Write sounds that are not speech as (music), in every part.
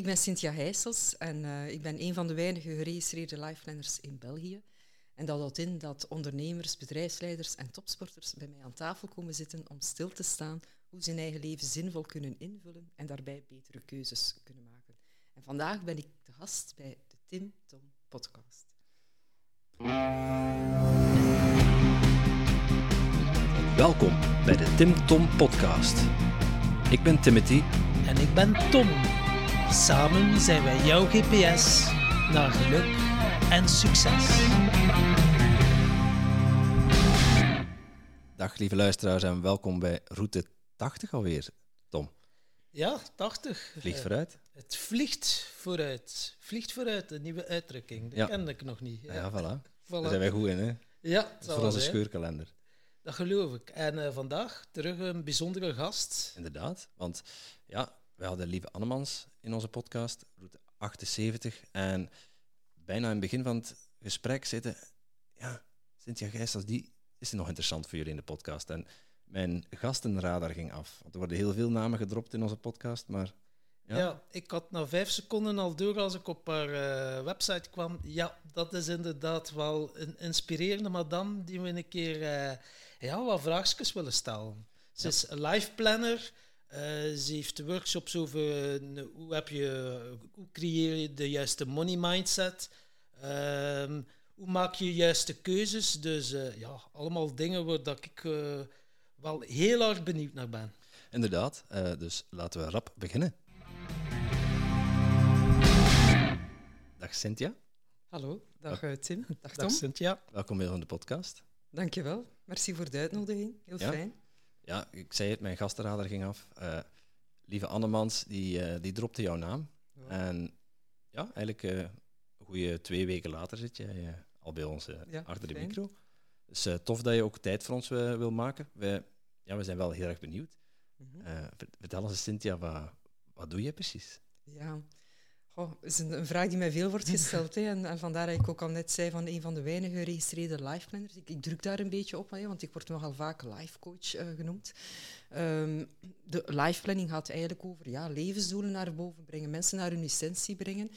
ik ben Cynthia Heijsels en uh, ik ben een van de weinige geregistreerde lifelanners in België. En dat houdt in dat ondernemers, bedrijfsleiders en topsporters bij mij aan tafel komen zitten om stil te staan hoe ze hun eigen leven zinvol kunnen invullen en daarbij betere keuzes kunnen maken. En vandaag ben ik de gast bij de Tim Tom podcast. Welkom bij de Tim Tom podcast. Ik ben Timothy. En ik ben Tom. Samen zijn wij jouw GPS naar geluk en succes. Dag lieve luisteraars en welkom bij route 80 alweer, Tom. Ja, 80. Vliegt vooruit. Het vliegt vooruit. Vliegt vooruit, een nieuwe uitdrukking. Dat Ja. kende ik nog niet. Ja, ja voilà. Voilà. Daar zijn wij goed in, hè? Ja, Dat voor onze scheurkalender. Dat geloof ik. En eh, vandaag terug een bijzondere gast. Inderdaad, want ja, wij hadden lieve Annemans in onze podcast, route 78. En bijna in het begin van het gesprek zitten, ja, Cynthia Gijsels, die is nog interessant voor jullie in de podcast. En mijn gastenradar ging af. Want er worden heel veel namen gedropt in onze podcast, maar Ja. Ja. ik had na vijf seconden al door als ik op haar eh, website kwam. Ja, dat is inderdaad wel een inspirerende madame die we een keer eh, ja, wat vraagjes willen stellen. Ze Ja. is een life planner. Eh, ze heeft workshops over eh, hoe, heb je, hoe creëer je de juiste money mindset. Ehm, hoe maak je juiste keuzes. Dus eh, ja, allemaal dingen waar dat ik eh, wel heel erg benieuwd naar ben. inderdaad. eh, dus laten we rap beginnen. Dag Cynthia, Hallo, dag eh, Tim. Dag Dag Tom. Cynthia. welkom weer in de podcast. Dankjewel. Merci voor de uitnodiging. Heel Ja. fijn. Ja, ik zei het, mijn gastenradar ging af. Eh, lieve Annemans, die, eh, die dropte jouw naam. Ja. En ja, eigenlijk eh, een goede twee weken later zit jij al bij ons Ja, achter de micro. Dus tof dat je ook tijd voor ons wil maken. Wij, ja, we zijn wel heel erg benieuwd. Mhm. Ver- vertel eens, Cynthia, wat, wat doe je precies? Ja, Het is een, vraag die mij veel wordt gesteld. hè. En, en vandaar dat ik ook al net zei van een van de weinige geregistreerde liveplanners. Ik, ik druk daar een beetje op, hè, want ik word nogal vaak lifecoach eh genoemd. Ehm, de liveplanning gaat eigenlijk over ja, levensdoelen naar boven brengen, mensen naar hun essentie brengen.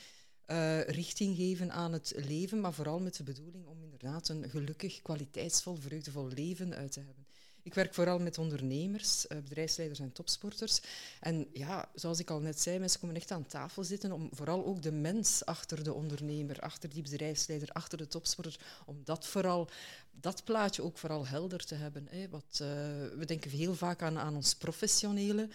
eh, richting geven aan het leven, maar vooral met de bedoeling om inderdaad een gelukkig, kwaliteitsvol, vreugdevol leven uit te hebben. Ik werk vooral met ondernemers, eh, bedrijfsleiders en topsporters. En ja, zoals ik al net zei, mensen komen echt aan tafel zitten om vooral ook de mens achter de ondernemer, achter die bedrijfsleider, achter de topsporter, om dat vooral, dat plaatje ook vooral helder te hebben. Hè. Wat, eh, we denken heel vaak aan, aan ons professionele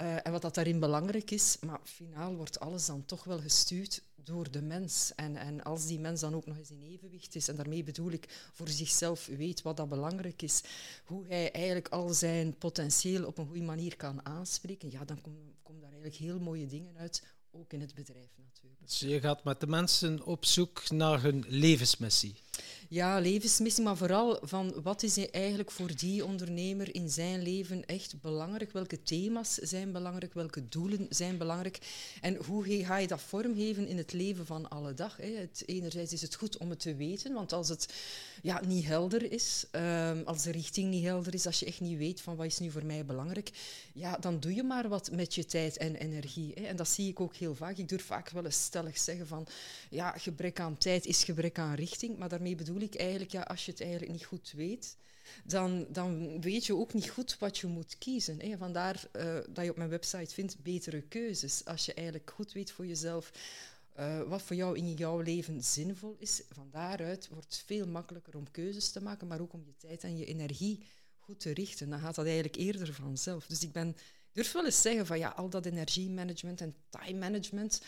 eh, en wat dat daarin belangrijk is, maar finaal wordt alles dan toch wel gestuurd door de mens. En, en als die mens dan ook nog eens in evenwicht is, en daarmee bedoel ik voor zichzelf weet wat dat belangrijk is, hoe hij eigenlijk al zijn potentieel op een goede manier kan aanspreken, ja, dan komen daar eigenlijk heel mooie dingen uit, ook in het bedrijf natuurlijk. Dus je gaat met de mensen op zoek naar hun levensmissie. Ja, levensmissie, maar vooral van wat is eigenlijk voor die ondernemer in zijn leven echt belangrijk? Welke thema's zijn belangrijk? Welke doelen zijn belangrijk? En hoe ga je dat vormgeven in het leven van alle dag? Hè? Het, enerzijds is het goed om het te weten, want als het ja, niet helder is, ehm, als de richting niet helder is, als je echt niet weet van wat is nu voor mij belangrijk, ja, dan doe je maar wat met je tijd en energie. Hè? En dat zie ik ook heel vaak. Ik durf vaak wel eens stellig zeggen van ja, gebrek aan tijd is gebrek aan richting, maar daarmee bedoel ik eigenlijk, ja, als je het eigenlijk niet goed weet, dan, dan weet je ook niet goed wat je moet kiezen. Hè. Vandaar eh, dat je op mijn website vindt betere keuzes. Als je eigenlijk goed weet voor jezelf eh, wat voor jou in jouw leven zinvol is, van daaruit wordt het veel makkelijker om keuzes te maken, maar ook om je tijd en je energie goed te richten. Dan gaat dat eigenlijk eerder vanzelf. Dus ik ben, durf wel eens zeggen van ja, al dat energiemanagement en time management,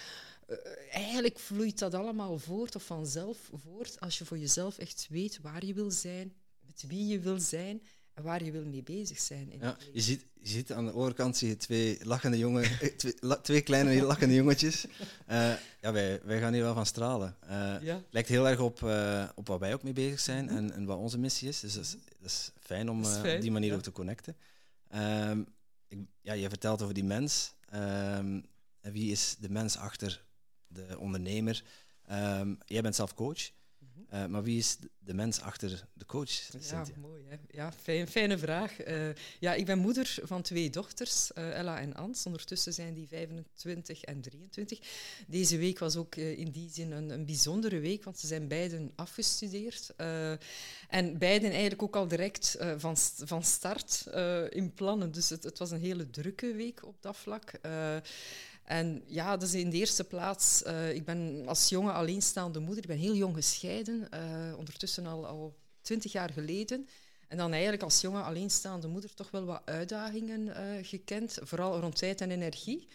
eigenlijk vloeit dat allemaal voort of vanzelf voort als je voor jezelf echt weet waar je wil zijn, met wie je wil zijn en waar je wil mee bezig zijn. In Ja, je, ziet, je ziet aan de overkant zie je twee, lachende jongen, eh, twee, la- twee kleine lachende jongetjes. Eh, ja, wij, wij gaan hier wel van stralen. Eh, Ja. lijkt heel erg op, eh, op wat wij ook mee bezig zijn en, en wat onze missie is. Dus dat is, dat is fijn om Dat is eh, fijn, op die manier ja. ook te connecten. Ehm, ik, ja, je vertelt over die mens. Ehm, en wie is de mens achter de ondernemer? Ehm, jij bent zelf coach. Mhm. Eh, maar wie is de mens achter de coach, Cynthia? Ja, mooi. Hè? Ja, fijn, fijne vraag. Eh, ja, ik ben moeder van twee dochters, eh, Ella en Ans. Ondertussen zijn die 25 en 23. Deze week was ook in die zin een, een, bijzondere week, want ze zijn beiden afgestudeerd. en beiden eigenlijk ook al direct van, van start in plannen. Dus het, het, was een hele drukke week op dat vlak. En ja, dus in de eerste plaats, uh, ik ben als jonge alleenstaande moeder, ik ben heel jong gescheiden, uh, ondertussen al, al twintig jaar geleden. En dan eigenlijk als jonge alleenstaande moeder toch wel wat uitdagingen uh, gekend, vooral rond tijd en energie.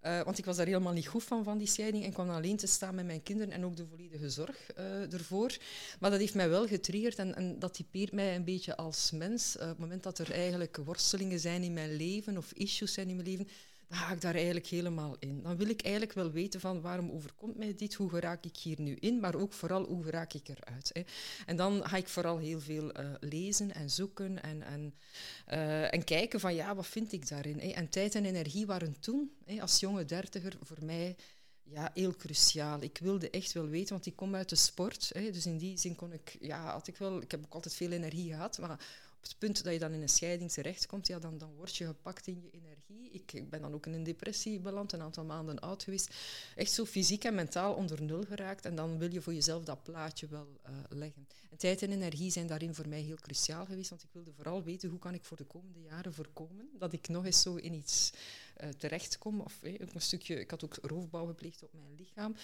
want ik was daar helemaal niet goed van, van die scheiding, en kwam alleen te staan met mijn kinderen en ook de volledige zorg ervoor. Maar dat heeft mij wel getriggerd en, en dat typeert mij een beetje als mens. op het moment dat er eigenlijk worstelingen zijn in mijn leven of issues zijn in mijn leven, dan ik daar eigenlijk helemaal in. Dan wil ik eigenlijk wel weten van waarom overkomt mij dit, hoe geraak ik hier nu in, maar ook vooral hoe geraak ik eruit. Hè. En dan ga ik vooral heel veel uh, lezen en zoeken en, en, uh, en kijken van ja, wat vind ik daarin. Hè. En tijd en energie waren toen, hè, als jonge dertiger, voor mij ja, heel cruciaal. Ik wilde echt wel weten, want ik kom uit de sport. Hè, dus in die zin kon ik, ja, had ik wel, ik heb ook altijd veel energie gehad, maar op het punt dat je dan in een scheiding terechtkomt, ja, dan, dan word je gepakt in je energie. Ik, ben dan ook in een depressie beland, een aantal maanden oud geweest. Echt zo fysiek en mentaal onder nul geraakt. En dan wil je voor jezelf dat plaatje wel uh, leggen. En tijd en energie zijn daarin voor mij heel cruciaal geweest, want ik wilde vooral weten hoe kan ik voor de komende jaren voorkomen dat ik nog eens zo in iets uh, terechtkom. Of eh, een stukje, ik had ook roofbouw gepleegd op mijn lichaam.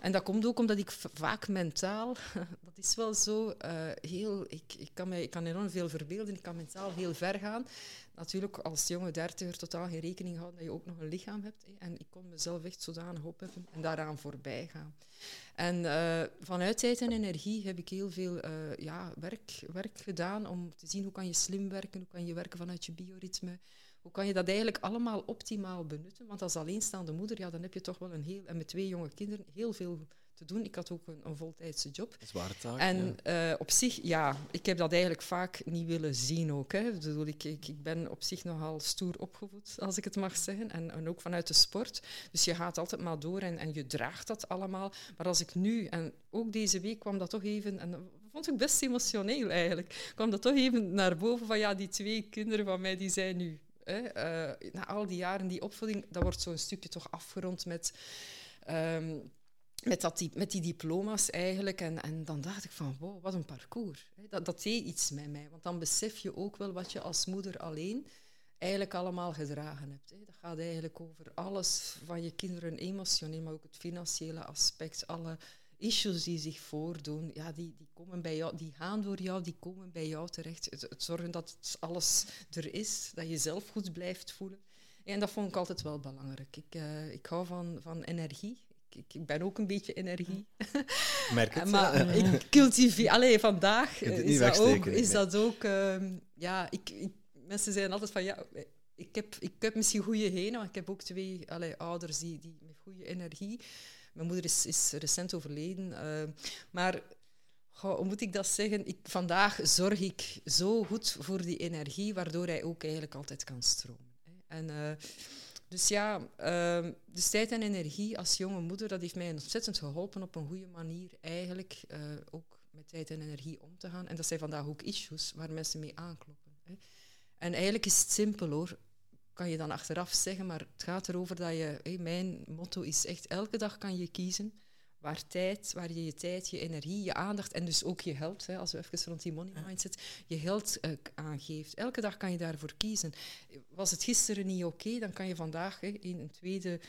En dat komt ook omdat ik vaak mentaal, (laughs) dat is wel zo, uh, heel, ik, ik, kan mij, ik kan enorm veel verbeelden, ik kan mentaal heel ver gaan. Natuurlijk, als jonge dertiger totaal geen rekening houden dat je ook nog een lichaam hebt. En ik kon mezelf echt zodanig opheffen en daaraan voorbij gaan. En vanuit tijd en energie heb ik heel veel ja, werk, werk gedaan om te zien hoe kan je slim werken, hoe kan je werken vanuit je bioritme, hoe kan je dat eigenlijk allemaal optimaal benutten? Want als alleenstaande moeder, ja, dan heb je toch wel een heel, en met twee jonge kinderen, heel veel te doen. Ik had ook een, een voltijdse job. Zware taak. En ja. uh, op zich, ja, ik heb dat eigenlijk vaak niet willen zien ook. Hè. Ik, bedoel, ik, ik, ik ben op zich nogal stoer opgevoed, als ik het mag zeggen. En, en ook vanuit de sport. Dus je gaat altijd maar door en, en je draagt dat allemaal. Maar als ik nu, en ook deze week kwam dat toch even, en dat vond ik best emotioneel eigenlijk, kwam dat toch even naar boven van ja, die twee kinderen van mij, die zijn nu na al die jaren die opvoeding, dat wordt zo'n stukje toch afgerond met, um, met, dat, die, met die diploma's eigenlijk. En, en dan dacht ik van, wow, wat een parcours. Dat, dat deed iets met mij, want dan besef je ook wel wat je als moeder alleen eigenlijk allemaal gedragen hebt. Dat gaat eigenlijk over alles van je kinderen, emotioneel, maar ook het financiële aspect, alle issues die zich voordoen, ja, die, die, komen bij jou, die gaan door jou, die komen bij jou terecht. Het, het zorgen dat het alles er is, dat je zelf goed blijft voelen. En dat vond ik altijd wel belangrijk. Ik, uh, ik hou van, van energie. Ik, ik, ben ook een beetje energie. (laughs) Merk het. (laughs) maar (laughs) ik cultiveer... Allee, vandaag is dat, ook, is dat ook... Uh, ja, ik, ik, mensen zeggen altijd van... Ja, ik heb, ik heb misschien goede heen, maar ik heb ook twee allee, ouders die, die met goede energie... Mijn moeder is, is recent overleden. Uh, maar hoe moet ik dat zeggen? Ik, vandaag zorg ik zo goed voor die energie, waardoor hij ook eigenlijk altijd kan stromen. Hè. En, uh, dus ja, uh, dus tijd en energie als jonge moeder, dat heeft mij ontzettend geholpen op een goede manier eigenlijk uh, ook met tijd en energie om te gaan. En dat zijn vandaag ook issues waar mensen mee aankloppen. Hè. En eigenlijk is het simpel hoor kan je dan achteraf zeggen, maar het gaat erover dat je, mijn motto is echt, elke dag kan je kiezen waar tijd, waar je je tijd, je energie, je aandacht en dus ook je geld, hè, als we even rond die money mindset, je geld uh, aangeeft. Elke dag kan je daarvoor kiezen. Was het gisteren niet oké, okay, dan kan je vandaag hè, in een tweede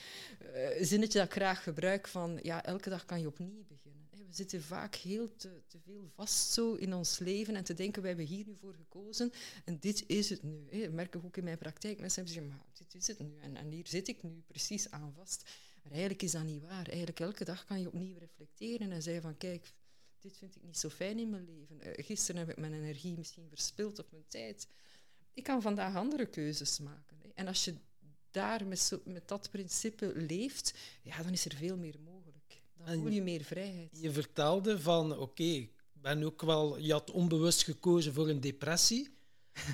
uh, zinnetje dat ik graag gebruik van, ja, elke dag kan je opnieuw beginnen zitten vaak heel te, te, veel vast zo in ons leven en te denken, wij hebben hier nu voor gekozen en dit is het nu. Hè. Dat merk ik ook in mijn praktijk. Mensen hebben gezegd, maar dit is het nu en, en hier zit ik nu precies aan vast. Maar eigenlijk is dat niet waar. Eigenlijk elke dag kan je opnieuw reflecteren en zeggen van, kijk, dit vind ik niet zo fijn in mijn leven. Uh, gisteren heb ik mijn energie misschien verspild op mijn tijd. Ik kan vandaag andere keuzes maken. En als je daar met, met dat principe leeft, ja, dan is er veel meer mogelijk. Dan voel je meer vrijheid. Je vertelde van, oké, okay, ik ben ook wel... Je had onbewust gekozen voor een depressie.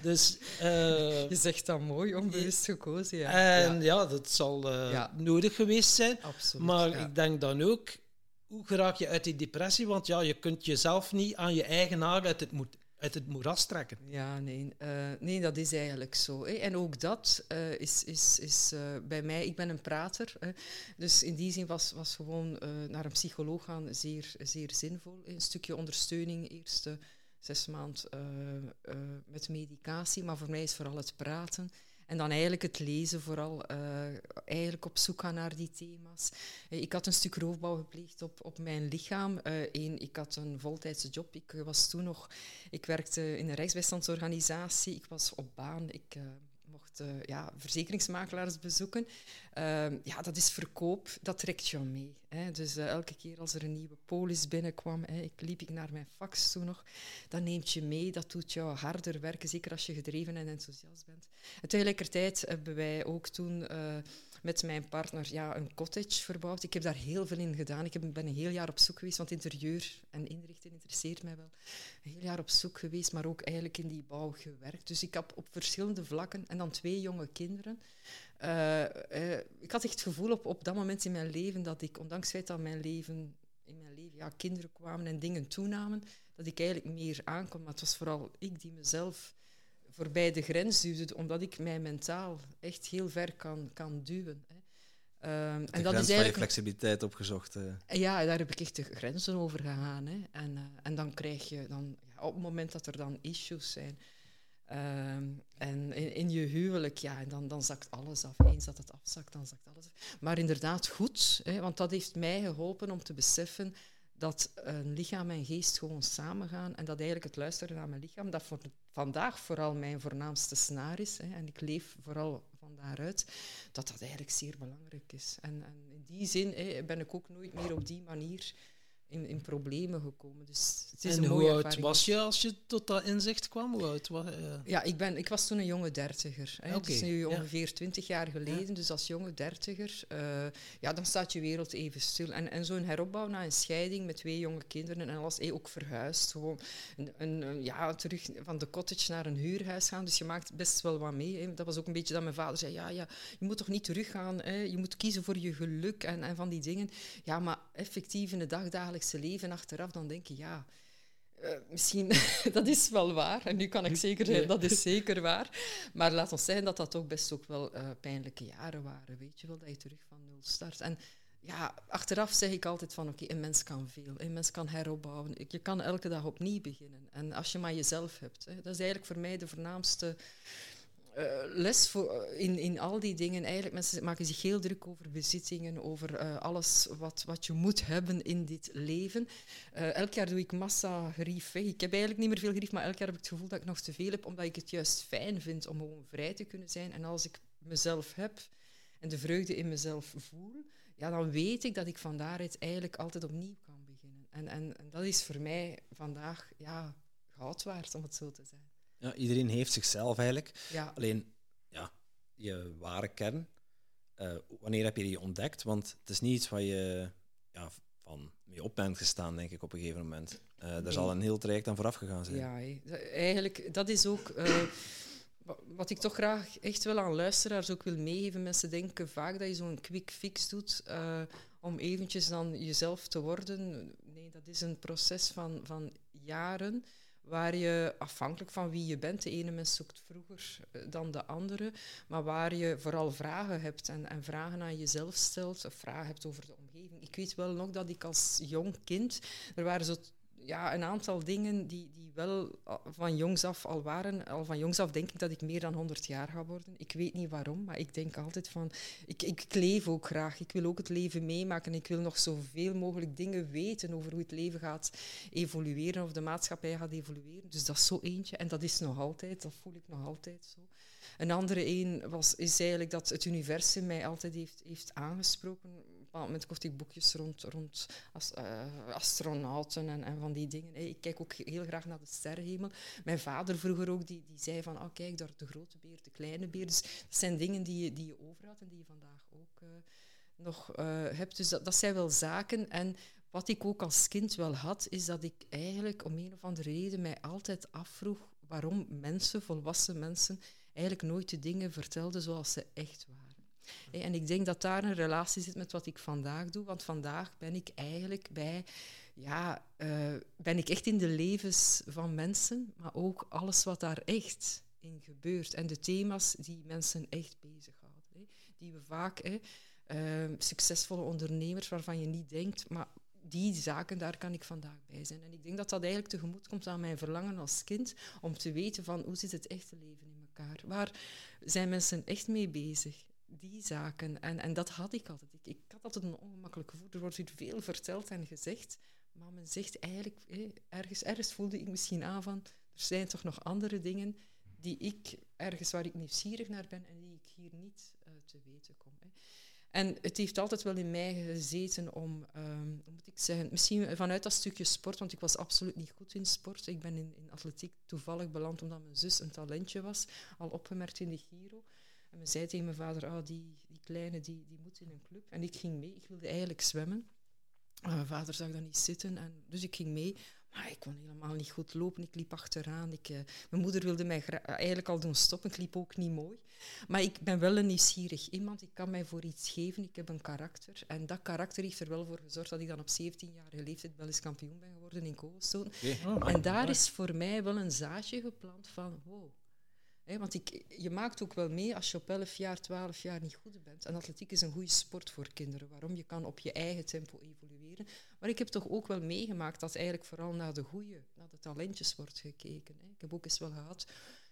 Dus, uh, (laughs) je zegt dat mooi, onbewust gekozen. Ja. En ja, ja dat zal uh, ja. nodig geweest zijn. Absoluut, maar ik denk dan ook, hoe geraak je uit die depressie? Want ja, je kunt jezelf niet aan je eigen haar uit het, moet, uit het moeras trekken. Ja, nee, uh, nee, dat is eigenlijk zo. Hè. En ook dat uh, is, is, is uh, bij mij, ik ben een prater, hè. dus in die zin was, was gewoon naar een psycholoog gaan zeer, zeer zinvol. Een stukje ondersteuning, eerste zes maanden met medicatie, maar voor mij is vooral het praten. En dan eigenlijk het lezen, vooral uh, eigenlijk op zoek gaan naar die thema's. Uh, ik had een stuk roofbouw gepleegd op, op mijn lichaam. Uh, ik had een voltijdse job. Ik was toen nog, ik werkte in een rechtsbijstandsorganisatie. Ik was op baan. Ik mocht uh, ja, verzekeringsmakelaars bezoeken. Uh, ja, dat is verkoop, dat trekt je mee. Hè. Dus uh, elke keer als er een nieuwe polis binnenkwam, hè, ik liep ik naar mijn fax toen nog, dat neemt je mee, dat doet jou harder werken, zeker als je gedreven en enthousiast bent. En tegelijkertijd hebben wij ook toen eh, met mijn partner ja, een cottage verbouwd. Ik heb daar heel veel in gedaan. Ik ben een heel jaar op zoek geweest, want interieur en inrichten interesseert mij wel. Een heel jaar op zoek geweest, maar ook eigenlijk in die bouw gewerkt. Dus ik heb op verschillende vlakken, en dan twee jonge kinderen. Uh, uh, ik had echt het gevoel op, op dat moment in mijn leven dat ik, ondanks het feit dat mijn leven, in mijn leven ja, kinderen kwamen en dingen toenamen, dat ik eigenlijk meer aankom. Maar het was vooral ik die mezelf voorbij de grens duwde, omdat ik mij mentaal echt heel ver kan, kan duwen. Hè. Um, en dat is eigenlijk je flexibiliteit opgezocht. Uh. Ja, daar heb ik echt de grenzen over gegaan. Hè. En, uh, en dan krijg je dan, ja, op het moment dat er dan issues zijn. Um, en in, in, je huwelijk, ja, en dan, dan zakt alles af. Eens dat het afzakt, dan zakt alles af. Maar inderdaad goed, hè, want dat heeft mij geholpen om te beseffen dat een lichaam en geest gewoon samengaan en dat eigenlijk het luisteren naar mijn lichaam, dat voor vandaag vooral mijn voornaamste snaar is, hè, en ik leef vooral van daaruit, dat dat eigenlijk zeer belangrijk is. En, en in die zin hè, ben ik ook nooit meer op die manier in, in problemen gekomen. Dus het is en een hoe mooie oud ervaring. was je als je tot dat inzicht kwam? Hoe oud was, uh... Ja, ik, ben, ik was toen een jonge dertiger. Hè. Dat is nu ja. ongeveer twintig jaar geleden. Dus als jonge dertiger, eh, ja, dan staat je wereld even stil. En, en zo'n heropbouw na een scheiding met twee jonge kinderen en alles, eh, ook verhuisd. Gewoon een, een, ja, terug van de cottage naar een huurhuis gaan. Dus je maakt best wel wat mee. Hè. Dat was ook een beetje dat mijn vader zei, ja, ja, je moet toch niet teruggaan. Hè. Je moet kiezen voor je geluk en, en van die dingen. Ja, maar effectief in het dagdagelijkse leven achteraf, dan denk je, ja... eh, misschien, (laughs) dat is wel waar. En nu kan ik zeker zeggen, dat is zeker waar. Maar laat ons zeggen dat dat ook best ook wel eh, pijnlijke jaren waren. Weet je wel, dat je terug van nul start. En ja, achteraf zeg ik altijd van, oké, een mens kan veel. Een mens kan heropbouwen. Je kan elke dag opnieuw beginnen. En als je maar jezelf hebt. Hè, dat is eigenlijk voor mij de voornaamste eh, les voor, in, in al die dingen. Eigenlijk, mensen maken zich heel druk over bezittingen, over eh, alles wat, wat je moet hebben in dit leven. Eh, elk jaar doe ik massa grief weg. Ik heb eigenlijk niet meer veel grief, maar elk jaar heb ik het gevoel dat ik nog te veel heb, omdat ik het juist fijn vind om gewoon vrij te kunnen zijn. En als ik mezelf heb en de vreugde in mezelf voel, ja, dan weet ik dat ik van daaruit eigenlijk altijd opnieuw kan beginnen. En, en, en dat is voor mij vandaag ja, goud waard, om het zo te zeggen. Ja, iedereen heeft zichzelf eigenlijk. Ja. Alleen, ja, je ware kern, eh, wanneer heb je die ontdekt? Want het is niet iets waar je ja, van mee op bent gestaan, denk ik, op een gegeven moment. Er Nee. zal een heel traject aan vooraf gegaan zijn. Ja, eigenlijk, dat is ook eh, wa- wat ik toch graag echt wel aan luisteraars ook wil meegeven. Mensen denken vaak dat je zo'n quick fix doet om eventjes dan jezelf te worden. Nee, dat is een proces van, van jaren waar je afhankelijk van wie je bent, de ene mens zoekt vroeger eh, dan de andere, maar waar je vooral vragen hebt en, en vragen aan jezelf stelt, of vragen hebt over de omgeving. Ik weet wel nog dat ik als jong kind, er waren zo ja, een aantal dingen die, die wel al van jongs af al waren. Al van jongs af denk ik dat ik meer dan 100 jaar ga worden. Ik weet niet waarom, maar ik denk altijd van... Ik, ik leef ook graag. Ik wil ook het leven meemaken. Ik wil nog zoveel mogelijk dingen weten over hoe het leven gaat evolueren of de maatschappij gaat evolueren. Dus dat is zo eentje. En dat is nog altijd, dat voel ik nog altijd zo. Een andere een was, is eigenlijk dat het universum mij altijd heeft, heeft aangesproken. Bepaald moment kocht ik boekjes rond, rond as- eh, astronauten en, en van die dingen. Hey, Ik kijk ook heel graag naar de sterrenhemel. Mijn vader vroeger ook, die, die zei van, oh kijk, daar de grote beer, de kleine beer. Dus dat zijn dingen die je, die je overhoudt en die je vandaag ook eh, nog eh, hebt. Dus dat, dat zijn wel zaken. En wat ik ook als kind wel had, is dat ik eigenlijk om een of andere reden mij altijd afvroeg waarom mensen, volwassen mensen, eigenlijk nooit de dingen vertelden zoals ze echt waren. En ik denk dat daar een relatie zit met wat ik vandaag doe, want vandaag ben ik eigenlijk bij, ja, uh, ben ik echt in de levens van mensen, maar ook alles wat daar echt in gebeurt en de thema's die mensen echt bezighouden. Hè? Die we vaak, hè, uh, succesvolle ondernemers waarvan je niet denkt, maar die zaken, daar kan ik vandaag bij zijn. En ik denk dat dat eigenlijk tegemoet komt aan mijn verlangen als kind om te weten van hoe zit het echte leven in elkaar? Waar zijn mensen echt mee bezig? Die zaken. En, en dat had ik altijd. Ik, ik had altijd een ongemakkelijk gevoel. Er wordt hier veel verteld en gezegd. Maar men zegt eigenlijk, ergens, ergens voelde ik misschien aan van, er zijn toch nog andere dingen die ik, ergens waar ik nieuwsgierig naar ben en die ik hier niet uh, te weten kom. Hè. En het heeft altijd wel in mij gezeten om, um, hoe moet ik zeggen, misschien vanuit dat stukje sport, want ik was absoluut niet goed in sport. Ik ben in, in atletiek toevallig beland omdat mijn zus een talentje was, al opgemerkt in de Giro. En men zei tegen mijn vader, oh, die, die kleine die, die moet in een club. En ik ging mee, ik wilde eigenlijk zwemmen. Mijn vader zag dat niet zitten, en, dus ik ging mee. Maar ik kon helemaal niet goed lopen. Ik liep achteraan. Ik, uh, mijn moeder wilde mij eigenlijk al doen stoppen. Ik liep ook niet mooi. Maar ik ben wel een nieuwsgierig iemand. Ik kan mij voor iets geven. Ik heb een karakter. En dat karakter heeft er wel voor gezorgd dat ik dan op 17-jarige leeftijd Belgisch kampioen ben geworden in Kogelstoon. Okay. en daar is voor mij wel een zaadje geplant van wow, want ik, je maakt ook wel mee als je op 11 jaar, 12 jaar niet goed bent. En atletiek is een goede sport voor kinderen. Waarom? Je kan op je eigen tempo evolueren. Maar ik heb toch ook wel meegemaakt dat eigenlijk vooral naar de goede, naar de talentjes wordt gekeken. Ik heb ook eens wel gehad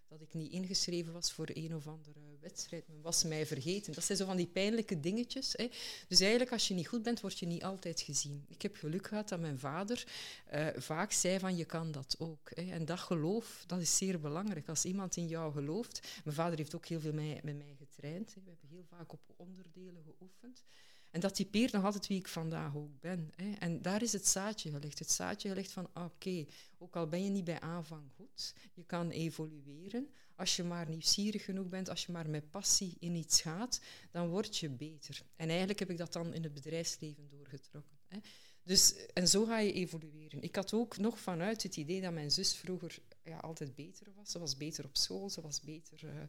dat ik niet ingeschreven was voor een of andere wedstrijd. Men was mij vergeten. Dat zijn zo van die pijnlijke dingetjes. Hè. Dus eigenlijk, als je niet goed bent, word je niet altijd gezien. Ik heb geluk gehad dat mijn vader uh, vaak zei van, je kan dat ook. Hè. En dat geloof, dat is zeer belangrijk. Als iemand in jou gelooft... Mijn vader heeft ook heel veel met mij getraind. Hè. We hebben heel vaak op onderdelen geoefend. En dat typeert nog altijd wie ik vandaag ook ben. Hè. En daar is het zaadje gelegd. Het zaadje gelegd van, oké, ook al ben je niet bij aanvang goed, je kan evolueren. Als je maar nieuwsgierig genoeg bent, als je maar met passie in iets gaat, dan word je beter. En eigenlijk heb ik dat dan in het bedrijfsleven doorgetrokken. Hè. Dus, en zo ga je evolueren. Ik had ook nog vanuit het idee dat mijn zus vroeger ja, altijd beter was. Ze was beter op school, ze was beter... Uh,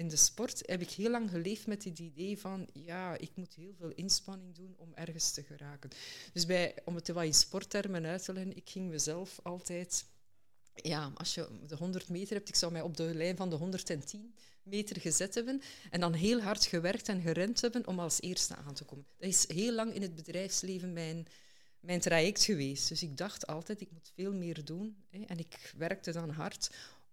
in de sport heb ik heel lang geleefd met het idee van, ja, ik moet heel veel inspanning doen om ergens te geraken. Dus bij, om het wat in sporttermen uit te leggen, ik ging mezelf altijd, ja, als je de 100 meter hebt, ik zou mij op de lijn van de 110 meter gezet hebben en dan heel hard gewerkt en gerend hebben om als eerste aan te komen. Dat is heel lang in het bedrijfsleven mijn, mijn traject geweest. Dus ik dacht altijd, ik moet veel meer doen. Hè, en ik werkte dan hard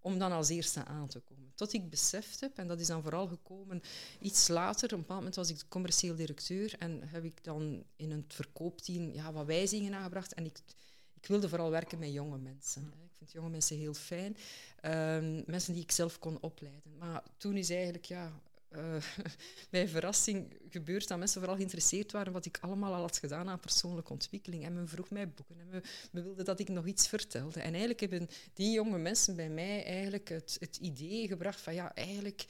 om dan als eerste aan te komen. Tot ik beseft heb, en dat is dan vooral gekomen iets later, op een bepaald moment was ik commercieel directeur en heb ik dan in een verkoopteam ja, wat wijzigingen aangebracht. En ik, ik wilde vooral werken met jonge mensen. Hè. Ik vind jonge mensen heel fijn. Um, mensen die ik zelf kon opleiden. Maar toen is eigenlijk, ja, uh, (laughs) bij verrassing gebeurd dat mensen vooral geïnteresseerd waren wat ik allemaal al had gedaan aan persoonlijke ontwikkeling. En men vroeg mij boeken en me, me wilde dat ik nog iets vertelde. En eigenlijk hebben die jonge mensen bij mij eigenlijk het, het idee gebracht van ja, eigenlijk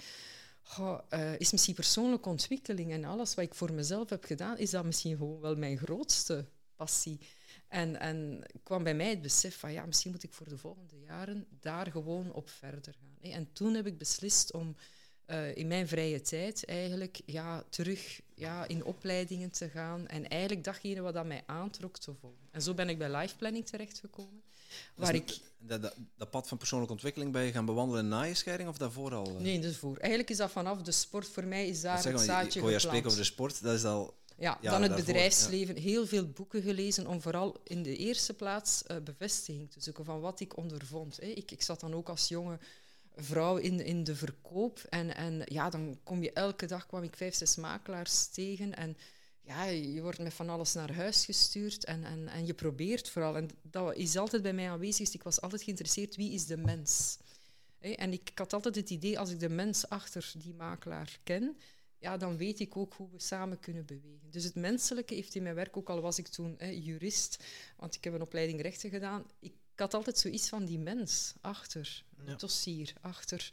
uh, is misschien persoonlijke ontwikkeling en alles wat ik voor mezelf heb gedaan, is dat misschien gewoon wel mijn grootste passie. En, en kwam bij mij het besef van ja, misschien moet ik voor de volgende jaren daar gewoon op verder gaan. En toen heb ik beslist om uh, in mijn vrije tijd eigenlijk ja, terug ja, in opleidingen te gaan. En eigenlijk datgene wat dat mij aantrok te volgen. En zo ben ik bij life planning terechtgekomen. Waar ik dat, dat, dat, pad van persoonlijke ontwikkeling ben je gaan bewandelen na je scheiding of daarvoor al? Uh... Nee, daarvoor. Eigenlijk is dat vanaf de sport. Voor mij is daar het zaadje Ik hoor je spreken over de sport, dat is al... Ja, dan het bedrijfsleven. Heel veel boeken gelezen om vooral in de eerste plaats uh, bevestiging te zoeken van wat ik ondervond. Hè. Ik, ik zat dan ook als jonge vrouw in, in de verkoop. En, en ja, dan kom je elke dag, kwam ik vijf, zes makelaars tegen. En ja, je wordt met van alles naar huis gestuurd en, en, en je probeert vooral. En dat is altijd bij mij aanwezig. Dus ik was altijd geïnteresseerd, wie is de mens? En ik, had altijd het idee, als ik de mens achter die makelaar ken, ja, dan weet ik ook hoe we samen kunnen bewegen. Dus het menselijke heeft in mijn werk, ook al was ik toen jurist, want ik heb een opleiding rechten gedaan, ik ik had altijd zoiets van die mens achter, het dossier, achter.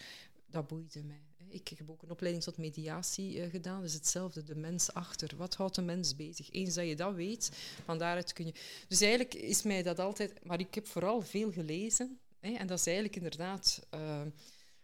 Dat boeide mij. Ik heb ook een opleiding tot mediatie uh, gedaan. Dus hetzelfde, de mens achter. Wat houdt de mens bezig? Eens dat je dat weet, van daaruit kun je... Dus eigenlijk is mij dat altijd... Maar ik heb vooral veel gelezen. Hè, en dat is eigenlijk inderdaad... Uh,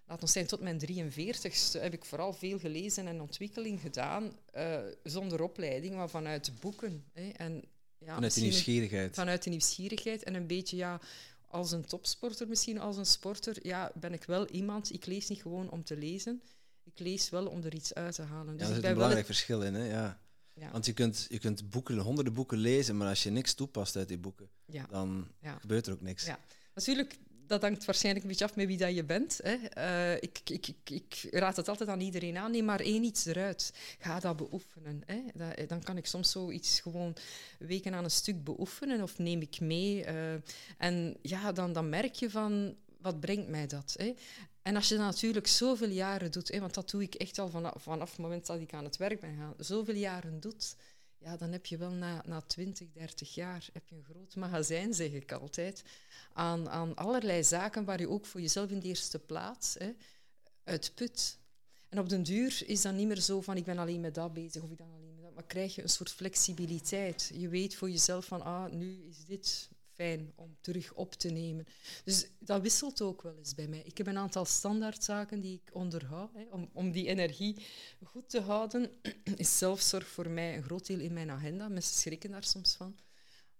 laat ons zijn, tot mijn 43ste heb ik vooral veel gelezen en ontwikkeling gedaan, uh, zonder opleiding, maar vanuit boeken. Hè. En, ja, vanuit de nieuwsgierigheid. Vanuit de nieuwsgierigheid en een beetje, ja, als een topsporter misschien, als een sporter, ja, ben ik wel iemand, ik lees niet gewoon om te lezen, ik lees wel om er iets uit te halen. Dus ja, er is een belangrijk verschil in, hè? Ja. Ja. Want je kunt, je kunt boeken, honderden boeken lezen, maar als je niks toepast uit die boeken, dan gebeurt er ook niks. Ja. Natuurlijk, dat hangt waarschijnlijk een beetje af met wie dat je bent. Hè. Uh, ik, ik, ik, ik, raad het altijd aan iedereen aan. Neem maar één iets eruit. Ga dat beoefenen. Hè. Dat, dan kan ik soms zoiets gewoon weken aan een stuk beoefenen of neem ik mee. Uh, en ja, dan, dan merk je van wat brengt mij dat? Hè? En als je dat natuurlijk zoveel jaren doet, hè, want dat doe ik echt al vanaf, vanaf het moment dat ik aan het werk ben gaan, zoveel jaren doet, ja, dan heb je wel na, na 20, 30 jaar heb je een groot magazijn, zeg ik altijd, aan, aan allerlei zaken waar je ook voor jezelf in de eerste plaats hè, uitput. En op den duur is dat niet meer zo van ik ben alleen met dat bezig of ik dan alleen met dat, maar krijg je een soort flexibiliteit. Je weet voor jezelf van ah, nu is dit fijn om terug op te nemen. Dus dat wisselt ook wel eens bij mij. Ik heb een aantal standaardzaken die ik onderhoud. Hè, om, om die energie goed te houden, (clears throat) is zelfzorg voor mij een groot deel in mijn agenda. Mensen schrikken daar soms van.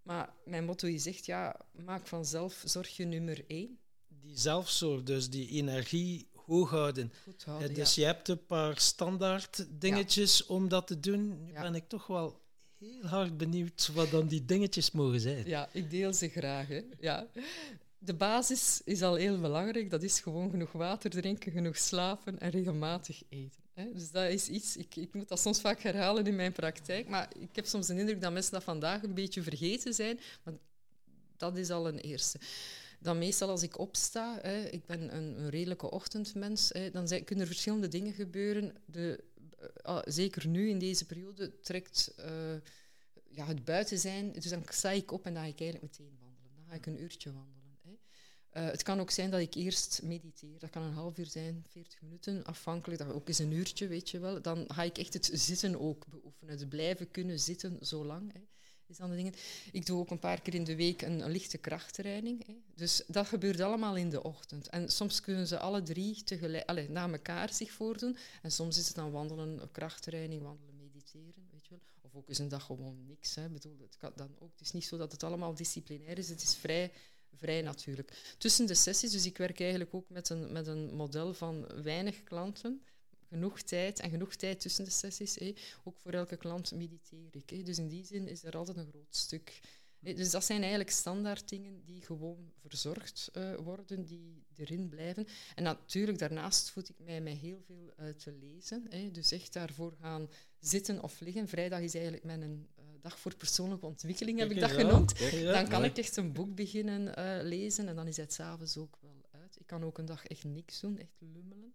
Maar mijn motto is echt, ja, maak van zelfzorg je nummer één. Die zelfzorg, dus die energie hoog houden. Goed houden dus je hebt een paar standaard dingetjes om dat te doen. Nu ben ik toch wel heel hard benieuwd wat dan die dingetjes mogen zijn. Ja, ik deel ze graag. Hè. Ja. De basis is al heel belangrijk. Dat is gewoon genoeg water drinken, genoeg slapen en regelmatig eten. Hè. Dus dat is iets, ik, ik moet dat soms vaak herhalen in mijn praktijk, maar ik heb soms de indruk dat mensen dat vandaag een beetje vergeten zijn. Maar dat is al een eerste dan meestal als ik opsta, hè, ik ben een, een redelijke ochtendmens, hè, dan zijn, kunnen er verschillende dingen gebeuren. De zeker nu in deze periode, trekt uh, ja, het buiten zijn. Dus dan sta ik op en dan ga ik eigenlijk meteen wandelen. Dan ga ik een uurtje wandelen. Hè. Uh, het kan ook zijn dat ik eerst mediteer. Dat kan een half uur zijn, 40 minuten, afhankelijk. Dat ook eens een uurtje, weet je wel. Dan ga ik echt het zitten ook beoefenen. Het blijven kunnen zitten zo lang. Hè is dingen. Ik doe ook een paar keer in de week een, een lichte krachttraining. Hè. Dus dat gebeurt allemaal in de ochtend. En soms kunnen ze alle drie tegelijk, allez, na elkaar zich voordoen. En soms is het dan wandelen, krachttraining, wandelen, mediteren. Weet je wel. Of ook eens een dag gewoon niks. Hè. Bedoel, het, kan dan ook, het is niet zo dat het allemaal disciplinair is. Het is vrij, vrij natuurlijk. Tussen de sessies, dus ik werk eigenlijk ook met een, met een model van weinig klanten genoeg tijd en genoeg tijd tussen de sessies. Ook voor elke klant mediteer ik. Dus in die zin is er altijd een groot stuk. Dus dat zijn eigenlijk standaard dingen die gewoon verzorgd uh, worden, die erin blijven. En natuurlijk, daarnaast voed ik mij met heel veel uh, te lezen. Dus echt daarvoor gaan zitten of liggen. Vrijdag is eigenlijk mijn uh, dag voor persoonlijke ontwikkeling, heb ik dat genoemd. Dan kan ik echt een boek beginnen lezen en dan is het s'avonds ook wel uit. Ik kan ook een dag echt niks doen, echt lummelen.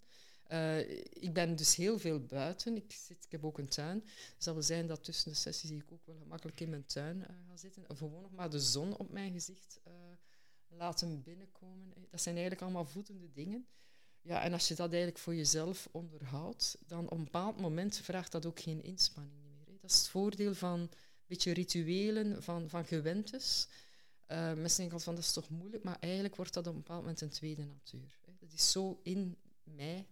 Uh, ik ben dus heel veel buiten. Ik, zit, ik heb ook een tuin. Zal wel zijn dat tussen de sessies ik ook wel gemakkelijk in mijn tuin uh, ga zitten. Of gewoon nog maar de zon op mijn gezicht uh, laten binnenkomen. Dat zijn eigenlijk allemaal voedende dingen. Ja, en als je dat eigenlijk voor jezelf onderhoudt, dan op een bepaald moment vraagt dat ook geen inspanning meer. Hè. Dat is het voordeel van een beetje rituelen, van, van gewentes. mensen denken altijd van dat is toch moeilijk, maar eigenlijk wordt dat op een bepaald moment een tweede natuur. Hè. Dat is zo in mij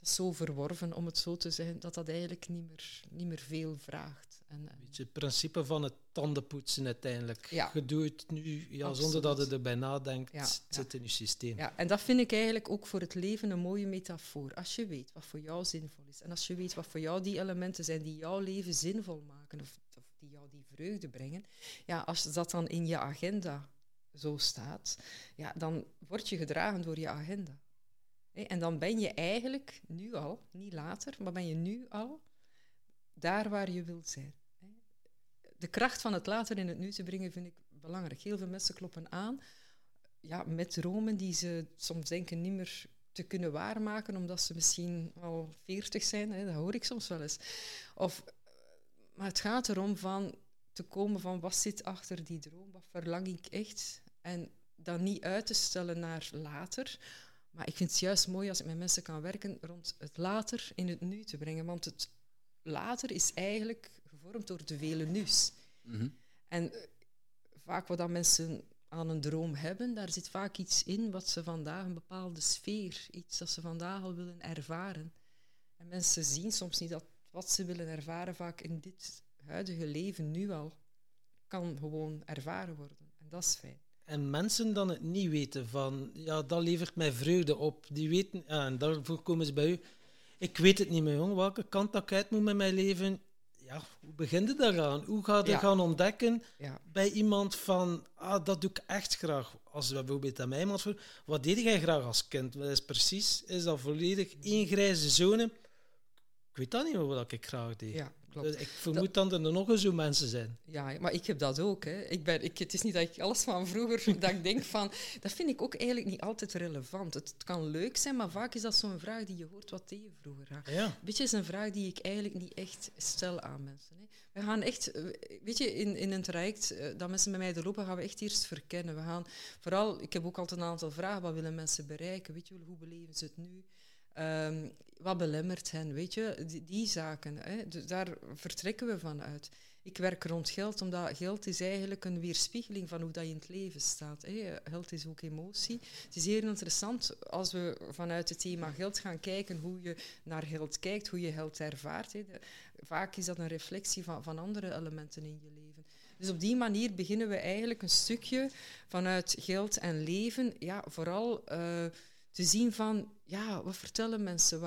dat is zo verworven, om het zo te zeggen, dat dat eigenlijk niet meer, niet meer veel vraagt. En, en het principe van het tandenpoetsen uiteindelijk. Ja. Je doet het nu ja, zonder dat je erbij nadenkt, ja, het zit in je systeem. Ja, en dat vind ik eigenlijk ook voor het leven een mooie metafoor. Als je weet wat voor jou zinvol is en als je weet wat voor jou die elementen zijn die jouw leven zinvol maken of, of die jou die vreugde brengen, ja, als dat dan in je agenda zo staat, ja, dan word je gedragen door je agenda. En dan ben je eigenlijk nu al, niet later, maar ben je nu al daar waar je wilt zijn. De kracht van het later in het nu te brengen vind ik belangrijk. Heel veel mensen kloppen aan ja, met dromen die ze soms denken niet meer te kunnen waarmaken, omdat ze misschien al veertig zijn. Hè, dat hoor ik soms wel eens. Of, maar het gaat erom van te komen van wat zit achter die droom, wat verlang ik echt. En dat niet uit te stellen naar later, maar ik vind het juist mooi als ik met mensen kan werken rond het later in het nu te brengen. Want het later is eigenlijk gevormd door de vele nu's. Mhm. En eh, vaak wat dan mensen aan een droom hebben, daar zit vaak iets in wat ze vandaag, een bepaalde sfeer, iets dat ze vandaag al willen ervaren. En mensen zien soms niet dat wat ze willen ervaren vaak in dit huidige leven nu al kan gewoon ervaren worden. En dat is fijn. En mensen dan het niet weten van, ja, dat levert mij vreugde op. Die weten, ja, en daarvoor komen ze bij u. Ik weet het niet meer, jong. Welke kant dat ik uit moet met mijn leven? Ja, hoe begin je daaraan? Hoe ga je Ja. gaan ontdekken Ja. bij iemand van, ah, dat doe ik echt graag. Als we bijvoorbeeld aan mij iemand voor, wat deed jij graag als kind? Wat is precies? Is dat volledig één grijze zone? Ik weet dat niet meer wat ik graag deed. Ja, klopt. Dus ik vermoed dat er nog eens zo mensen zijn. Ja, maar ik heb dat ook. Hè. Ik ben, ik, het is niet dat ik alles van vroeger, (laughs) dat ik denk van... Dat vind ik ook eigenlijk niet altijd relevant. Het, het kan leuk zijn, maar vaak is dat zo'n vraag die je hoort, wat deed je vroeger? Ja. Ja. Weet je, is een vraag die ik eigenlijk niet echt stel aan mensen. Hè. We gaan echt, eh, weet je, in, in een traject eh, dat mensen bij mij doorlopen, gaan we echt eerst verkennen. We gaan vooral, ik heb ook altijd een aantal vragen. Wat willen mensen bereiken? Weet je, hoe beleven ze het nu? Ehm, wat belemmert hen? Weet je, die, zaken. Hè. Dus daar vertrekken we van uit. Ik werk rond geld, omdat geld is eigenlijk een weerspiegeling van hoe dat je in het leven staat. Hè. Geld is ook emotie. Het is heel interessant als we vanuit het thema geld gaan kijken hoe je naar geld kijkt, hoe je geld ervaart. Hè. Vaak is dat een reflectie van, van andere elementen in je leven. Dus op die manier beginnen we eigenlijk een stukje vanuit geld en leven, ja, vooral eh, te zien van, ja, wat vertellen mensen,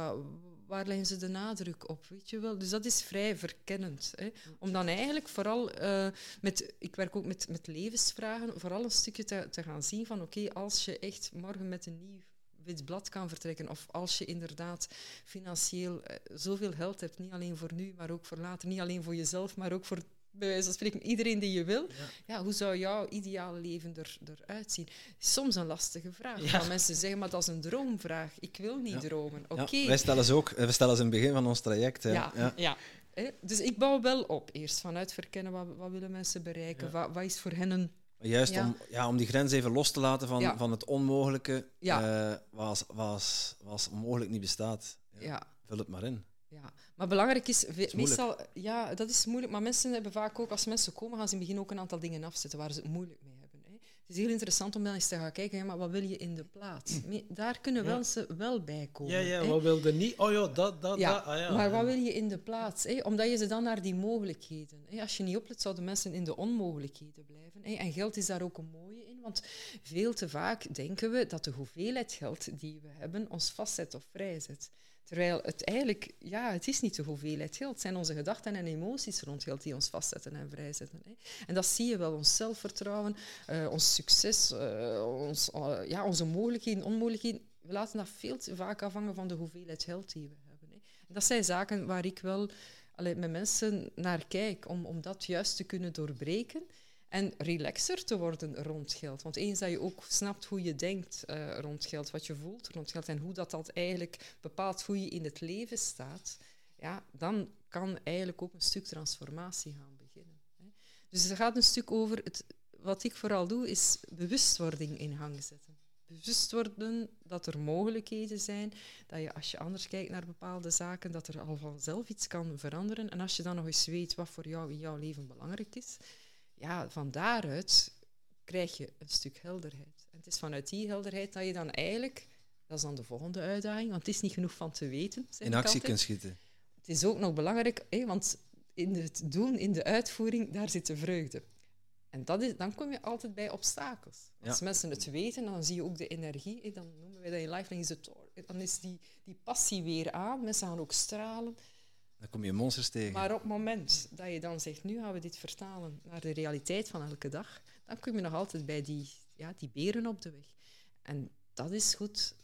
waar leggen ze de nadruk op, weet je wel. Dus dat is vrij verkennend. Hè. Om dan eigenlijk vooral eh, met, ik werk ook met, met levensvragen, vooral een stukje te, te gaan zien van, oké, als je echt morgen met een nieuw wit blad kan vertrekken, of als je inderdaad financieel eh, zoveel geld hebt, niet alleen voor nu, maar ook voor later, niet alleen voor jezelf, maar ook voor bij wijze van spreken iedereen die je wil, ja. hoe zou jouw ideale leven er, eruit zien? Soms een lastige vraag. Ja. Mensen zeggen, maar dat is een droomvraag. Ik wil niet Ja. dromen. Ja, Oké. wij stellen ze ook, eh, we stellen ze in het begin van ons traject. Hè. Ja, Ja. ja. Hè? Dus ik bouw wel op eerst vanuit verkennen wat, wat willen mensen bereiken, Ja. wat, wat is voor hen een Juist Ja. Om, ja, om die grens even los te laten van, Ja. van het onmogelijke, Ja. eh, was, was, was onmogelijk niet bestaat. Ja, ja. Vul het maar in. Ja, maar belangrijk is, meestal, ja, dat is moeilijk, maar mensen hebben vaak ook, als mensen komen, gaan ze in het begin ook een aantal dingen afzetten waar ze het moeilijk mee hebben. Hè. Het is heel interessant om dan eens te gaan kijken, ja, maar wat wil je in de plaats? Me- Daar kunnen Ja. mensen wel bij komen. Ja, ja, hè. wat wilde niet? Oh ja, dat, dat, Ja, dat. Ah, ja. maar wat wil je in de plaats? Hè? Omdat je ze dan naar die mogelijkheden. Hè? Als je niet oplet, zouden mensen in de onmogelijkheden blijven. Hè? En geld is daar ook een mooie in, want veel te vaak denken we dat de hoeveelheid geld die we hebben ons vastzet of vrijzet. Terwijl het eigenlijk, ja, het is niet de hoeveelheid geld. Het zijn onze gedachten en emoties rond geld die ons vastzetten en vrijzetten. Hè? En dat zie je wel, ons zelfvertrouwen, eh, ons succes, eh, ons, eh, ja, onze mogelijkheden, onmogelijkheden. We laten dat veel te vaak afhangen van de hoeveelheid geld die we hebben. Hè? En dat zijn zaken waar ik wel allee, met mensen naar kijk, om, om dat juist te kunnen doorbreken en relaxer te worden rond geld. Want eens dat je ook snapt hoe je denkt eh, rond geld, wat je voelt rond geld en hoe dat, dat eigenlijk bepaalt hoe je in het leven staat, ja, dan kan eigenlijk ook een stuk transformatie gaan beginnen. Hè. Dus het gaat een stuk over, het, wat ik vooral doe, is bewustwording in gang zetten. Bewust worden dat er mogelijkheden zijn, dat je als je anders kijkt naar bepaalde zaken, dat er al vanzelf iets kan veranderen. En als je dan nog eens weet wat voor jou in jouw leven belangrijk is, ja, van daaruit krijg je een stuk helderheid. En het is vanuit die helderheid dat je dan eigenlijk, dat is dan de volgende uitdaging, want het is niet genoeg van te weten. In actie kunt schieten. Het is ook nog belangrijk, want in het doen, in de uitvoering, daar zit de vreugde. En dat is, dan kom je altijd bij obstakels. Als Ja. mensen het weten, dan zie je ook de energie. dan noemen wij dat in lifeline is het tor- Dan is die, die passie weer aan. Mensen gaan ook stralen. Dan kom je monsters tegen. Maar op het moment dat je dan zegt, nu gaan we dit vertalen naar de realiteit van elke dag, dan kom je nog altijd bij die, ja, die beren op de weg. En dat is goed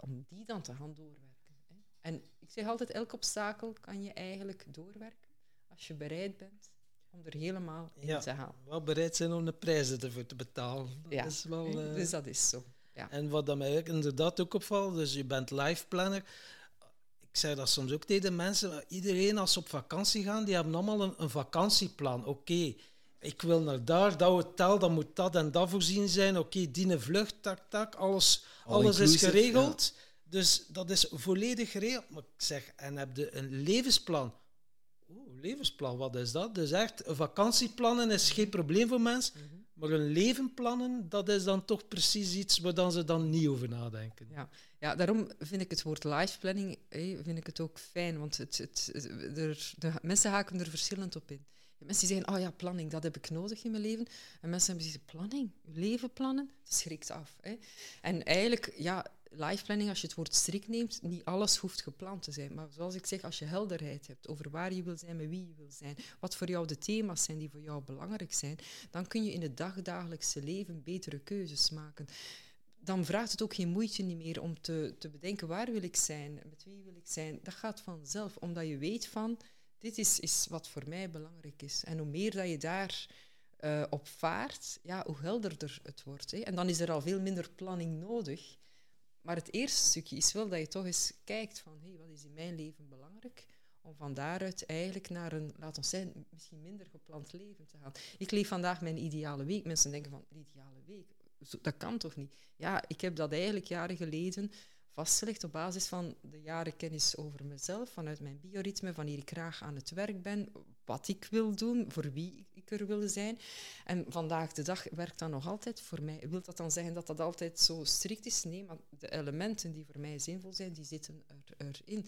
om die dan te gaan doorwerken. Hè. En ik zeg altijd, elk obstakel kan je eigenlijk doorwerken als je bereid bent om er helemaal in Ja. te gaan. Wel bereid zijn om de prijzen ervoor te betalen. Dat Ja, is wel, eh, Dus dat is zo. Ja. En wat dat mij ook inderdaad ook opvalt, dus je bent life planner. Ik zeg dat soms ook tegen mensen. Iedereen als ze op vakantie gaan, die hebben allemaal een, een vakantieplan. Oké, ik wil naar daar, dat hotel, dan moet dat en dat voorzien zijn. Oké, die een vlucht, tak, tak, alles, All alles is geregeld. Dus dat is volledig geregeld. Maar ik zeg, en heb je een levensplan? Oeh, levensplan, wat is dat? Dus echt, een vakantieplannen is geen probleem voor mensen. Maar een leven plannen, dat is dan toch precies iets waar dan ze dan niet over nadenken. Ja, ja daarom vind ik het woord life planning vind ik het ook fijn, want het, het, er, de mensen haken er verschillend op in. Mensen die zeggen, oh ja, planning, dat heb ik nodig in mijn leven. En mensen hebben planning, leven plannen, dat schrikt af. En eigenlijk, ja, life planning, als je het woord strikt neemt, niet alles hoeft gepland te zijn. Maar zoals ik zeg, als je helderheid hebt over waar je wil zijn, met wie je wil zijn, wat voor jou de thema's zijn die voor jou belangrijk zijn, dan kun je in het dagdagelijkse leven betere keuzes maken. Dan vraagt het ook geen moeite niet meer om te, te bedenken waar wil ik zijn, met wie wil ik zijn. Dat gaat vanzelf, omdat je weet van, dit is, is wat voor mij belangrijk is. En hoe meer dat je daar uh, op vaart, ja, hoe helderder het wordt. Hè. En dan is er al veel minder planning nodig. Maar het eerste stukje is wel dat je toch eens kijkt van hey, wat is in mijn leven belangrijk? Om van daaruit eigenlijk naar een, laat ons zijn, misschien minder gepland leven te gaan. Ik leef vandaag mijn ideale week. Mensen denken van, ideale week, dat kan toch niet? Ja, ik heb dat eigenlijk jaren geleden vastgelegd op basis van de jaren kennis over mezelf, vanuit mijn bioritme, wanneer ik graag aan het werk ben, wat ik wil doen, voor wie ik er wil zijn. En vandaag de dag werkt dat nog altijd voor mij. Wil dat dan zeggen dat dat altijd zo strikt is? Nee, maar de elementen die voor mij zinvol zijn, die zitten er, erin.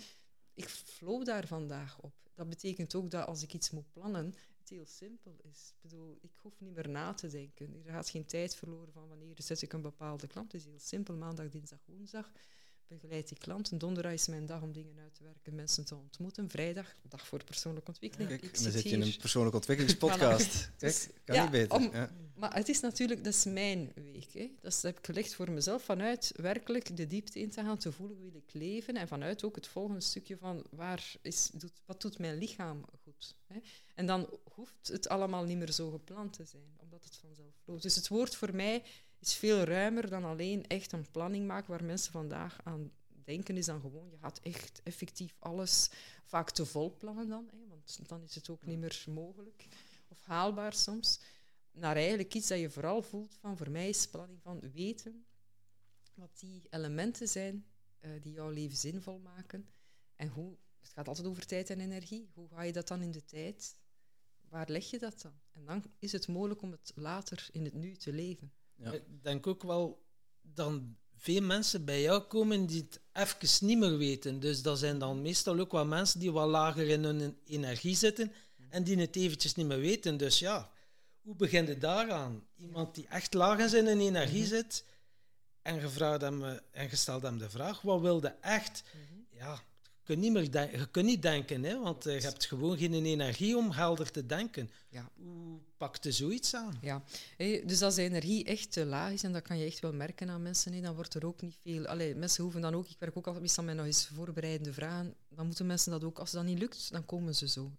Ik flow daar vandaag op. Dat betekent ook dat als ik iets moet plannen, het heel simpel is. Ik bedoel, ik hoef niet meer na te denken. Er gaat geen tijd verloren van wanneer zet ik een bepaalde klant. Het is heel simpel, maandag, dinsdag, woensdag begeleid die klanten. Donderdag is mijn dag om dingen uit te werken, mensen te ontmoeten. Vrijdag, dag voor persoonlijke ontwikkeling. Kijk, dan zit je in een persoonlijke ontwikkelingspodcast. Kijk, kan niet beter. ja. Maar het is natuurlijk, dat is mijn week. Hè. Dat heb ik gelegd voor mezelf, vanuit werkelijk de diepte in te gaan, te voelen hoe wil ik leven. En vanuit ook het volgende stukje van waar is, doet, wat doet mijn lichaam goed. Hè. En dan hoeft het allemaal niet meer zo gepland te zijn, omdat het vanzelf loopt. Dus het woord voor mij is veel ruimer dan alleen echt een planning maken waar mensen vandaag aan denken is dan gewoon, je gaat echt effectief alles vaak te vol plannen dan, hè, want dan is het ook niet meer mogelijk of haalbaar soms. Naar eigenlijk iets dat je vooral voelt van, voor mij is planning van weten wat die elementen zijn uh, die jouw leven zinvol maken en hoe, het gaat altijd over tijd en energie, hoe ga je dat dan in de tijd, waar leg je dat dan? En dan is het mogelijk om het later in het nu te leven. Ja. Ik denk ook wel dan veel mensen bij jou komen die het even niet meer weten. Dus dat zijn dan meestal ook wel mensen die wat lager in hun energie zitten en die het eventjes niet meer weten. Dus ja, hoe begin je daaraan? Iemand die echt laag in zijn energie mhm. zit en je, hem, eh, en je stelt hem de vraag, wat wilde echt? Mhm. Ja, kunt niet meer je kunt niet denken, hè, want eh, je hebt gewoon geen energie om helder te denken. Ja. Hoe pakt je zoiets aan? Ja, dus als de energie echt te laag is, en dat kan je echt wel merken aan mensen, hè, dan wordt er ook niet veel... Allee, mensen hoeven dan ook... Ik werk ook altijd meestal met nog eens voorbereidende vragen. Dan moeten mensen dat ook... Als dat niet lukt, dan komen ze zo.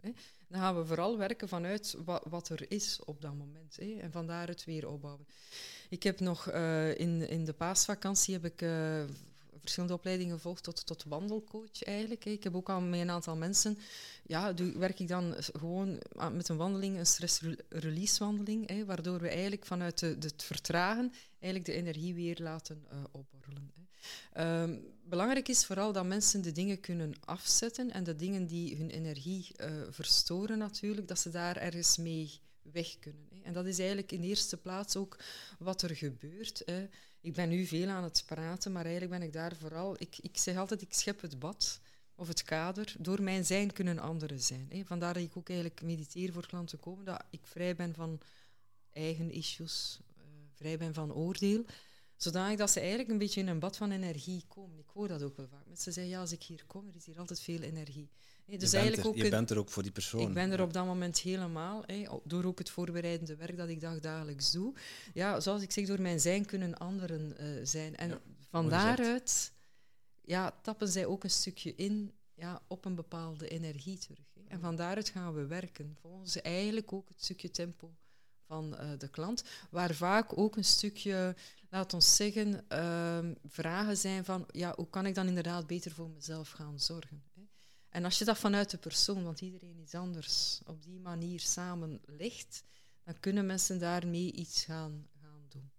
Dan gaan we vooral werken vanuit wat, wat er is op dat moment. Hè, en vandaar het weer opbouwen. Ik heb nog uh, in, in de paasvakantie heb ik... Uh, verschillende opleidingen gevolgd tot, tot wandelcoach eigenlijk. Ik heb ook al met een aantal mensen, ja, werk ik dan gewoon met een wandeling, een stress-release wandeling, waardoor we eigenlijk vanuit het vertragen eigenlijk de energie weer laten uh, opborrelen. Um, belangrijk is vooral dat mensen de dingen kunnen afzetten en de dingen die hun energie uh, verstoren natuurlijk, dat ze daar ergens mee weg kunnen. Hè. En dat is eigenlijk in eerste plaats ook wat er gebeurt. Hè ik ben nu veel aan het praten, maar eigenlijk ben ik daar vooral... Ik, ik zeg altijd, ik schep het bad of het kader. Door mijn zijn kunnen anderen zijn. Hè. Vandaar dat ik ook eigenlijk mediteer voor klanten komen, dat ik vrij ben van eigen issues, uh, vrij ben van oordeel. Zodanig dat ze eigenlijk een beetje in een bad van energie komen. Ik hoor dat ook wel vaak. Mensen zeggen, ja, als ik hier kom, er is hier altijd veel energie. Dus je, eigenlijk bent er, ook je bent er ook voor die persoon. Ik ben er op dat moment helemaal. door ook het voorbereidende werk dat ik dagdagelijks doe. Ja, zoals ik zeg, door mijn zijn kunnen anderen uh, zijn. En van daaruit ja, tappen zij ook een stukje in ja, op een bepaalde energie terug. En van daaruit gaan we werken. Volgens eigenlijk ook het stukje tempo van uh, de klant, waar vaak ook een stukje laat ons zeggen, uh, vragen zijn van, ja, hoe kan ik dan inderdaad beter voor mezelf gaan zorgen? En als je dat vanuit de persoon, want iedereen is anders, op die manier samen legt, dan kunnen mensen daarmee iets gaan, gaan doen.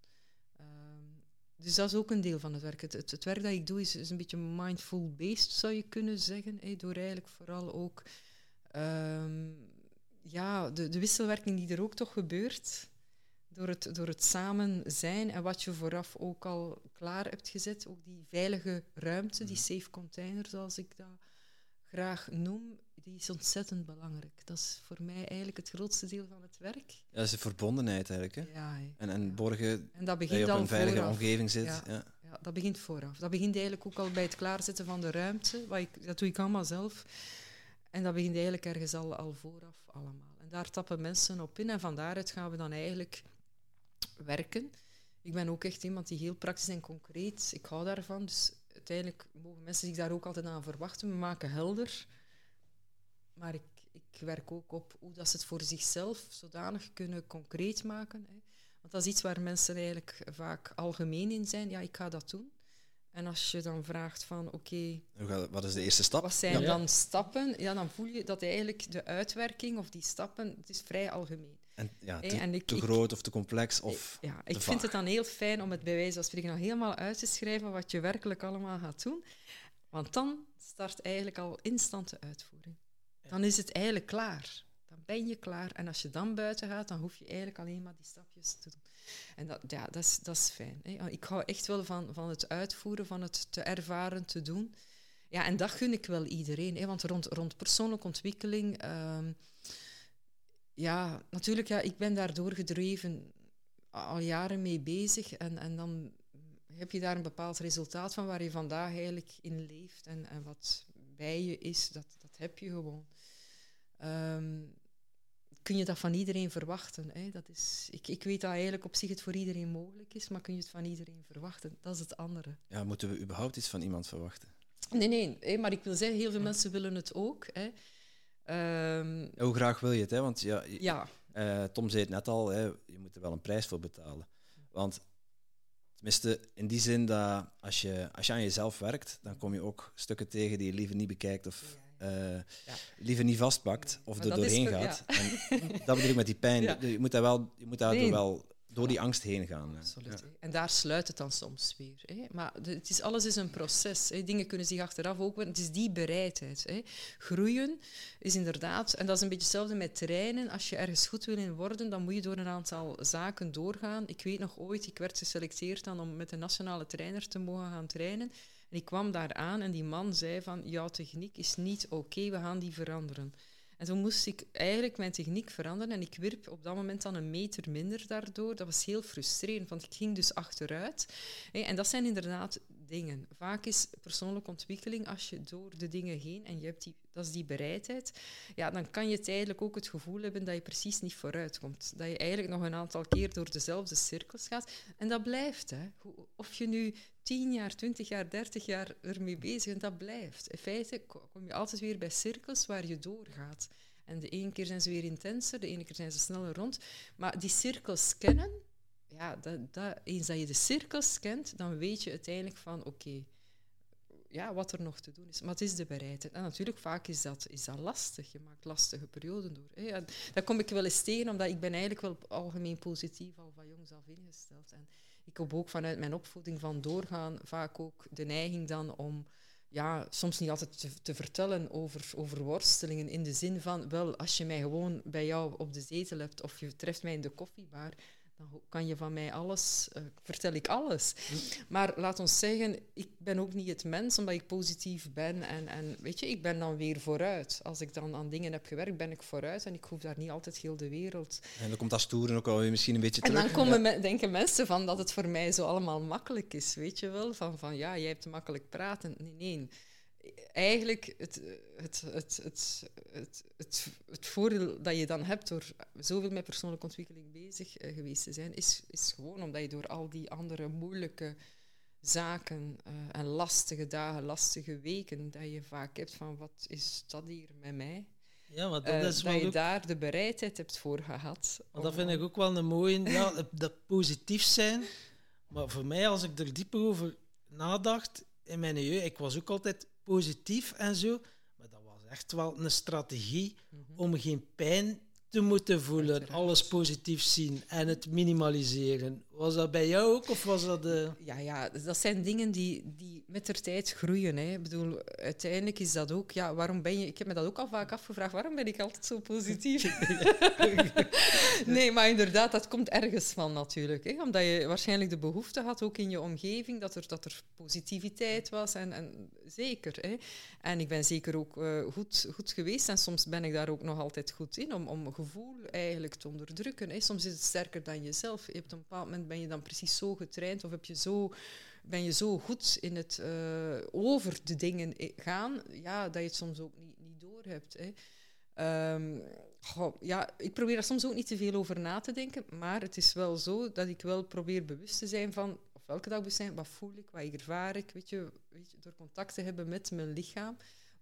Um, dus dat is ook een deel van het werk. Het, het, werk dat ik doe is, is een beetje mindful-based, zou je kunnen zeggen, door eigenlijk vooral ook um, ja, de, de wisselwerking die er ook toch gebeurt door het, door het samen zijn en wat je vooraf ook al klaar hebt gezet, ook die veilige ruimte, die safe container, zoals ik dat graag noem, die is ontzettend belangrijk. Dat is voor mij eigenlijk het grootste deel van het werk. Ja, dat is de verbondenheid eigenlijk. Hè? Ja. En, en borgen en dat dat begint je op een veilige vooraf. omgeving zit. Ja. Ja. Ja, dat begint vooraf. Dat begint eigenlijk ook al bij het klaarzetten van de ruimte. Wat ik, dat doe ik allemaal zelf. En dat begint eigenlijk ergens al, al vooraf allemaal. En daar tappen mensen op in. En van daaruit gaan we dan eigenlijk werken. Ik ben ook echt iemand die heel praktisch en concreet... Ik hou daarvan. Dus uiteindelijk mogen mensen zich daar ook altijd aan verwachten. We maken helder. Maar ik, ik werk ook op hoe dat ze het voor zichzelf zodanig kunnen concreet maken. Hè. Want dat is iets waar mensen eigenlijk vaak algemeen in zijn. Ja, ik ga dat doen. En als je dan vraagt van, oké, Wat is de eerste stap? wat zijn Ja. dan stappen? Ja, dan voel je dat eigenlijk de uitwerking of die stappen, het is vrij algemeen. En, ja, Hè, te, en ik- te ik- groot of te complex? Of, ja, ik vind het dan heel fijn om het bij wijze van spreken al helemaal uit te schrijven wat je werkelijk allemaal gaat doen. Want dan start eigenlijk al instant de uitvoering. Dan is het eigenlijk klaar. Dan ben je klaar. En als je dan buiten gaat, dan hoef je eigenlijk alleen maar die stapjes te doen. En dat, ja, dat, is, dat is fijn. Hè. Ik hou echt wel van, van het uitvoeren, van het te ervaren, te doen. Ja, en dat gun ik wel iedereen. Hè. Want rond, rond persoonlijke ontwikkeling... ehm, ja, natuurlijk, ja, ik ben daardoor gedreven al jaren mee bezig. En, en dan heb je daar een bepaald resultaat van waar je vandaag eigenlijk in leeft. En, en wat bij je is, dat, dat heb je gewoon. Ehm, kun je dat van iedereen verwachten? Hè? Dat is, ik, ik weet dat eigenlijk op zich het voor iedereen mogelijk is, maar kun je het van iedereen verwachten? Dat is het andere. ja, moeten we überhaupt iets van iemand verwachten? Nee, nee, hè, maar ik wil zeggen, heel veel mensen willen het ook. Hè. Ehm, Hoe graag wil je het? Hè? Want ja, eh, Tom zei het net al, hè, je moet er wel een prijs voor betalen. Want tenminste, in die zin dat als je, als je aan jezelf werkt, dan kom je ook stukken tegen die je liever niet bekijkt of eh, liever niet vastpakt of Maar er is doorheen gaat. En dat bedoel ik met die pijn. (laughs) Je moet daar wel, je moet daardoor Nee. wel door die angst heen gaan. Absoluut. Ja. En daar sluit het dan soms weer. Hè. Maar het is, alles is een proces. Hè. Dingen kunnen zich achteraf ook... Het is die bereidheid. Hè. Groeien is inderdaad... En dat is een beetje hetzelfde met trainen. Als je ergens goed wil in worden, dan moet je door een aantal zaken doorgaan. Ik weet nog ooit, ik werd geselecteerd dan om met een nationale trainer te mogen gaan trainen. En ik kwam daar aan en die man zei van... Jouw techniek is niet oké, we gaan die veranderen. En toen moest ik eigenlijk mijn techniek veranderen en ik wierp op dat moment dan een meter minder daardoor. Dat was heel frustrerend, want ik ging dus achteruit. En dat zijn inderdaad dingen. Vaak is persoonlijke ontwikkeling, als je door de dingen heen en je hebt die, dat is die bereidheid, ja, dan kan je tijdelijk ook het gevoel hebben dat je precies niet vooruit komt. Dat je eigenlijk nog een aantal keer door dezelfde cirkels gaat. En dat blijft. Hè. Of je nu 10 jaar, 20 jaar, 30 jaar ermee bezig bent, dat blijft. In feite ko- kom je altijd weer bij cirkels waar je doorgaat. En de ene keer zijn ze weer intenser, de ene keer zijn ze sneller rond. Maar die cirkels kennen, ja, dat, dat, eens dat je de cirkels kent, dan weet je uiteindelijk van oké, ja, wat er nog te doen is. Maar het is de bereidheid. En natuurlijk, vaak is dat, is dat lastig. Je maakt lastige perioden door. En dat kom ik wel eens tegen, omdat ik ben eigenlijk wel algemeen positief al van jongs af ingesteld. En ik heb ook vanuit mijn opvoeding van doorgaan vaak ook de neiging dan om ja, soms niet altijd te, te vertellen over, over worstelingen. In de zin van, wel, als je mij gewoon bij jou op de zetel hebt of je treft mij in de koffiebar, dan kan je van mij alles, eh, vertel ik alles. Maar laat ons zeggen, ik ben ook niet het mens, omdat ik positief ben. En, en weet je, ik ben dan weer vooruit. Als ik dan aan dingen heb gewerkt, ben ik vooruit. En ik hoef daar niet altijd heel de wereld En dan komt dat stoeren ook alweer misschien een beetje en terug. dan komen me- denken mensen van dat het voor mij zo allemaal makkelijk is, weet je wel? Van, van ja, jij hebt makkelijk praten. Nee, nee. Eigenlijk, het, het, het, het, het, het, het voordeel dat je dan hebt door zoveel met persoonlijke ontwikkeling bezig eh, geweest te zijn, is, is gewoon omdat je door al die andere moeilijke zaken eh, en lastige dagen, lastige weken, dat je vaak hebt van wat is dat hier met mij? Ja, maar dat Eh, is dat je ook daar de bereidheid hebt voor gehad. Maar dat vind ik ook wel een mooie. Ja, dat positief zijn. Maar voor mij, als ik er dieper over nadacht, in mijn jeugd, ik was ook altijd positief en zo. Maar dat was echt wel een strategie Mhm. om geen pijn te moeten voelen. Uiteraard. Alles positief zien en het minimaliseren. Was dat bij jou ook, of was dat... de? Ja, ja, dat zijn dingen die, die met de tijd groeien. Hè. Ik bedoel, uiteindelijk is dat ook... Ja, waarom ben je... Ik heb me dat ook al vaak afgevraagd. Waarom ben ik altijd zo positief? (laughs) nee, maar inderdaad, dat komt ergens van natuurlijk. Hè. Omdat je waarschijnlijk de behoefte had, ook in je omgeving, dat er, dat er positiviteit was. En, en zeker. Hè. En ik ben zeker ook uh, goed, goed geweest. En soms ben ik daar ook nog altijd goed in, om, om gevoel eigenlijk te onderdrukken. Hè. Soms is het sterker dan jezelf. Je hebt een bepaald moment ben je dan precies zo getraind of heb je zo, ben je zo goed in het uh, over de dingen gaan, ja, dat je het soms ook niet, niet door hebt. Hè. Goh, ja, ik probeer er soms ook niet te veel over na te denken, maar het is wel zo dat ik wel probeer bewust te zijn van, of welke dag bewust zijn, wat voel ik, wat ervaar ik, weet je, weet je, door contact te hebben met mijn lichaam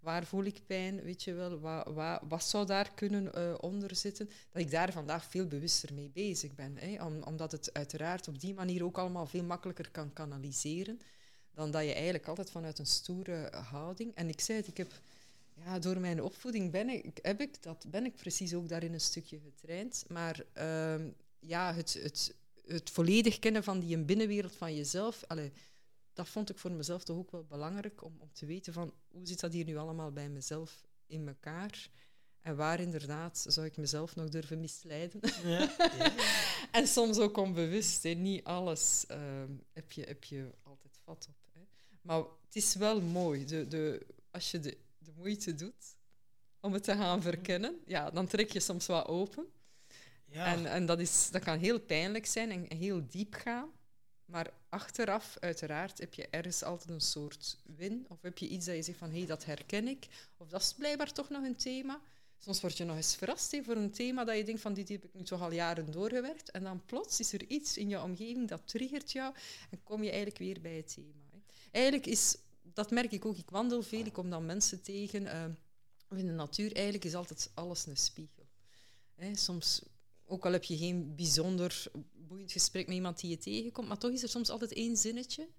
waar voel ik pijn, weet je wel, wat, wat, wat zou daar kunnen uh, onder zitten, dat ik daar vandaag veel bewuster mee bezig ben. Hè? Om, omdat het uiteraard op die manier ook allemaal veel makkelijker kan kanaliseren dan dat je eigenlijk altijd vanuit een stoere houding... En ik zei het, ik heb... Ja, door mijn opvoeding ben ik, heb ik dat, ben ik precies ook daarin een stukje getraind. Maar uh, ja, het, het, het volledig kennen van die binnenwereld van jezelf... dat vond ik voor mezelf toch ook wel belangrijk om, om te weten van hoe zit dat hier nu allemaal bij mezelf in elkaar. En waar inderdaad zou ik mezelf nog durven misleiden. Ja, ja. (laughs) en soms ook onbewust. Hè. Niet alles uh, heb, je, heb je altijd vat op. Hè. Maar het is wel mooi. De, de, als je de, de moeite doet om het te gaan verkennen, ja, dan trek je soms wat open. Ja. En, en dat, is, dat kan heel pijnlijk zijn en heel diep gaan. Maar achteraf, uiteraard, heb je ergens altijd een soort win. Of heb je iets dat je zegt van, hé, hey, dat herken ik. Of dat is blijkbaar toch nog een thema. Soms word je nog eens verrast voor een thema dat je denkt van, dit heb ik nu toch al jaren doorgewerkt. En dan plots is er iets in je omgeving dat triggert jou en kom je eigenlijk weer bij het thema. Eigenlijk is, dat merk ik ook, ik wandel veel, ik kom dan mensen tegen. Uh, in de natuur, eigenlijk is altijd alles een spiegel. Soms ook al heb je geen bijzonder boeiend gesprek met iemand die je tegenkomt, maar toch is er soms altijd één zinnetje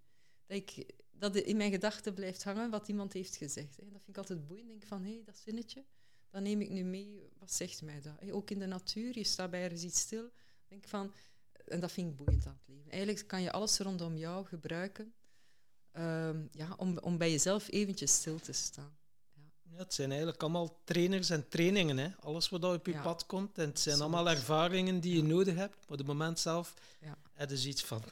dat, ik, dat in mijn gedachten blijft hangen wat iemand heeft gezegd. Hè. Dat vind ik altijd boeiend. Denk van, hé, hey, dat zinnetje, dan neem ik nu mee. Wat zegt mij dat? Ook in de natuur, je staat bij ergens iets stil. Denk van, en dat vind ik boeiend aan het leven. Eigenlijk kan je alles rondom jou gebruiken um, ja, om, om bij jezelf eventjes stil te staan. Ja, het zijn eigenlijk allemaal trainers en trainingen. Hè. Alles wat op je pad komt. En het zijn allemaal ervaringen die je nodig hebt. Maar op het moment zelf ja. heb je zoiets van...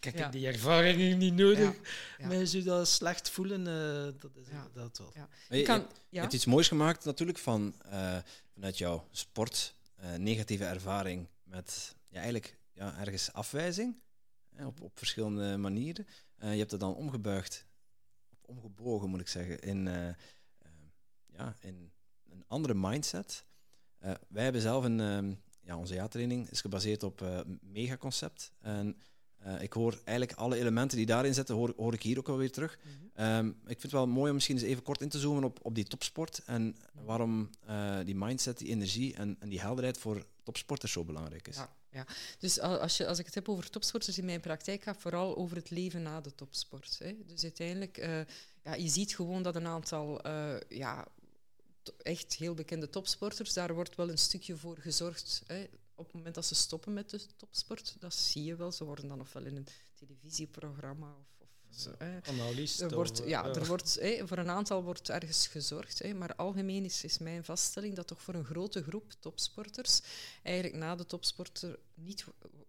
Ik heb die ervaringen niet nodig. Ja. (laughs) Maar je dat slecht voelen, uh, dat is inderdaad wel. Je, kan, je, hebt iets moois gemaakt natuurlijk van, uh, vanuit jouw sport. Uh, negatieve ervaring met ja, eigenlijk ja, ergens afwijzing. Hè, op, op verschillende manieren. je hebt het dan omgebuigd. Omgebogen moet ik zeggen. In ja, in een andere mindset. Uh, wij hebben zelf een, uh, ja, onze jaartraining is gebaseerd op uh, megaconcept. En uh, ik hoor eigenlijk alle elementen die daarin zitten, hoor, hoor ik hier ook alweer terug. Mm -hmm. um, ik vind het wel mooi om misschien eens even kort in te zoomen op, op die topsport en waarom die mindset, die energie en, en die helderheid voor topsporters zo belangrijk is. Ja, ja. dus als, je, als ik het heb over topsporters in mijn praktijk, gaat vooral over het leven na de topsport. Hè. Dus uiteindelijk, ja, je ziet gewoon dat een aantal ja, echt heel bekende topsporters, daar wordt wel een stukje voor gezorgd. Hè. Op het moment dat ze stoppen met de topsport, dat zie je wel. Ze worden dan ofwel in een televisieprogramma of Analist. Er wordt, ja, er wordt, voor een aantal wordt ergens gezorgd. maar algemeen is, is mijn vaststelling dat toch voor een grote groep topsporters eigenlijk na de topsporter niet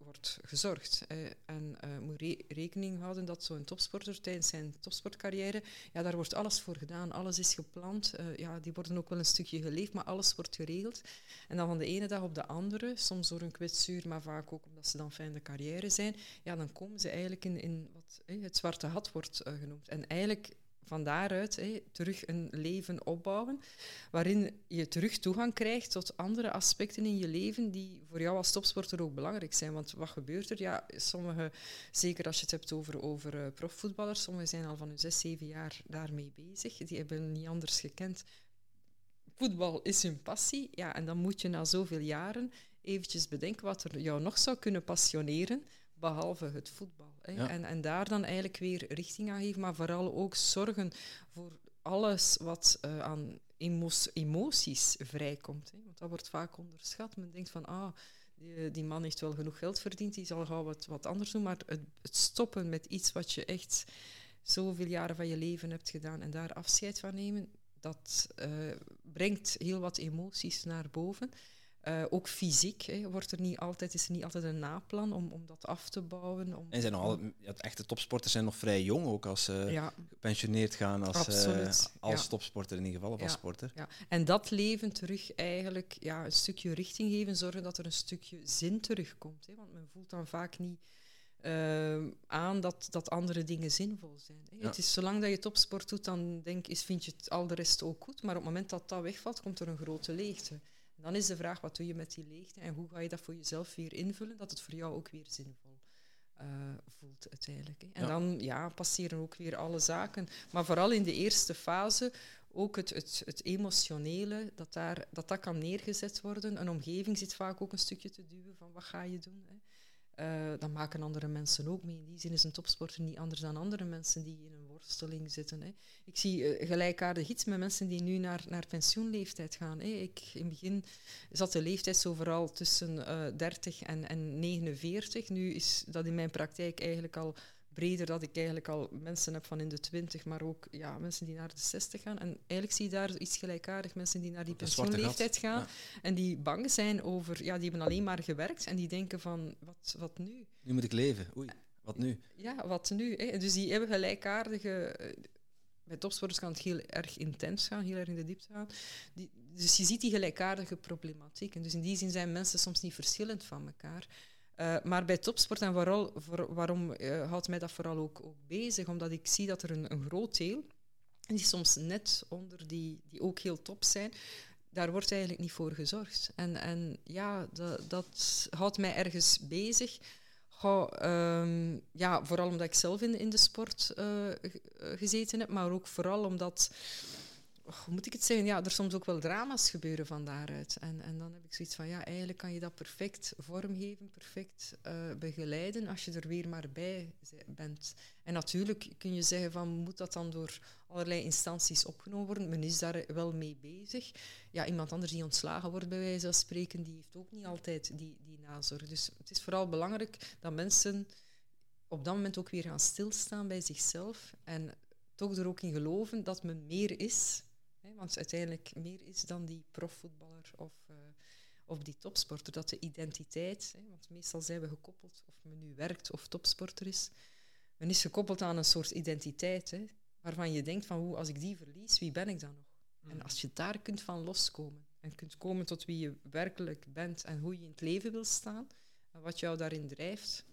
wordt gezorgd. en uh, moet rekening houden dat zo'n topsporter tijdens zijn topsportcarrière, ja, daar wordt alles voor gedaan, alles is gepland. Uh, ja, die worden ook wel een stukje geleefd, maar alles wordt geregeld. En dan van de ene dag op de andere, soms door een kwetsuur, maar vaak ook omdat ze dan fijne carrière zijn, ja, dan komen ze eigenlijk in, in het zwarte had wordt uh, genoemd. En eigenlijk van daaruit terug een leven opbouwen, waarin je terug toegang krijgt tot andere aspecten in je leven die voor jou als topsporter ook belangrijk zijn. Want wat gebeurt er? Ja, sommige, zeker als je het hebt over, over uh, profvoetballers, sommigen zijn al van hun zes, zeven jaar daarmee bezig. Die hebben niet anders gekend. Voetbal is hun passie. Ja, en dan moet je na zoveel jaren eventjes bedenken wat er jou nog zou kunnen passioneren, behalve het voetbal. En, en daar dan eigenlijk weer richting aan geven, maar vooral ook zorgen voor alles wat uh, aan emo emoties vrijkomt. Hè. Want dat wordt vaak onderschat. Men denkt van, ah, Die, die man heeft wel genoeg geld verdiend, die zal gauw wat, wat anders doen. Maar het, het stoppen met iets wat je echt zoveel jaren van je leven hebt gedaan en daar afscheid van nemen, dat uh, brengt heel wat emoties naar boven. Uh, ook fysiek hè, wordt er niet altijd, is er niet altijd een naplan om, om dat af te bouwen. Om, en zijn al, ja, echte topsporters zijn nog vrij jong, ook als ze ja. gepensioneerd gaan als, uh, als ja. topsporter in ieder geval, of als sporter. Ja. En dat leven terug eigenlijk ja, een stukje richting geven, zorgen dat er een stukje zin terugkomt. Hè, want men voelt dan vaak niet uh, aan dat, dat andere dingen zinvol zijn. Hè. Het is zolang dat je topsport doet, dan denk, is, vind je het al de rest ook goed. Maar op het moment dat dat wegvalt, komt er een grote leegte. Dan is de vraag, wat doe je met die leegte en hoe ga je dat voor jezelf weer invullen, dat het voor jou ook weer zinvol uh, voelt uiteindelijk. Hè. En ja. dan ja, passeren ook weer alle zaken. Maar vooral in de eerste fase ook het, het, het emotionele, dat, daar, dat dat kan neergezet worden. Een omgeving zit vaak ook een stukje te duwen van wat ga je doen. Hè. Uh, dan maken andere mensen ook mee. In die zin is een topsporter niet anders dan andere mensen die in een zitten. Hè. Ik zie uh, gelijkaardig iets met mensen die nu naar, naar pensioenleeftijd gaan. Hè. Ik, in het begin zat de leeftijd zo vooral tussen uh, 30 en, en 49. Nu is dat in mijn praktijk eigenlijk al breder dat ik eigenlijk al mensen heb van in de 20, maar ook ja, mensen die naar de 60 gaan. En eigenlijk zie je daar iets gelijkaardig, mensen die naar die pensioenleeftijd gaan ja. en die bang zijn over, ja, die hebben alleen maar gewerkt en die denken van, wat, wat nu? Nu moet ik leven, oei, wat nu? Ja, wat nu? Hè? Dus die hebben gelijkaardige... Bij topsporters kan het heel erg intens gaan, heel erg in de diepte gaan. Dus je ziet die gelijkaardige problematiek. En dus in die zin zijn mensen soms niet verschillend van elkaar. Uh, maar bij topsport, en vooral, voor, waarom uh, houdt mij dat vooral ook, ook, bezig? Omdat ik zie dat er een, een groot deel, die soms net onder die, die ook heel top zijn, daar wordt eigenlijk niet voor gezorgd. En, en ja, dat, dat houdt mij ergens bezig. Um, ja, vooral omdat ik zelf in, de sport uh, gezeten heb, maar ook vooral omdat moet ik het zeggen, ja, er soms ook wel drama's gebeuren van daaruit. En, en dan heb ik zoiets van, ja, eigenlijk kan je dat perfect vormgeven, perfect uh, begeleiden als je er weer maar bij bent. En natuurlijk kun je zeggen van, moet dat dan door allerlei instanties opgenomen worden? Men is daar wel mee bezig. Ja, iemand anders die ontslagen wordt, bij wijze van spreken, die heeft ook niet altijd die, die nazorg. Dus het is vooral belangrijk dat mensen op dat moment ook weer gaan stilstaan bij zichzelf en toch er ook in geloven dat men meer is Hè, want uiteindelijk meer is dan die profvoetballer of, uh, of die topsporter. Dat de identiteit, hè, want meestal zijn we gekoppeld, of men nu werkt of topsporter is, men is gekoppeld aan een soort identiteit, hè, waarvan je denkt van, hoe, als ik die verlies, wie ben ik dan nog? En mm. als je daar kunt van loskomen en kunt komen tot wie je werkelijk bent en hoe je in het leven wil staan en wat jou daarin drijft,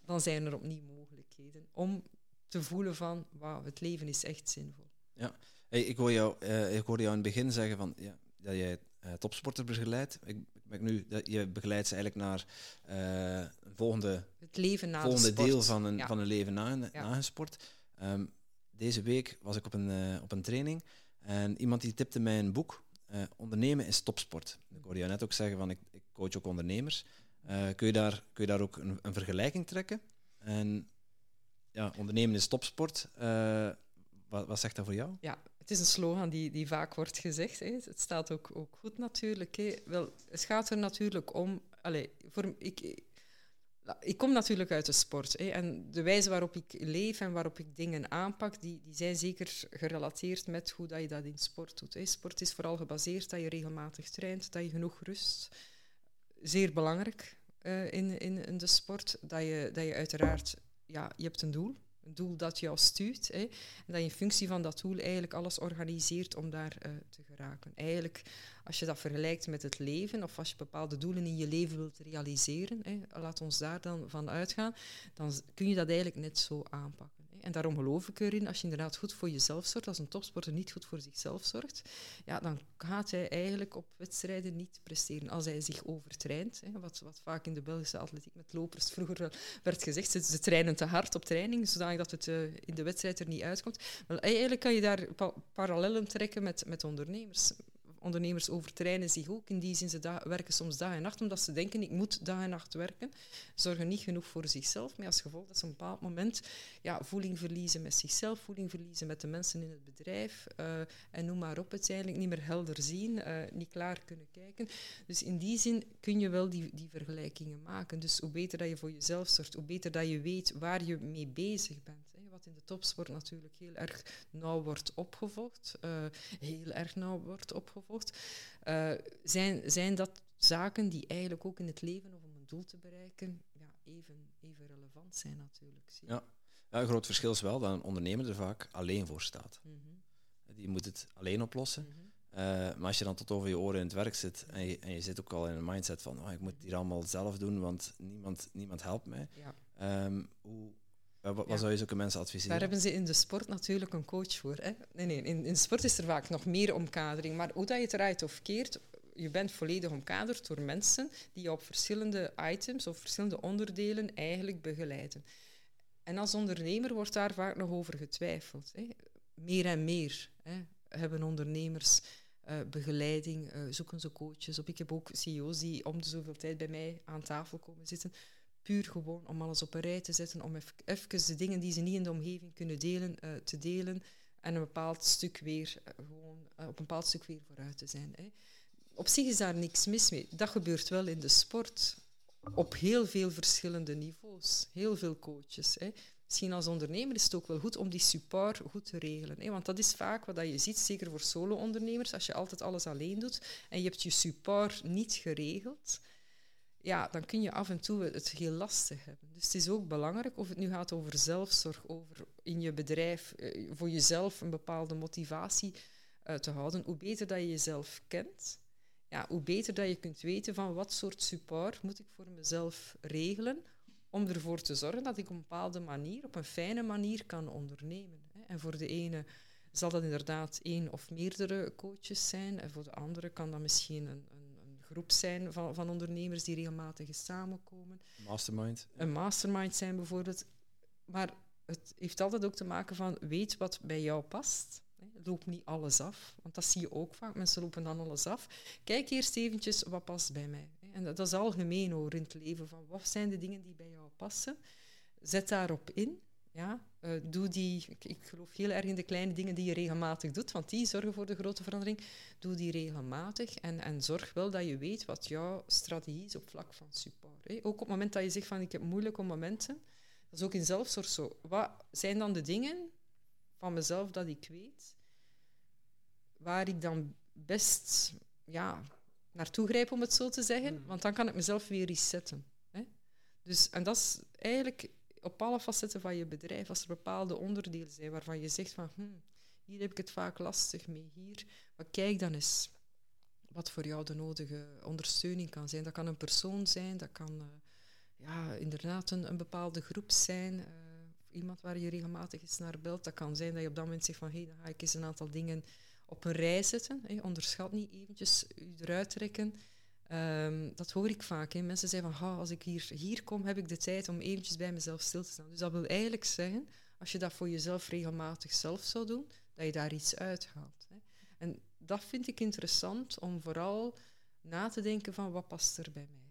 dan zijn er opnieuw mogelijkheden om te voelen van, wauw, het leven is echt zinvol. Ja, Hey, ik, hoor jou, uh, ik hoorde jou in het begin zeggen van, ja, dat jij uh, topsporters begeleidt. Ik, ik merk nu dat je begeleidt ze eigenlijk naar uh, een volgende, het leven na volgende de deel van een, ja. van een leven na, een, ja. na een sport. Um, deze week was ik op een, op een training en iemand die tipte mij een boek. ondernemen is topsport. Ik hoorde jou net ook zeggen van ik, ik coach ook ondernemers. kun, je daar, kun je daar ook een, een vergelijking trekken? En ja, ondernemen is topsport. Wat, wat, zegt dat voor jou? Ja, het is een slogan die, die vaak wordt gezegd. Hè. Het staat ook, ook goed natuurlijk. Hè. Wel, het gaat er natuurlijk om... Allez, voor, ik, ik kom natuurlijk uit de sport. Hè, en de wijze waarop ik leef en waarop ik dingen aanpak, die, die zijn zeker gerelateerd met hoe dat je dat in sport doet. Hè. Sport is vooral gebaseerd dat je regelmatig traint, dat je genoeg rust. Zeer belangrijk uh, in, in, in de sport. Dat je, dat je uiteraard... Ja, je hebt een doel doel dat jou stuurt. Hè, en dat je in functie van dat doel eigenlijk alles organiseert om daar uh, te geraken. Eigenlijk, als je dat vergelijkt met het leven, of als je bepaalde doelen in je leven wilt realiseren, hè, laat ons daar dan van uitgaan, dan kun je dat eigenlijk net zo aanpakken. En daarom geloof ik erin, als je inderdaad goed voor jezelf zorgt, als een topsporter niet goed voor zichzelf zorgt, ja, dan gaat hij eigenlijk op wedstrijden niet presteren. Als hij zich overtraint, hè, wat, wat vaak in de Belgische atletiek met lopers vroeger werd gezegd, ze, trainen te hard op training, zodat het uh, in de wedstrijd er niet uitkomt. Eigenlijk kan je daar pa parallellen trekken met, met ondernemers Ondernemers overtrainen zich ook. In die zin, ze werken soms dag en nacht omdat ze denken, ik moet dag en nacht werken. Zorgen niet genoeg voor zichzelf, maar als gevolg dat ze op een bepaald moment ja, voeling verliezen met zichzelf, voeling verliezen met de mensen in het bedrijf uh, en noem maar op, uiteindelijk niet meer helder zien, uh, niet klaar kunnen kijken. Dus in die zin kun je wel die, die vergelijkingen maken. Dus hoe beter dat je voor jezelf zorgt, hoe beter dat je weet waar je mee bezig bent. Wat in de topsport natuurlijk heel erg nauw wordt opgevolgd, uh, heel erg nauw wordt opgevolgd, uh, zijn, zijn dat zaken die eigenlijk ook in het leven of om een doel te bereiken ja, even, even relevant zijn natuurlijk. Zie. Ja. ja, een groot verschil is wel dat een ondernemer er vaak alleen voor staat. Mm -hmm. Die moet het alleen oplossen. Mm -hmm. Uh, maar als je dan tot over je oren in het werk zit en je, en je zit ook al in een mindset van oh, ik moet het hier allemaal zelf doen, want niemand, niemand helpt mij. Ja. Um, hoe, wat, wat zou je zulke mensen adviseren? Daar hebben ze in de sport natuurlijk een coach voor. Hè? Nee, nee, in, in de sport is er vaak nog meer omkadering. Maar hoe dat je het eruit of keert, je bent volledig omkaderd door mensen die je op verschillende items of verschillende onderdelen eigenlijk begeleiden. En als ondernemer wordt daar vaak nog over getwijfeld. Hè? Meer en meer hè, hebben ondernemers uh, begeleiding, uh, zoeken ze coaches op. Ik heb ook CEO's die om de zoveel tijd bij mij aan tafel komen zitten puur gewoon om alles op een rij te zetten, om even de dingen die ze niet in de omgeving kunnen delen, uh, te delen en een bepaald stuk weer, uh, gewoon uh, op een bepaald stuk weer vooruit te zijn. Hè. Op zich is daar niks mis mee. Dat gebeurt wel in de sport, op heel veel verschillende niveaus. Heel veel coaches. Hè. Misschien als ondernemer is het ook wel goed om die support goed te regelen. Hè. Want dat is vaak wat je ziet, zeker voor solo-ondernemers, als je altijd alles alleen doet en je hebt je support niet geregeld, ja, dan kun je af en toe het heel lastig hebben. Dus het is ook belangrijk of het nu gaat over zelfzorg, over in je bedrijf uh, voor jezelf een bepaalde motivatie uh, te houden. Hoe beter dat je jezelf kent, ja, hoe beter dat je kunt weten van wat soort support moet ik voor mezelf regelen om ervoor te zorgen dat ik op een bepaalde manier, op een fijne manier kan ondernemen. En voor de ene zal dat inderdaad één of meerdere coaches zijn en voor de andere kan dat misschien een groep zijn van, van ondernemers die regelmatig samenkomen. Mastermind. Een mastermind zijn bijvoorbeeld. Maar het heeft altijd ook te maken van weet wat bij jou past. Loop niet alles af, want dat zie je ook vaak. Mensen lopen dan alles af. Kijk eerst eventjes wat past bij mij. En dat, is algemeen hoor in het leven. Van wat zijn de dingen die bij jou passen? Zet daarop in. Ja, uh, doe die, ik, ik, geloof heel erg in de kleine dingen die je regelmatig doet, want die zorgen voor de grote verandering. Doe die regelmatig en, en zorg wel dat je weet wat jouw strategie is op vlak van support. Hè. Ook op het moment dat je zegt van ik heb moeilijke momenten, dat is ook in zelfzorg zo. Wat zijn dan de dingen van mezelf dat ik weet, waar ik dan best ja, naartoe grijp, om het zo te zeggen, mm. want dan kan ik mezelf weer resetten. Hè. Dus, en dat is eigenlijk op alle facetten van je bedrijf, als er bepaalde onderdelen zijn waarvan je zegt van hm, hier heb ik het vaak lastig mee, hier, maar kijk dan eens wat voor jou de nodige ondersteuning kan zijn. Dat kan een persoon zijn, dat kan uh, ja, inderdaad een, een, bepaalde groep zijn, uh, iemand waar je regelmatig eens naar belt. Dat kan zijn dat je op dat moment zegt van hé, hey, dan ga ik eens een aantal dingen op een rij zetten. Onderschat niet eventjes u eruit trekken. Um, dat hoor ik vaak. Hè. Mensen zeggen van, als ik hier, hier kom, heb ik de tijd om eventjes bij mezelf stil te staan. Dus dat wil eigenlijk zeggen, als je dat voor jezelf regelmatig zelf zou doen, dat je daar iets uithaalt. Hè. En dat vind ik interessant om vooral na te denken van, wat past er bij mij?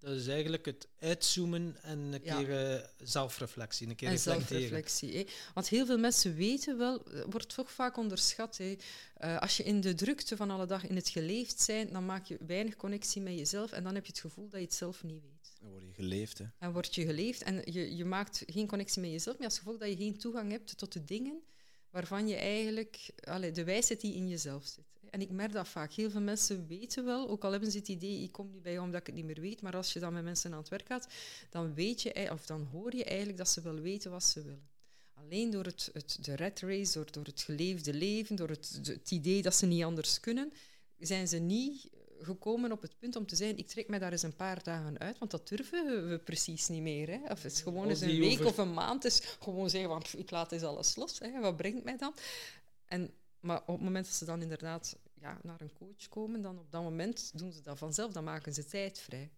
Dat is eigenlijk het uitzoomen en een keer uh, zelfreflectie, een keer en zelfreflectie. Hè. Want heel veel mensen weten wel, wordt toch vaak onderschat. Hè. Uh, als je in de drukte van alle dag in het geleefd zijn, dan maak je weinig connectie met jezelf en dan heb je het gevoel dat je het zelf niet weet. Dan word je geleefd. Hè. En word je geleefd en je, je maakt geen connectie met jezelf, maar als gevolg dat je geen toegang hebt tot de dingen waarvan je eigenlijk, allee, de wijsheid die in jezelf zit. En ik merk dat vaak. Heel veel mensen weten wel, ook al hebben ze het idee, ik kom niet bij jou omdat ik het niet meer weet, maar als je dan met mensen aan het werk gaat, dan weet je, of dan hoor je eigenlijk dat ze wel weten wat ze willen. Alleen door het, het, de red race, door, door het geleefde leven, door het, het idee dat ze niet anders kunnen, zijn ze niet gekomen op het punt om te zeggen, ik trek mij daar eens een paar dagen uit, want dat durven we precies niet meer. Hè. Of het is gewoon eens een week of een maand, is gewoon zeggen, want ik laat eens alles los. Hè. Wat brengt mij dan? En, maar op het moment dat ze dan inderdaad ja, naar een coach komen, dan op dat moment doen ze dat vanzelf, dan maken ze tijd vrij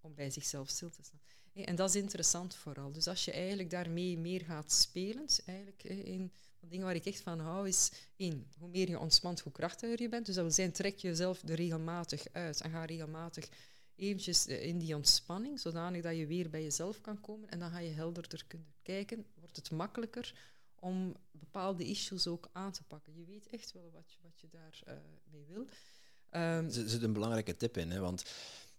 om bij zichzelf stil te staan. En dat is interessant vooral. Dus als je eigenlijk daarmee meer gaat spelen, eigenlijk in van dingen waar ik echt van hou, is één, hoe meer je ontspant, hoe krachtiger je bent. Dus dat wil zeggen, trek jezelf er regelmatig uit en ga regelmatig eventjes eh, in die ontspanning, zodanig dat je weer bij jezelf kan komen en dan ga je helderder kunnen kijken. Wordt het makkelijker om bepaalde issues ook aan te pakken. Je weet echt wel wat je, wat je daarmee mee wil. Um, er zit een belangrijke tip in, hè, want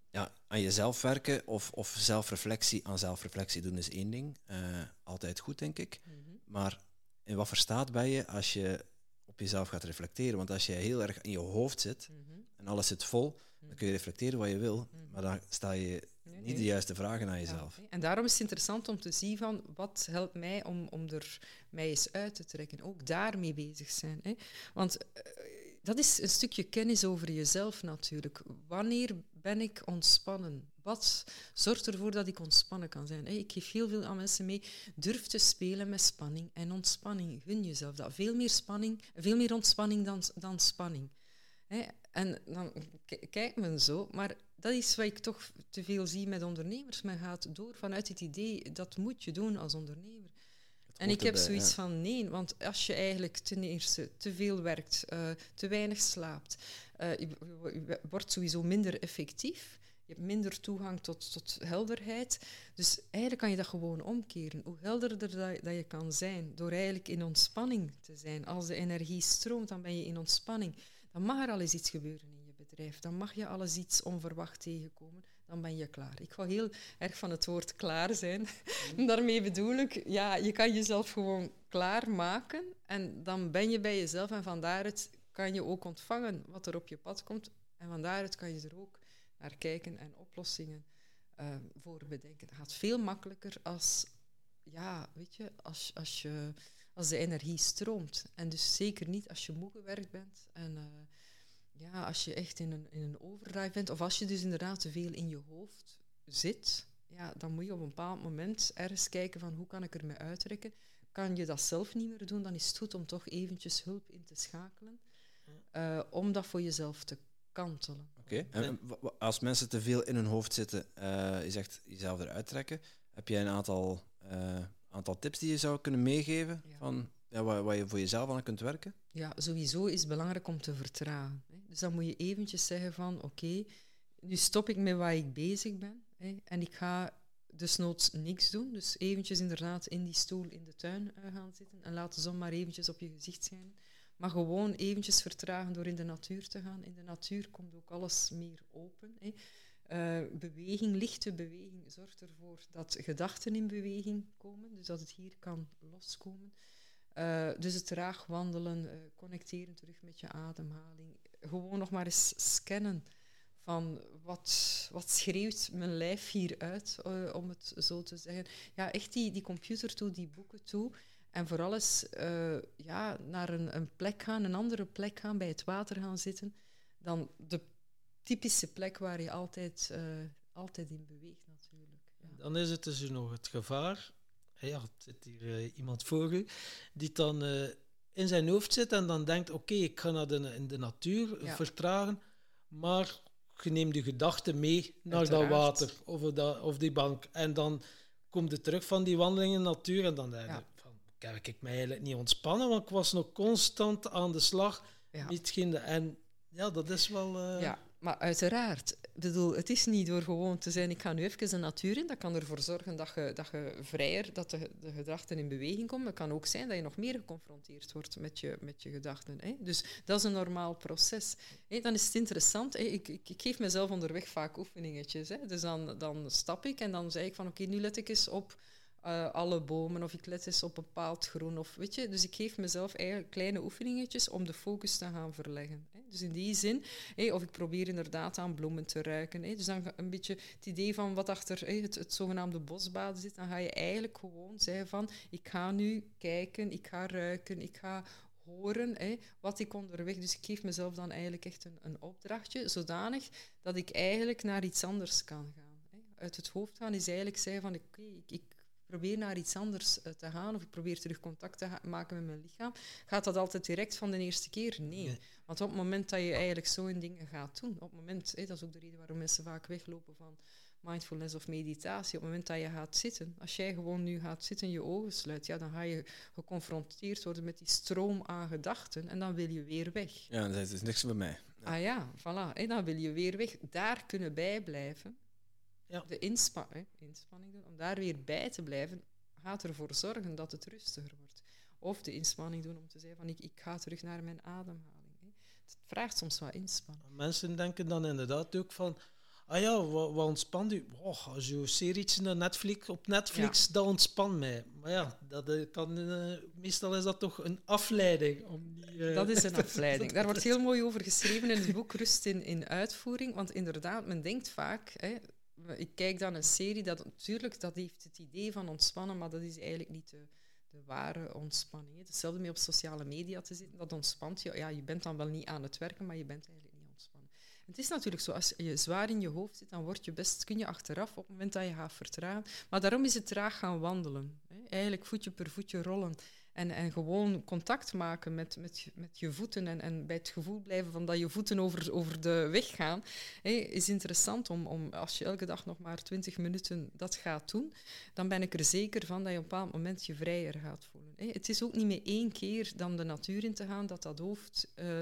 ja, aan jezelf werken of, of zelfreflectie aan zelfreflectie doen is één ding. Uh, altijd goed, denk ik. Mhm. Maar in wat verstaat ben je als je op jezelf gaat reflecteren? Want als je heel erg in je hoofd zit mhm. en alles zit vol, dan kun je reflecteren wat je wil, mhm. maar dan sta je niet de juiste vragen aan jezelf. En daarom is het interessant om te zien van wat helpt mij om, om er mij eens uit te trekken. Ook daarmee bezig zijn. Hè. Want uh, dat is een stukje kennis over jezelf natuurlijk. Wanneer ben ik ontspannen? Wat zorgt ervoor dat ik ontspannen kan zijn? Ik geef heel veel aan mensen mee. Durf te spelen met spanning en ontspanning. Gun jezelf dat. Veel meer spanning, veel meer ontspanning dan, dan spanning. En dan kijkt men zo, maar dat is wat ik toch te veel zie met ondernemers. Men gaat door vanuit het idee dat moet je doen als ondernemer. En ik heb zoiets van nee, want als je eigenlijk ten eerste te veel werkt, uh, te weinig slaapt, uh, je, je, wordt sowieso minder effectief. Je hebt minder toegang tot, tot helderheid. Dus eigenlijk kan je dat gewoon omkeren. Hoe helderder dat, dat je kan zijn, door eigenlijk in ontspanning te zijn. Als de energie stroomt, dan ben je in ontspanning. Dan mag er al eens iets gebeuren bedrijf. Dan mag je alles iets onverwacht tegenkomen dan ben je klaar. Ik hou heel erg van het woord klaar zijn. Mhm. (laughs) Daarmee bedoel ik, ja, je kan jezelf gewoon klaar maken en dan ben je bij jezelf en van daaruit kan je ook ontvangen wat er op je pad komt en van daaruit kan je er ook naar kijken en oplossingen uh, voor bedenken. Het gaat veel makkelijker als, ja, weet je, als, als, je, als de energie stroomt. En dus zeker niet als je moe gewerkt bent en... Uh, ja, als je echt in een, in een overdrive bent, of als je dus inderdaad te veel in je hoofd zit, ja, dan moet je op een bepaald moment ergens kijken van hoe kan ik ermee uitrekken. Kan je dat zelf niet meer doen, dan is het goed om toch eventjes hulp in te schakelen, uh, om dat voor jezelf te kantelen. Oké, en als mensen te veel in hun hoofd zitten, uh, je zegt jezelf eruit trekken, heb jij een aantal, uh, aantal tips die je zou kunnen meegeven van ja, waar, waar, je voor jezelf aan kunt werken? Ja, sowieso is het belangrijk om te vertragen. Dus dan moet je eventjes zeggen van oké, nu stop ik met waar ik bezig ben hè, en ik ga desnoods niks doen. Dus eventjes inderdaad in die stoel in de tuin uh, gaan zitten en laat de zon maar eventjes op je gezicht schijnen. Maar gewoon eventjes vertragen door in de natuur te gaan. In de natuur komt ook alles meer open. Hè. Uh, beweging, lichte beweging, zorgt ervoor dat gedachten in beweging komen, dus dat het hier kan loskomen. Uh, dus het traag wandelen, connecteren terug met je ademhaling. Gewoon nog maar eens scannen van wat, wat schreeuwt mijn lijf hier uit, uh, om het zo te zeggen. Ja, echt die, die computer toe, die boeken toe. En vooral eens ja, naar een, een plek gaan, een andere plek gaan, bij het water gaan zitten, dan de typische plek waar je altijd, altijd in beweegt natuurlijk. Ja. Dan is het dus nog het gevaar ja, zit hier iemand voor u, die dan in zijn hoofd zit en dan denkt, oké, okay, ik ga naar de, in de natuur ja. vertragen, maar je neemt de gedachten mee naar Uiteraard. dat water of, dat, of die bank. En dan komt je terug van die wandeling in de natuur en dan denk je, ja. van, kan ik mij eigenlijk niet ontspannen, want ik was nog constant aan de slag. Ja. Niet en ja, dat is wel... Uh, ja, maar uiteraard, bedoel, het is niet door gewoon te zijn, ik ga nu even de natuur in. Dat kan ervoor zorgen dat je, dat je vrijer, dat de, de gedachten in beweging komen. Het kan ook zijn dat je nog meer geconfronteerd wordt met je, met je gedachten. Hè. Dus dat is een normaal proces. Hè. Dan is het interessant. Ik, ik, ik, geef mezelf onderweg vaak oefeningetjes. Hè. Dus dan, dan stap ik en dan zeg ik van oké, nu let ik eens op uh, alle bomen of ik let eens op een bepaald groen. Of, weet je? Dus ik geef mezelf eigenlijk kleine oefeningetjes om de focus te gaan verleggen. Hè. Dus in die zin, of ik probeer inderdaad aan bloemen te ruiken. Hè. Dus dan een beetje het idee van wat achter het, het, zogenaamde bosbaden zit, dan ga je eigenlijk gewoon zeggen van ik ga nu kijken, ik ga ruiken, ik ga horen wat ik onderweg. Dus ik geef mezelf dan eigenlijk echt een, een opdrachtje, zodanig dat ik eigenlijk naar iets anders kan gaan. Uit het hoofd gaan is eigenlijk zeggen van ik, ik probeer naar iets anders eh, te gaan of ik probeer terug contact te maken met mijn lichaam, gaat dat altijd direct van de eerste keer? Nee. Want op het moment dat je eigenlijk zo in dingen gaat doen, op het moment, dat is ook de reden waarom mensen vaak weglopen van, mindfulness of meditatie. Op het moment dat je gaat zitten, als jij gewoon nu gaat zitten, je ogen sluit, ja, dan ga je geconfronteerd worden met die stroom aan gedachten en dan wil je weer weg. Ja, dat is niks bij mij. Ah ja, voilà. En dan wil je weer weg. Daar kunnen bijblijven. Ja. De inspa hè, inspanning doen, om daar weer bij te blijven, gaat ervoor zorgen dat het rustiger wordt. Of de inspanning doen om te zeggen van ik, ik ga terug naar mijn ademhaling. Hè. Het vraagt soms wat inspanning. Mensen denken dan inderdaad ook van, ah ja, wat, wat ontspant u? Oh, als je een serietje naar Netflix, op Netflix, dat ontspant mij. Maar ja, dat eh, kan, eh, meestal is dat toch een afleiding. Om die, eh, Dat is een (laughs) afleiding. Daar wordt (laughs) heel mooi over geschreven in het boek Rust in, in uitvoering. Want inderdaad, men denkt vaak... Hè, ik kijk dan een serie, dat natuurlijk dat heeft het idee van ontspannen, maar dat is eigenlijk niet de, de ware ontspanning. Hetzelfde mee op sociale media te zitten, dat ontspant je. Ja, je bent dan wel niet aan het werken, maar je bent eigenlijk niet ontspannen. Het is natuurlijk zo, als je zwaar in je hoofd zit, dan word je best, kun je achteraf op het moment dat je gaat vertragen. Maar daarom is het traag gaan wandelen. Hè. Eigenlijk voetje per voetje rollen. En, en gewoon contact maken met, met, met je voeten en, en bij het gevoel blijven van dat je voeten over, over de weg gaan, is interessant om, om, als je elke dag nog maar 20 minuten dat gaat doen, dan ben ik er zeker van dat je op een bepaald moment je vrijer gaat voelen. Het is ook niet meer één keer dan de natuur in te gaan dat dat hoofd... eh,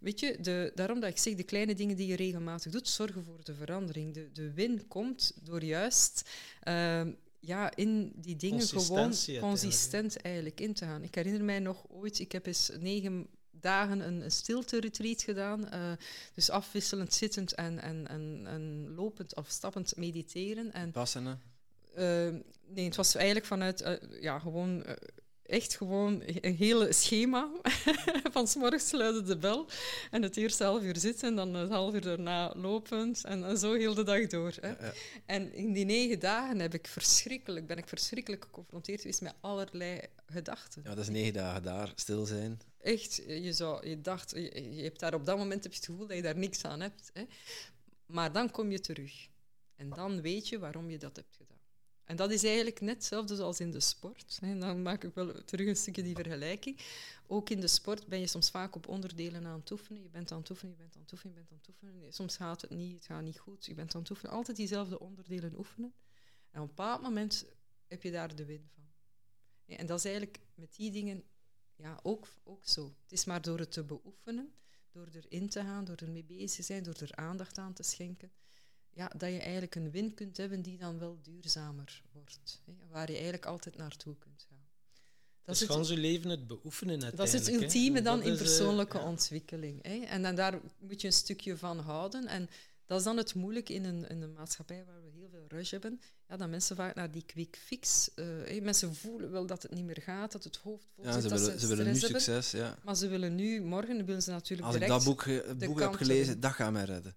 weet je, de, daarom dat ik zeg, de kleine dingen die je regelmatig doet, zorgen voor de verandering. De, de win komt door juist... eh, ja, in die dingen gewoon consistent eigenlijk in te gaan. Ik herinner mij nog ooit, ik heb eens negen dagen een, een stilte-retreat gedaan. eh, dus afwisselend zittend en, en, en, en lopend of stappend mediteren. En Passende. eh, nee, het was eigenlijk vanuit, eh, ja, gewoon, echt gewoon een hele schema. (laughs) Van 's morgens luidde de bel en het eerste half uur zitten en dan het half uur daarna lopend en, zo heel de dag door. Hè. Ja, ja. En in die negen dagen heb ik verschrikkelijk, ben ik verschrikkelijk geconfronteerd geweest met allerlei gedachten. Ja, dat is negen dagen daar, stil zijn. Echt, je, zou, je dacht, je, je hebt daar op dat moment heb je het gevoel dat je daar niks aan hebt. Hè. Maar dan kom je terug. En dan weet je waarom je dat hebt gedaan. En dat is eigenlijk net hetzelfde zoals in de sport. Hè. Dan maak ik wel terug een stukje die vergelijking. Ook in de sport ben je soms vaak op onderdelen aan het oefenen. Je bent aan het oefenen, je bent aan het oefenen, je bent aan het oefenen. Soms gaat het niet, het gaat niet goed. Je bent aan het oefenen. Altijd diezelfde onderdelen oefenen. En op een bepaald moment heb je daar de win van. En dat is eigenlijk met die dingen ja, ook, ook zo. Het is maar door het te beoefenen, door erin te gaan, door ermee bezig te zijn, door er aandacht aan te schenken, ja, dat je eigenlijk een win kunt hebben die dan wel duurzamer wordt. Hè, waar je eigenlijk altijd naartoe kunt gaan. Dat is het- gewoon zijn leven het beoefenen dat is het ultieme dan in eh, persoonlijke ja. ontwikkeling. Hè? En dan daar moet je een stukje van houden. En dat is dan het moeilijke in een, in een maatschappij waar we heel veel rush hebben. Ja, dat mensen vaak naar die quick fix... eh, hè, mensen voelen wel dat het niet meer gaat, dat het hoofd vol Ja, zit, ze dat willen, ze willen nu hebben. succes. Ja. Maar ze willen nu, morgen willen ze natuurlijk Als ik direct... dat boek, de boek heb gelezen, dat gaat mij redden.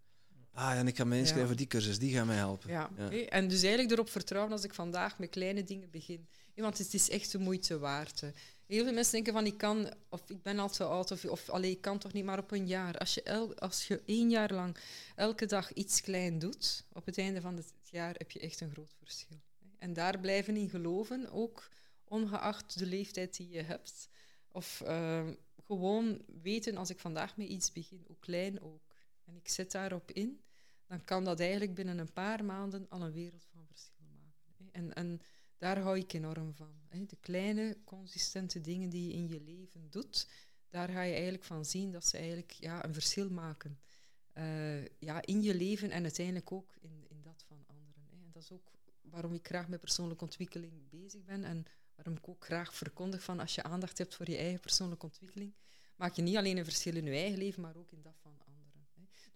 Ah, ja, en ik ga mij inschrijven voor die cursus, die gaat mij helpen. Ja, En dus eigenlijk erop vertrouwen als ik vandaag met kleine dingen begin. Want het is echt de moeite waard. Heel veel mensen denken van ik kan, of ik ben al te oud, of, of allee, ik kan toch niet, maar op een jaar. Als je, el, als je één jaar lang elke dag iets klein doet, op het einde van het jaar heb je echt een groot verschil. En daar blijven in geloven, ook ongeacht de leeftijd die je hebt. Of eh, gewoon weten, als ik vandaag met iets begin, hoe klein ook, en ik zet daarop in, dan kan dat eigenlijk binnen een paar maanden al een wereld van verschil maken. En, en daar hou ik enorm van. De kleine, consistente dingen die je in je leven doet, daar ga je eigenlijk van zien dat ze eigenlijk ja, een verschil maken. Eh, ja, in je leven en uiteindelijk ook in, in dat van anderen. En dat is ook waarom ik graag met persoonlijke ontwikkeling bezig ben en waarom ik ook graag verkondig van als je aandacht hebt voor je eigen persoonlijke ontwikkeling, maak je niet alleen een verschil in je eigen leven, maar ook in dat van.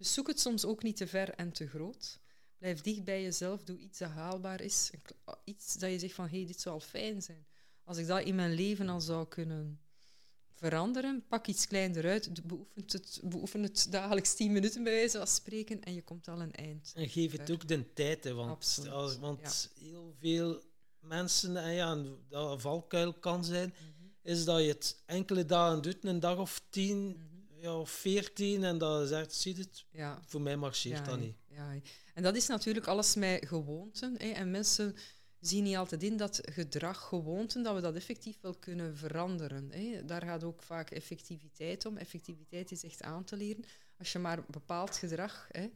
Dus zoek het soms ook niet te ver en te groot. Blijf dicht bij jezelf, doe iets dat haalbaar is. Kle- Iets dat je zegt van, hé, hey, dit zou fijn zijn. Als ik dat in mijn leven al zou kunnen veranderen, pak iets kleiner uit, beoefen het, beoefen het dagelijks tien minuten bij wijze van spreken en je komt al een eind. En geef het ver. ook de tijd, hè, want, Absoluut, als, want heel veel mensen, en ja, dat een valkuil kan zijn, is dat je het enkele dagen doet, een dag of tien Mhm. Ja, of veertien, en dat zegt, zie je het, Ja, voor mij marcheert ja, dat niet. Ja, en dat is natuurlijk alles met gewoonten. Hè. En mensen zien niet altijd in dat gedrag, gewoonten, dat we dat effectief wel kunnen veranderen. Hè. Daar gaat ook vaak effectiviteit om. Effectiviteit is echt aan te leren. Als je maar bepaald gedrag hè,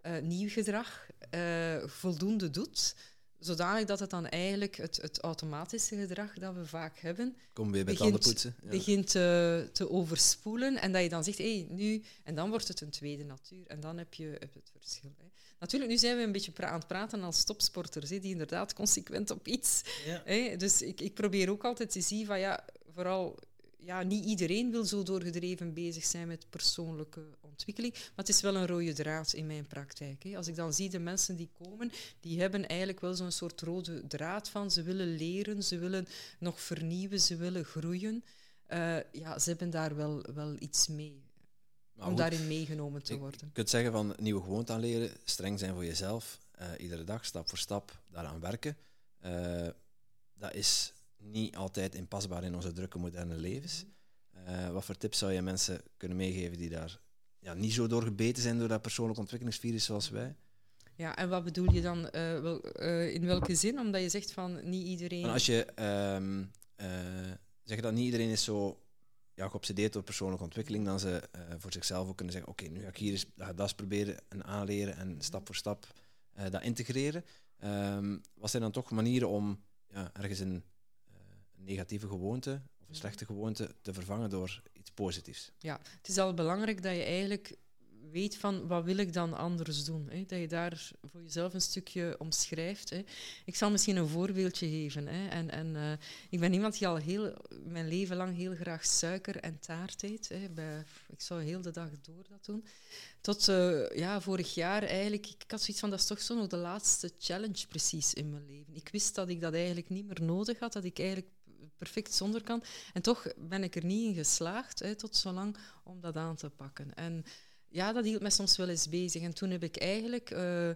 eh, nieuw gedrag eh, voldoende doet, zodanig dat het dan eigenlijk het, het automatische gedrag dat we vaak hebben, Kom weer bij Begint- tandenpoetsen. Ja. begint te, te overspoelen en dat je dan zegt, hé, nu, en dan wordt het een tweede natuur en dan heb je, heb het verschil. Hè. Natuurlijk, nu zijn we een beetje pra- aan het praten als topsporters, hè, die inderdaad consequent op iets. Ja. Hè. Dus ik, ik probeer ook altijd te zien van, ja, vooral, ja, niet iedereen wil zo doorgedreven bezig zijn met persoonlijke ontwikkeling, maar het is wel een rode draad in mijn praktijk. Hè. Als ik dan zie de mensen die komen, die hebben eigenlijk wel zo'n soort rode draad van, ze willen leren, ze willen nog vernieuwen, ze willen groeien. Eh, ja, ze hebben daar wel, wel iets mee, Maar om goed, daarin meegenomen te worden. Je kunt zeggen van nieuwe gewoonte aanleren, streng zijn voor jezelf, eh, iedere dag, stap voor stap, daaraan werken. Eh, dat is niet altijd inpasbaar in onze drukke moderne levens. Eh, wat voor tips zou je mensen kunnen meegeven die daar ja, niet zo door gebeten zijn door dat persoonlijk ontwikkelingsvirus zoals wij? Ja, en wat bedoel je dan, eh, wel, eh, in welke zin? Omdat je zegt van niet iedereen... En als je ehm eh, zegt dat niet iedereen is zo ja, geobsedeerd door persoonlijke ontwikkeling, dan ze voor zichzelf ook kunnen zeggen, oké, nu ga ik hier eens ga dat eens proberen en aanleren en stap voor stap dat integreren. Ehm, wat zijn dan toch manieren om ja, ergens een negatieve gewoonte of een slechte gewoonte te vervangen door iets positiefs? Ja, het is al belangrijk dat je eigenlijk weet van wat wil ik dan anders doen. Hè? Dat je daar voor jezelf een stukje omschrijft. Hè? Ik zal misschien een voorbeeldje geven. Hè? En, en, eh, ik ben iemand die al heel, mijn leven lang heel graag suiker en taart eet. Hè? Bij, ik zou heel de dag door dat doen. Tot eh, ja, vorig jaar eigenlijk, ik had zoiets van, dat is toch zo nog de laatste challenge precies in mijn leven. Ik wist dat ik dat eigenlijk niet meer nodig had, dat ik eigenlijk perfect zonder kan. En toch ben ik er niet in geslaagd, hè, tot zo lang, om dat aan te pakken. En ja, dat hield mij soms wel eens bezig. En toen heb ik eigenlijk, eh,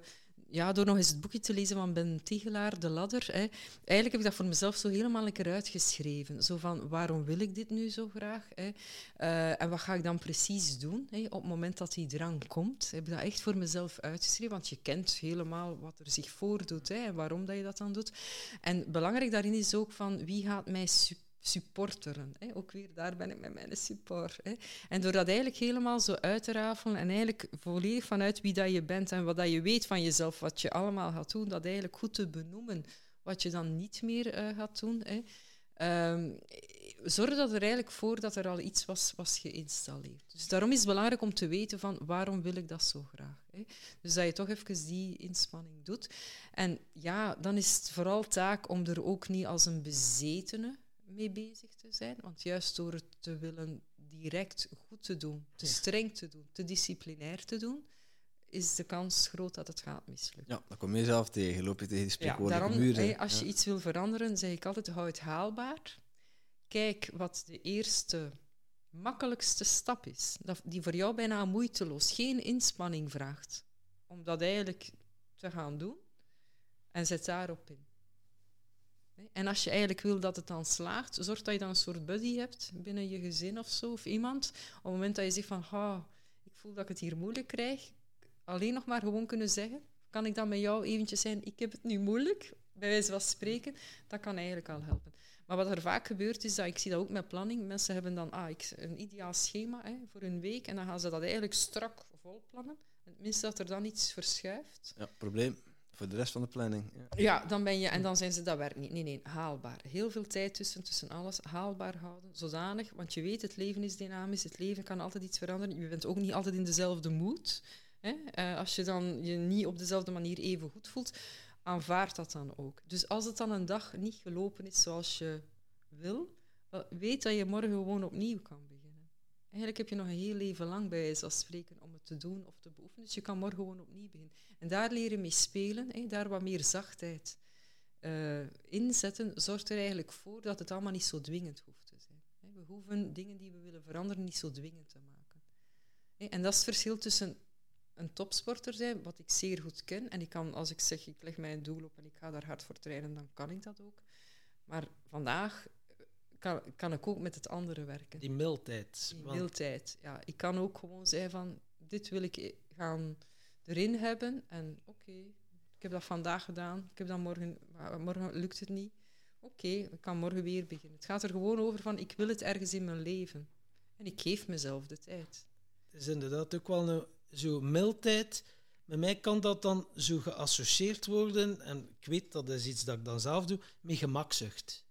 ja, door nog eens het boekje te lezen van Ben Tigelaar, De Ladder, hè, eigenlijk heb ik dat voor mezelf zo helemaal een keer uitgeschreven. Zo van, waarom wil ik dit nu zo graag? Hè? Eh, en wat ga ik dan precies doen hè, op het moment dat die drang komt? Heb ik dat echt voor mezelf uitgeschreven, want je kent helemaal wat er zich voordoet hè, en waarom dat je dat dan doet. En belangrijk daarin is ook van, wie gaat mij su- supporteren? Hè? Ook weer, daar ben ik met mijn support. Hè? En door dat eigenlijk helemaal zo uit te rafelen en eigenlijk volledig vanuit wie dat je bent en wat dat je weet van jezelf, wat je allemaal gaat doen, dat eigenlijk goed te benoemen wat je dan niet meer eh, gaat doen. Hè? Ehm, zorg dat er eigenlijk voor dat er al iets was, was geïnstalleerd. Dus daarom is het belangrijk om te weten van waarom wil ik dat zo graag. Hè? Dus dat je toch even die inspanning doet. En ja, dan is het vooral taak om er ook niet als een bezetene mee bezig te zijn. Want juist door het te willen direct goed te doen, te streng te doen, te disciplinair te doen, is de kans groot dat het gaat mislukken. Ja, dan kom je jezelf tegen, loop je tegen die Ja, spreekwoordelijke daarom, muren. hè, als je Ja. iets wil veranderen, zeg ik altijd, hou het haalbaar. Kijk wat de eerste, makkelijkste stap is, dat, die voor jou bijna moeiteloos, geen inspanning vraagt, om dat eigenlijk te gaan doen. En zet daarop in. En als je eigenlijk wil dat het dan slaagt, zorg dat je dan een soort buddy hebt binnen je gezin of zo, of iemand. Op het moment dat je zegt van, "Ah, ik voel dat ik het hier moeilijk krijg, alleen nog maar gewoon kunnen zeggen, kan ik dan met jou eventjes zijn, ik heb het nu moeilijk, bij wijze van spreken, dat kan eigenlijk al helpen. Maar wat er vaak gebeurt is dat, ik zie dat ook met planning, mensen hebben dan ah, ik, een ideaal schema hè, voor hun week en dan gaan ze dat eigenlijk strak volplannen. Het minste dat er dan iets verschuift. Ja, probleem voor de rest van de planning. Ja. Ja, dan ben je, en dan zijn ze, dat werkt niet. Nee, nee, haalbaar. Heel veel tijd tussen, tussen alles, haalbaar houden, zodanig, want je weet, het leven is dynamisch, het leven kan altijd iets veranderen. Je bent ook niet altijd in dezelfde mood. Hè? Eh, als je dan je niet op dezelfde manier even goed voelt, aanvaard dat dan ook. Dus als het dan een dag niet gelopen is zoals je wil, weet dat je morgen gewoon opnieuw kan beginnen. Eigenlijk heb je nog een heel leven lang bij wijze van spreken om het te doen of te beoefenen. Dus je kan morgen gewoon opnieuw beginnen. En daar leren mee spelen, hè, daar wat meer zachtheid eh, inzetten, zorgt er eigenlijk voor dat het allemaal niet zo dwingend hoeft te zijn. We hoeven dingen die we willen veranderen niet zo dwingend te maken. En dat is het verschil tussen een topsporter zijn, wat ik zeer goed ken. En ik kan, als ik zeg, ik leg mij een doel op en ik ga daar hard voor trainen, dan kan ik dat ook. Maar vandaag kan, kan ik ook met het andere werken. Die mildheid. Die want- mildheid. Ja, ik kan ook gewoon zeggen van, dit wil ik gaan erin hebben. En oké, ik heb dat vandaag gedaan. Ik heb dat morgen, morgen lukt het niet. Oké, ik kan morgen weer beginnen. Het gaat er gewoon over van, ik wil het ergens in mijn leven. En ik geef mezelf de tijd. Het is inderdaad ook wel een, zo mildheid, Met mij kan dat dan zo geassocieerd worden, en ik weet dat is iets dat ik dan zelf doe, met gemakzucht.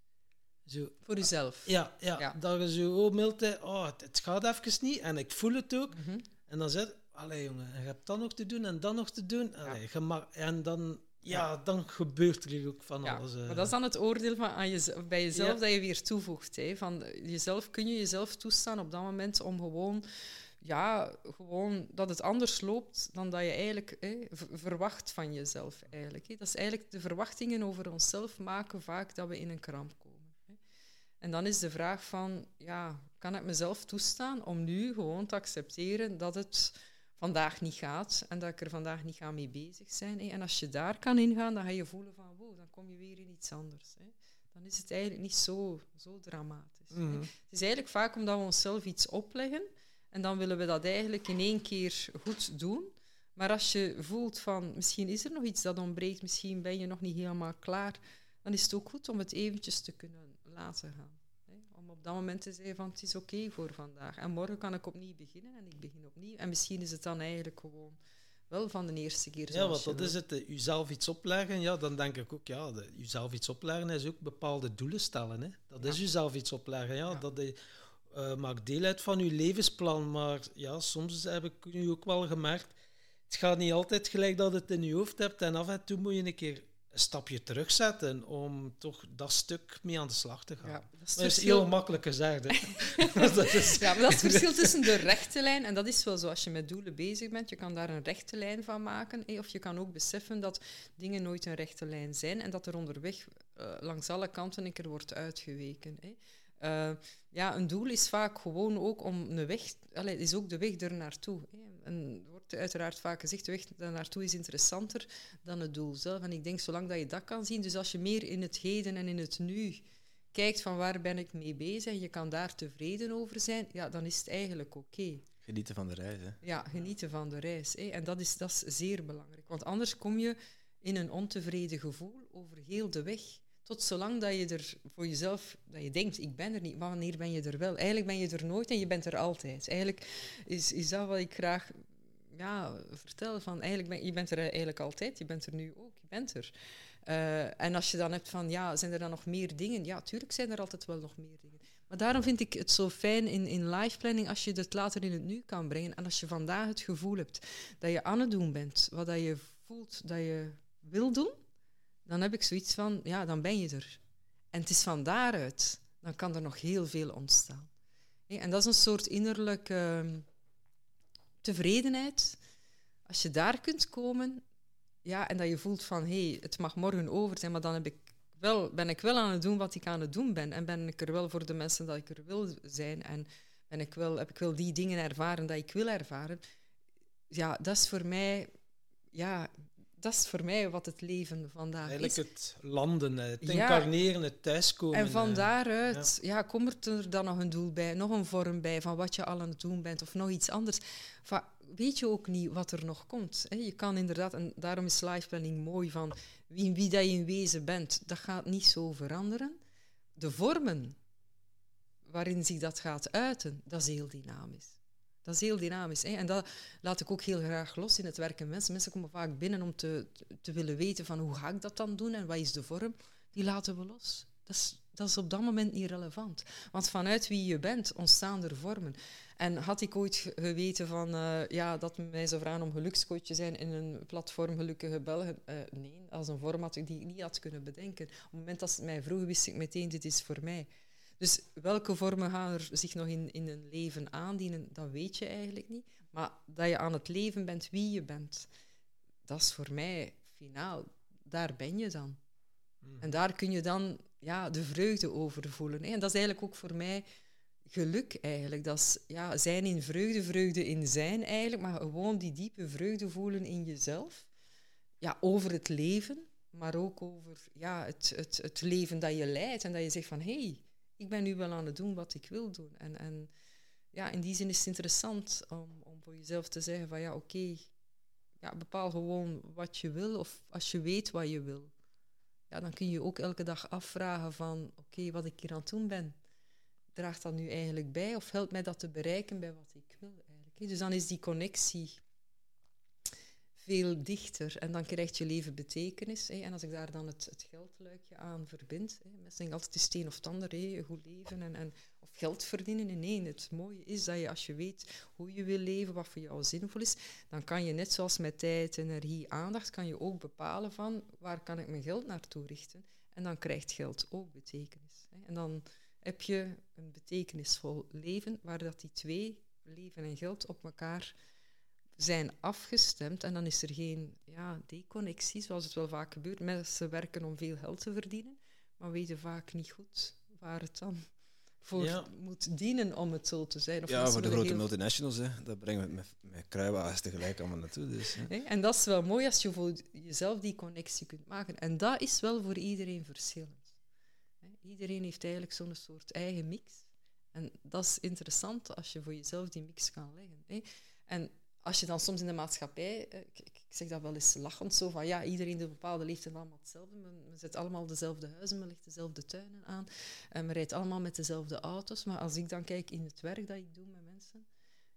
Zo, Voor uzelf. ja, ja, Ja. dat je zo, oh Milte, oh, het, het gaat even niet, en ik voel het ook. Mhm. En dan zeg je, allee jongen, je hebt dat nog te doen en dat nog te doen. Allee, en dan, ja, dan gebeurt er ook van Ja, alles. eh. maar dat is dan het oordeel van aan jez- bij jezelf dat je weer toevoegt. Hè. Van jezelf kun je jezelf toestaan op dat moment om gewoon, ja, gewoon dat het anders loopt dan dat je eigenlijk verwacht van jezelf. Eigenlijk, hè. Dat is eigenlijk de verwachtingen over onszelf maken vaak dat we in een kramp. En dan is de vraag van, ja, kan ik mezelf toestaan om nu gewoon te accepteren dat het vandaag niet gaat en dat ik er vandaag niet ga mee bezig zijn. hè. En als je daar kan ingaan, dan ga je voelen van, wow, dan kom je weer in iets anders. Hè. Dan is het eigenlijk niet zo, zo dramatisch. Mhm. Het is eigenlijk vaak omdat we onszelf iets opleggen en dan willen we dat eigenlijk in één keer goed doen. Maar als je voelt van, misschien is er nog iets dat ontbreekt, misschien ben je nog niet helemaal klaar, dan is het ook goed om het eventjes te kunnen laten gaan. Hè? Om op dat moment te zeggen van, het is oké voor vandaag. En morgen kan ik opnieuw beginnen en ik begin opnieuw. En misschien is het dan eigenlijk gewoon wel van de eerste keer Ja, want dat wil. is het. eh, Jezelf iets opleggen, ja, dan denk ik ook, ja, jezelf iets opleggen is ook bepaalde doelen stellen. Hè. Dat Ja. is jezelf iets opleggen, ja. Ja. Dat is, eh, maakt deel uit van je levensplan, maar ja, soms heb ik nu ook wel gemerkt, het gaat niet altijd gelijk dat het in je hoofd hebt en af en toe moet je een keer een stapje terugzetten om toch dat stuk mee aan de slag te gaan. Ja, dat is dat heel makkelijk gezegd. Hè. (laughs) (laughs) dat is, Ja, maar dat is het verschil tussen de rechte lijn, en dat is wel zo als je met doelen bezig bent, je kan daar een rechte lijn van maken, hè, of je kan ook beseffen dat dingen nooit een rechte lijn zijn en dat er onderweg eh, langs alle kanten een keer wordt uitgeweken. Hè. Eh, ja, een doel is vaak gewoon ook om een weg, allee, is ook de weg er naartoe. En er wordt uiteraard vaak gezegd, de weg daar naartoe is interessanter dan het doel zelf. En ik denk, zolang dat je dat kan zien, dus als je meer in het heden en in het nu kijkt van waar ben ik mee bezig en je kan daar tevreden over zijn, ja, dan is het eigenlijk oké. Genieten van de reis, hè. Ja, genieten van de reis. Hè. En dat is, dat is zeer belangrijk. Want anders kom je in een ontevreden gevoel over heel de weg. Tot zolang dat je er voor jezelf, dat je denkt, ik ben er niet, wanneer ben je er wel? Eigenlijk ben je er nooit en je bent er altijd. Eigenlijk is, is dat wat ik graag ja, vertel. Van, eigenlijk ben, je bent er eigenlijk altijd, je bent er nu ook, je bent er. Eh, en als je dan hebt van, ja, zijn er dan nog meer dingen? Ja, tuurlijk zijn er altijd wel nog meer dingen. Maar daarom vind ik het zo fijn in, in live planning als je het later in het nu kan brengen. En als je vandaag het gevoel hebt dat je aan het doen bent, wat dat je voelt dat je wil doen, dan heb ik zoiets van, ja, dan ben je er. En het is van daaruit, dan kan er nog heel veel ontstaan. En dat is een soort innerlijke ehm, tevredenheid. Als je daar kunt komen, ja, en dat je voelt van, hé, hey, het mag morgen over zijn, maar dan heb ik wel, ben ik wel aan het doen wat ik aan het doen ben. En ben ik er wel voor de mensen dat ik er wil zijn. En ben ik wel, heb ik wel die dingen ervaren dat ik wil ervaren. Ja, dat is voor mij, ja, dat is voor mij wat het leven vandaag Eigenlijk is. het landen, het Ja. incarneren, het thuiskomen. En van daaruit ja. komt er dan nog een doel bij, nog een vorm bij van wat je al aan het doen bent of nog iets anders. Weet je ook niet wat er nog komt. Hè? Je kan inderdaad, en daarom is life planning mooi, van wie, wie dat je in wezen bent, dat gaat niet zo veranderen. De vormen waarin zich dat gaat uiten, dat is heel dynamisch. Dat is heel dynamisch. Hè? En dat laat ik ook heel graag los in het werken. Mensen, mensen komen vaak binnen om te, te willen weten van hoe ga ik dat dan doen en wat is de vorm. Die laten we los. Dat is, dat is op dat moment niet relevant. Want vanuit wie je bent ontstaan er vormen. En had ik ooit ge- geweten van, eh, ja, dat mij zou vragen om gelukscoach te zijn in een platform Gelukkige Belgen? Eh, nee, als een vorm die ik niet had kunnen bedenken. Op het moment dat ze het mij vroegen, wist ik meteen, dit is voor mij. Dus welke vormen gaan er zich nog in, in een leven aandienen, dat weet je eigenlijk niet. Maar dat je aan het leven bent wie je bent, dat is voor mij finaal. Daar ben je dan. Mhm. En daar kun je dan ja, de vreugde over voelen. hè. En dat is eigenlijk ook voor mij geluk eigenlijk. Dat is ja, zijn in vreugde, vreugde in zijn eigenlijk, maar gewoon die diepe vreugde voelen in jezelf. Ja, over het leven, maar ook over ja, het, het, het leven dat je leidt. En dat je zegt van, hé, hey, ik ben nu wel aan het doen wat ik wil doen. En, en ja, in die zin is het interessant om, om voor jezelf te zeggen van, ja, oké, ja, bepaal gewoon wat je wil of als je weet wat je wil ja, dan kun je ook elke dag afvragen van oké, wat ik hier aan het doen ben, draagt dat nu eigenlijk bij of helpt mij dat te bereiken bij wat ik wil eigenlijk? Dus dan is die connectie veel dichter. En dan krijgt je leven betekenis. Hè. En als ik daar dan het, het geldluikje aan verbind, hè. mensen denken altijd de steen of het ander, hè. goed leven en, en, of geld verdienen. Nee, het mooie is dat je als je weet hoe je wil leven, wat voor jou zinvol is, dan kan je net zoals met tijd, energie, aandacht, kan je ook bepalen van waar kan ik mijn geld naartoe richten. En dan krijgt geld ook betekenis. Hè. En dan heb je een betekenisvol leven waar dat die twee, leven en geld, op elkaar zijn afgestemd en dan is er geen ja, deconnectie, zoals het wel vaak gebeurt. Mensen werken om veel geld te verdienen, maar weten vaak niet goed waar het dan voor moet dienen om het zo te zijn. Of ja, voor de grote multinationals, hè, dat brengen we met, met kruiwagens tegelijk allemaal naartoe. Dus, En dat is wel mooi als je voor jezelf die connectie kunt maken. En dat is wel voor iedereen verschillend. Iedereen heeft eigenlijk zo'n soort eigen mix. En dat is interessant als je voor jezelf die mix kan leggen. En als je dan soms in de maatschappij, eh, ik, ik, zeg dat wel eens lachend, zo van ja, iedereen een bepaalde leeftijd allemaal hetzelfde. Men, men zet allemaal dezelfde huizen, men legt dezelfde tuinen aan. En men rijdt allemaal met dezelfde auto's. Maar als ik dan kijk in het werk dat ik doe met mensen,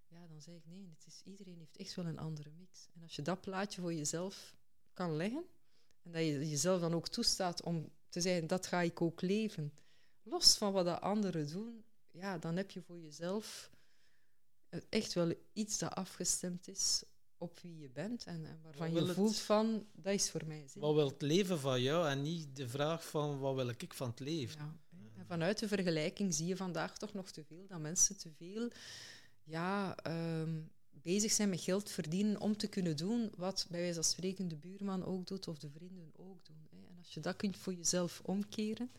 ja, dan zeg ik nee, het is, iedereen heeft echt wel een andere mix. En als je dat plaatje voor jezelf kan leggen, en dat je jezelf dan ook toestaat om te zeggen, dat ga ik ook leven, los van wat de anderen doen, ja, dan heb je voor jezelf echt wel iets dat afgestemd is op wie je bent en, en waarvan je voelt van, dat is voor mij zin. Wat wil het leven van jou en niet de vraag van, wat wil ik van het leven? Ja, en vanuit de vergelijking zie je vandaag toch nog te veel, dat mensen te veel ja, ehm, bezig zijn met geld verdienen om te kunnen doen wat bij wijze van spreken de buurman ook doet of de vrienden ook doen. Hè. En als je dat kunt voor jezelf omkeren,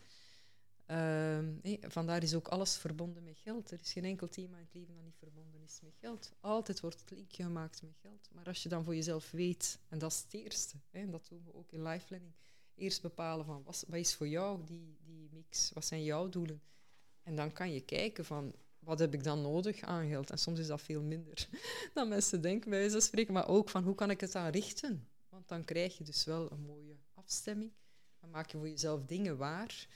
Uh, vandaar is ook alles verbonden met geld. Er is geen enkel thema in het leven dat niet verbonden is met geld. Altijd wordt het linkje gemaakt met geld. Maar als je dan voor jezelf weet, en dat is het eerste, hè, dat doen we ook in life planning, eerst bepalen van wat, is voor jou die, die mix, wat zijn jouw doelen. En dan kan je kijken van wat heb ik dan nodig aan geld. En soms is dat veel minder (laughs) dan mensen denken, bij wijze spreken. Maar ook van hoe kan ik het dan richten? Want dan krijg je dus wel een mooie afstemming. Dan maak je voor jezelf dingen waar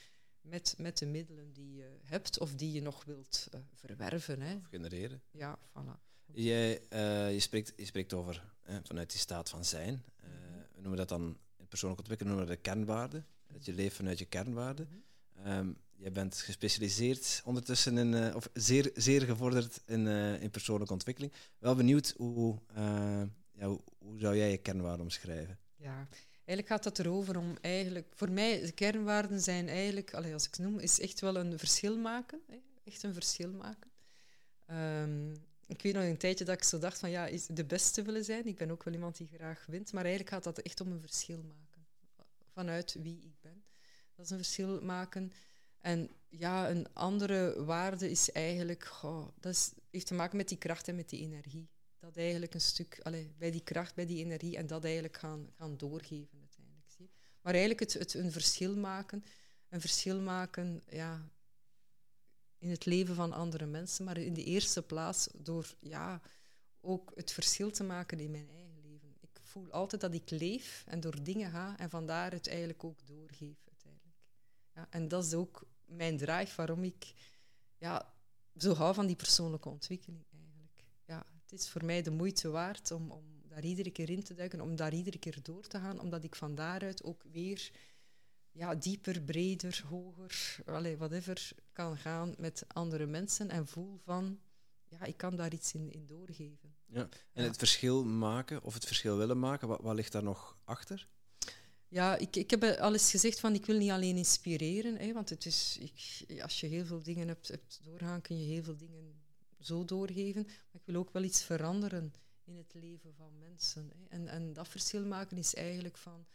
met, met de middelen die je hebt of die je nog wilt uh, verwerven. Hè. Of genereren. Ja, voilà. Jij, uh, je, spreekt, je spreekt over vanuit die staat van zijn. Uh, we noemen dat dan in persoonlijke ontwikkeling noemen we dat kernwaarden. Dat je leeft vanuit je kernwaarden. Mm -hmm. jij bent gespecialiseerd ondertussen in, of zeer, zeer gevorderd in, in persoonlijke ontwikkeling. Wel benieuwd hoe, ja, hoe, hoe zou jij je kernwaarden omschrijven? Ja, Eigenlijk gaat het erover om eigenlijk, voor mij, de kernwaarden zijn eigenlijk, als ik het noem, is echt wel een verschil maken. Hè? Echt een verschil maken. Um, ik weet nog een tijdje dat ik zo dacht van ja, is de beste willen zijn. Ik ben ook wel iemand die graag wint, maar eigenlijk gaat dat echt om een verschil maken. Vanuit wie ik ben. Dat is een verschil maken. En ja, een andere waarde is eigenlijk, dat is, heeft te maken met die kracht en met die energie dat eigenlijk een stuk allez, bij die kracht, bij die energie en dat eigenlijk gaan, gaan doorgeven. Maar eigenlijk het, het een verschil maken, een verschil maken ja, in het leven van andere mensen, maar in de eerste plaats door ja, ook het verschil te maken in mijn eigen leven. Ik voel altijd dat ik leef en door dingen ga en vandaar het eigenlijk ook doorgeef uiteindelijk. Ja, en dat is ook mijn drive waarom ik ja, zo hou van die persoonlijke ontwikkeling het is voor mij de moeite waard om, om daar iedere keer in te duiken, om daar iedere keer door te gaan, omdat ik van daaruit ook weer ja, dieper, breder, hoger, allez, whatever, kan gaan met andere mensen en voel van, ja, ik kan daar iets in, in doorgeven. Ja. En het verschil maken, of het verschil willen maken, wat, wat ligt daar nog achter? Ja, ik, ik heb al eens gezegd van ik wil niet alleen inspireren, hè, want het is, ik, als je heel veel dingen hebt, hebt doorgaan, kun je heel veel dingen zo doorgeven. Maar ik wil ook wel iets veranderen in het leven van mensen. Hè. En, en dat verschil maken is eigenlijk van...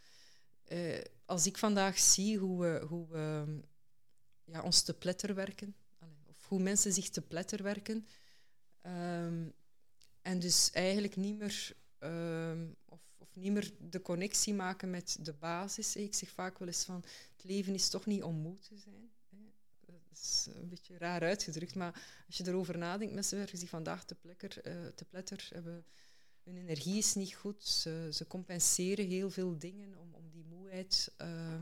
Eh, als ik vandaag zie hoe we, hoe we ja, ons te pletter werken, of hoe mensen zich te pletter werken, um, en dus eigenlijk niet meer, um, of, of, niet meer de connectie maken met de basis. Ik zeg vaak wel eens van, het leven is toch niet om moe te zijn is een beetje raar uitgedrukt, maar als je erover nadenkt, mensen werken zich vandaag te, plekker, uh, te pletter, hebben, hun energie is niet goed, ze, ze compenseren heel veel dingen om, om die moeheid. Uh,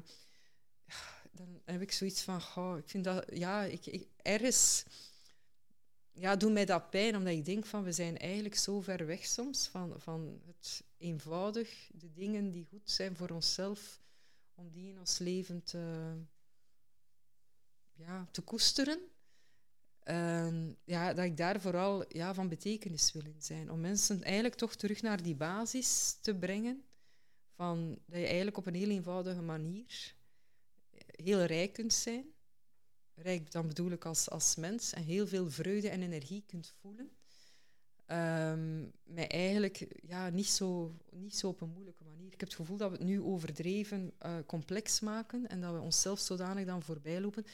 dan heb ik zoiets van, oh, ik vind dat, ja, ik, ik, ergens ja, doet mij dat pijn, omdat ik denk van we zijn eigenlijk zo ver weg soms van, van het eenvoudig, de dingen die goed zijn voor onszelf, om die in ons leven te, ja, te koesteren. En ja, dat ik daar vooral ja, van betekenis wil in zijn. Om mensen eigenlijk toch terug naar die basis te brengen. Van dat je eigenlijk op een heel eenvoudige manier heel rijk kunt zijn. Rijk dan bedoel ik als, als mens. En heel veel vreugde en energie kunt voelen. Um, mij eigenlijk ja, niet, zo, niet zo op een moeilijke manier. Ik heb het gevoel dat we het nu overdreven uh, complex maken en dat we onszelf zodanig dan voorbij lopen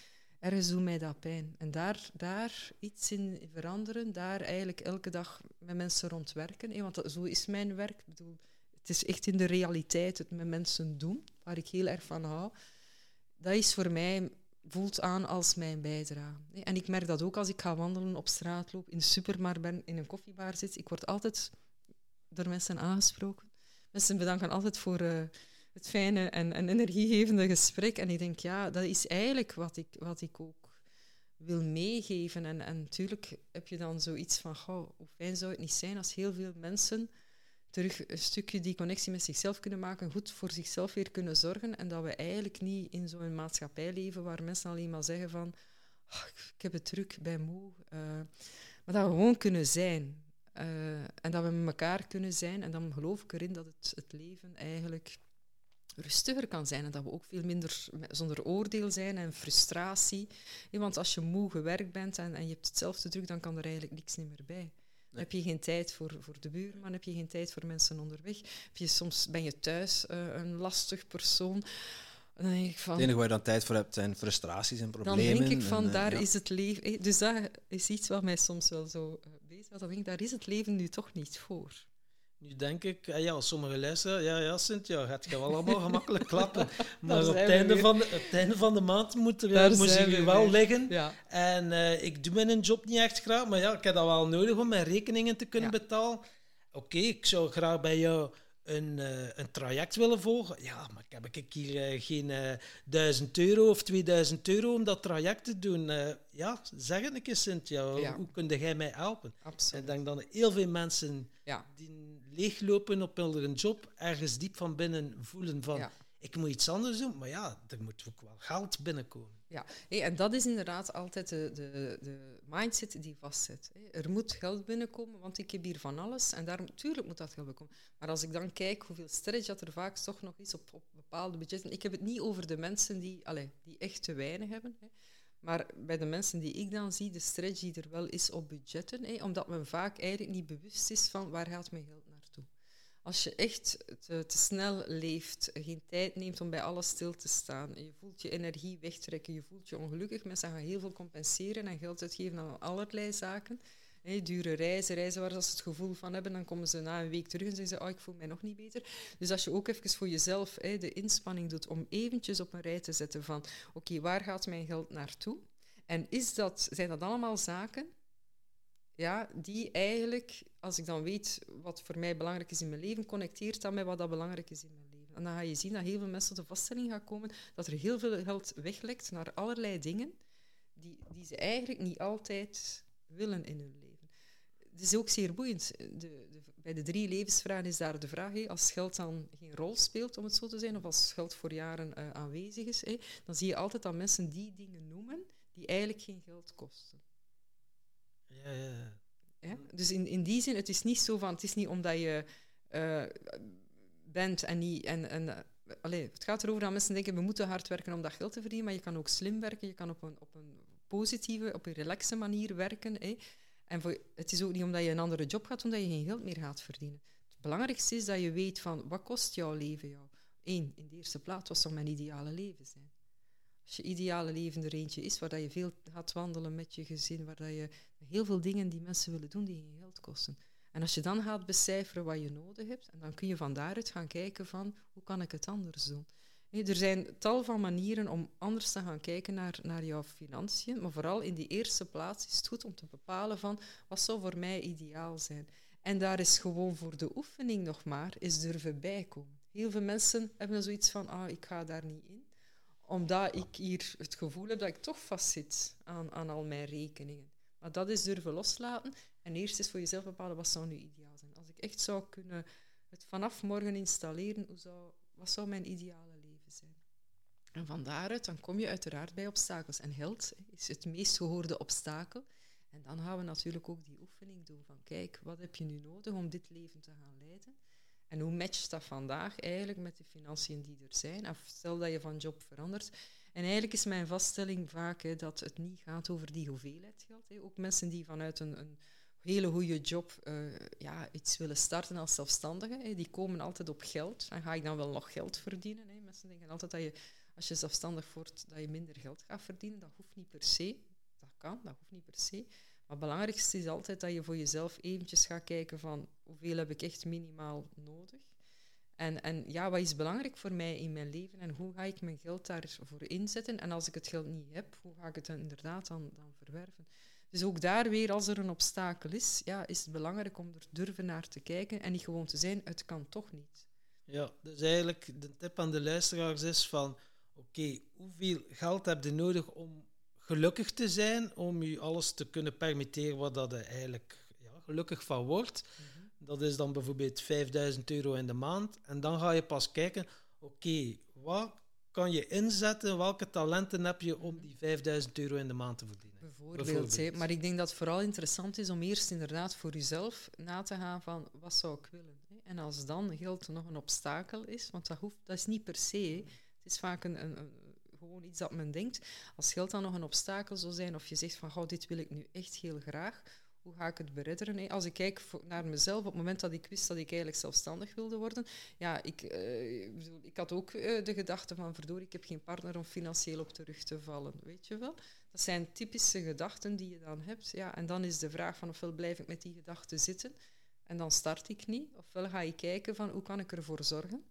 ergens doet mij dat pijn. En daar, daar iets in veranderen, daar eigenlijk elke dag met mensen rondwerken. Want dat, zo is mijn werk. Bedoel, het is echt in de realiteit het met mensen doen, waar ik heel erg van hou. Dat is voor mij, voelt aan als mijn bijdrage. En ik merk dat ook als ik ga wandelen, op straat loop, in de supermarkt ben, in een koffiebar zit. Ik word altijd door mensen aangesproken. Mensen bedanken altijd voor... Uh, het fijne en, en energiegevende gesprek. En ik denk, ja, dat is eigenlijk wat ik, wat ik ook wil meegeven. En, en natuurlijk heb je dan zoiets van, goh, hoe fijn zou het niet zijn als heel veel mensen terug een stukje die connectie met zichzelf kunnen maken, goed voor zichzelf weer kunnen zorgen. En dat we eigenlijk niet in zo'n maatschappij leven waar mensen alleen maar zeggen van, oh, ik heb het druk, bij moe. Uh, maar dat we gewoon kunnen zijn. Uh, en dat we met elkaar kunnen zijn. En dan geloof ik erin dat het, het leven eigenlijk rustiger kan zijn en dat we ook veel minder zonder oordeel zijn en frustratie. want als je moe gewerkt bent en, en je hebt hetzelfde druk, dan kan er eigenlijk niks meer bij. Dan heb je geen tijd voor, voor de buurman, heb je geen tijd voor mensen onderweg. Heb je, soms ben je thuis uh, een lastig persoon. Dan denk ik van, het enige waar je dan tijd voor hebt zijn frustraties en problemen. Dan denk ik van, en, daar ja. is het leven... Dus dat is iets wat mij soms wel zo uh, bezighoudt. Dan denk ik, daar is het leven nu toch niet voor. Nu denk ik, ah ja, sommige lessen, ja, ja, Cynthia, het gaat wel allemaal gemakkelijk (laughs) klappen. Maar op het, einde van de, op het einde van de maand moet, er, moet je wel liggen. Ja. En uh, ik doe mijn job niet echt graag, maar ja, ik heb dat wel nodig om mijn rekeningen te kunnen ja. betalen. Oké, okay, ik zou graag bij jou een, uh, een traject willen volgen. Ja, maar heb ik hier uh, geen uh, 1000 euro of 2000 euro om dat traject te doen. ja, zeg het een keer, Cynthia. Ja. Hoe kun jij mij helpen? Absoluut. En ik denk dat heel veel mensen ja. die leeglopen op hun job ergens diep van binnen voelen van ik moet iets anders doen, maar ja, er moet ook wel geld binnenkomen. Ja, en dat is inderdaad altijd de, de, de mindset die vastzet. Er moet geld binnenkomen, want ik heb hier van alles en daar natuurlijk moet dat geld binnenkomen. Maar als ik dan kijk hoeveel stretch dat er vaak toch nog is op, op bepaalde budgetten. Ik heb het niet over de mensen die, allez, die echt te weinig hebben. Maar bij de mensen die ik dan zie, de stretch die er wel is op budgetten, omdat men vaak eigenlijk niet bewust is van waar gaat mijn geld. Als je echt te, te, snel leeft, geen tijd neemt om bij alles stil te staan, je voelt je energie wegtrekken, je voelt je ongelukkig, mensen gaan heel veel compenseren en geld uitgeven aan allerlei zaken. Dure reizen, reizen waar ze het gevoel van hebben, dan komen ze na een week terug en zeggen ze, oh, ik voel mij nog niet beter. Dus als je ook even voor jezelf de inspanning doet om eventjes op een rij te zetten van, oké, waar gaat mijn geld naartoe? En is dat, zijn dat allemaal zaken ja, die eigenlijk, als ik dan weet wat voor mij belangrijk is in mijn leven, connecteert dat met wat dat belangrijk is in mijn leven. En dan ga je zien dat heel veel mensen tot de vaststelling gaan komen dat er heel veel geld weglekt naar allerlei dingen die, die ze eigenlijk niet altijd willen in hun leven. Het is ook zeer boeiend. De, de, bij de drie levensvragen is daar de vraag, als geld dan geen rol speelt, om het zo te zijn, of als geld voor jaren uh, aanwezig is, dan zie je altijd dat mensen die dingen noemen die eigenlijk geen geld kosten. Ja, ja. Dus in, in die zin, het is niet zo van, het is niet omdat je uh, bent en niet... En, en, uh, allee, het gaat erover dat mensen denken, we moeten hard werken om dat geld te verdienen, maar je kan ook slim werken, je kan op een, op een positieve, op een relaxe manier werken. Hè. En voor, het is ook niet omdat je een andere job gaat doen dat je geen geld meer gaat verdienen. Het belangrijkste is dat je weet van, wat kost jouw leven jou? Eén, in de eerste plaats, wat zou mijn ideale leven zijn? Als je ideale leven er eentje is, waar dat je veel gaat wandelen met je gezin, waar dat je heel veel dingen die mensen willen doen die geen geld kosten. En als je dan gaat becijferen wat je nodig hebt, en dan kun je van daaruit gaan kijken van hoe kan ik het anders doen. er zijn tal van manieren om anders te gaan kijken naar, naar jouw financiën, maar vooral in die eerste plaats is het goed om te bepalen van wat zou voor mij ideaal zijn. En daar is gewoon voor de oefening nog maar is durven bijkomen. Heel veel mensen hebben zoiets van, ah, ik ga daar niet in omdat ik hier het gevoel heb dat ik toch vastzit aan, aan al mijn rekeningen. Maar dat is durven loslaten. En eerst eens voor jezelf bepalen, wat zou nu ideaal zijn? Als ik echt zou kunnen het vanaf morgen installeren, hoe zou, wat zou mijn ideale leven zijn? En van daaruit dan kom je uiteraard bij obstakels. En geld is het meest gehoorde obstakel. En dan gaan we natuurlijk ook die oefening doen van kijk, wat heb je nu nodig om dit leven te gaan leiden? En hoe matcht dat vandaag eigenlijk met de financiën die er zijn? Of stel dat je van job verandert. En eigenlijk is mijn vaststelling vaak hè, dat het niet gaat over die hoeveelheid geld. Hè. Ook mensen die vanuit een, een hele goede job uh, ja, iets willen starten als zelfstandige, hè, die komen altijd op geld. En ga ik dan wel nog geld verdienen? Hè? Mensen denken altijd dat je, als je zelfstandig wordt, dat je minder geld gaat verdienen. Dat hoeft niet per se. Dat kan, dat hoeft niet per se. Maar het belangrijkste is altijd dat je voor jezelf eventjes gaat kijken van hoeveel heb ik echt minimaal nodig. En, en ja, wat is belangrijk voor mij in mijn leven en hoe ga ik mijn geld daarvoor inzetten? En als ik het geld niet heb, hoe ga ik het dan inderdaad dan, dan verwerven? Dus ook daar weer, als er een obstakel is, ja, is het belangrijk om er durven naar te kijken en niet gewoon te zijn, het kan toch niet. Ja, dus eigenlijk de tip aan de luisteraars is van, oké, hoeveel geld heb je nodig om gelukkig te zijn, om je alles te kunnen permitteren wat dat er eigenlijk ja, gelukkig van wordt. Mhm. Dat is dan bijvoorbeeld 5000 euro in de maand. En dan ga je pas kijken, oké, wat kan je inzetten, welke talenten heb je om die 5000 euro in de maand te verdienen? Bijvoorbeeld, maar ik denk dat het vooral interessant is om eerst inderdaad voor jezelf na te gaan van wat zou ik willen. Hè? En als dan geld nog een obstakel is, want dat, hoeft, dat is niet per se, hè? het is vaak een, een, gewoon iets dat men denkt. Als geld dan nog een obstakel zou zijn, of je zegt van oh, dit wil ik nu echt heel graag, hoe ga ik het beredderen? Als ik kijk naar mezelf, op het moment dat ik wist dat ik eigenlijk zelfstandig wilde worden, ja, ik, uh, ik had ook uh, de gedachte van verdorie, ik heb geen partner om financieel op terug te vallen, weet je wel? Dat zijn typische gedachten die je dan hebt. Ja, en dan is de vraag van ofwel blijf ik met die gedachten zitten en dan start ik niet, ofwel ga je kijken van hoe kan ik ervoor zorgen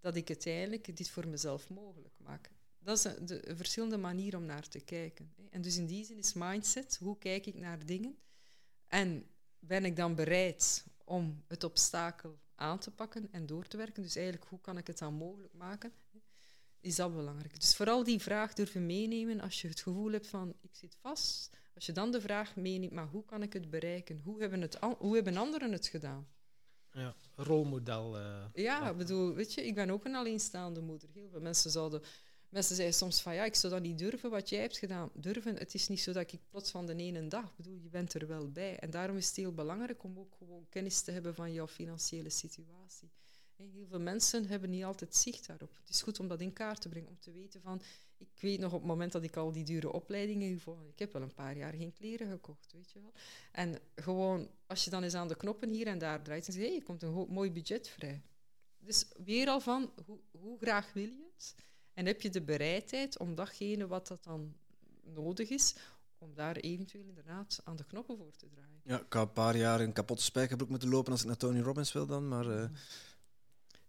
dat ik uiteindelijk dit voor mezelf mogelijk maak. Dat is een, de, verschillende manier om naar te kijken. En dus in die zin is mindset, hoe kijk ik naar dingen? En ben ik dan bereid om het obstakel aan te pakken en door te werken? Dus eigenlijk, hoe kan ik het dan mogelijk maken? Is dat belangrijk. Dus vooral die vraag durven meenemen als je het gevoel hebt van ik zit vast. Als je dan de vraag meeneemt, maar hoe kan ik het bereiken? Hoe hebben, het, hoe hebben anderen het gedaan? Ja, rolmodel. Uh, ja, ik bedoel, weet je, ik ben ook een alleenstaande moeder. Heel veel mensen zouden Mensen zeggen soms van ja, ik zou dat niet durven wat jij hebt gedaan. Durven, het is niet zo dat ik plots van de ene dag, bedoel, je bent er wel bij. En daarom is het heel belangrijk om ook gewoon kennis te hebben van jouw financiële situatie. Heel veel mensen hebben niet altijd zicht daarop. Het is goed om dat in kaart te brengen, om te weten van... Ik weet nog op het moment dat ik al die dure opleidingen volgde, ik heb wel een paar jaar geen kleren gekocht, weet je wel. En gewoon, als je dan eens aan de knoppen hier en daar draait en zegt, hé, er komt een mooi budget vrij. Dus weer al van, hoe, hoe graag wil je het? En heb je de bereidheid om datgene wat dat dan nodig is, om daar eventueel inderdaad aan de knoppen voor te draaien. Ja, ik ga een paar jaar een kapotte spijkerbroek moeten lopen als ik naar Tony Robbins wil dan, maar... Uh...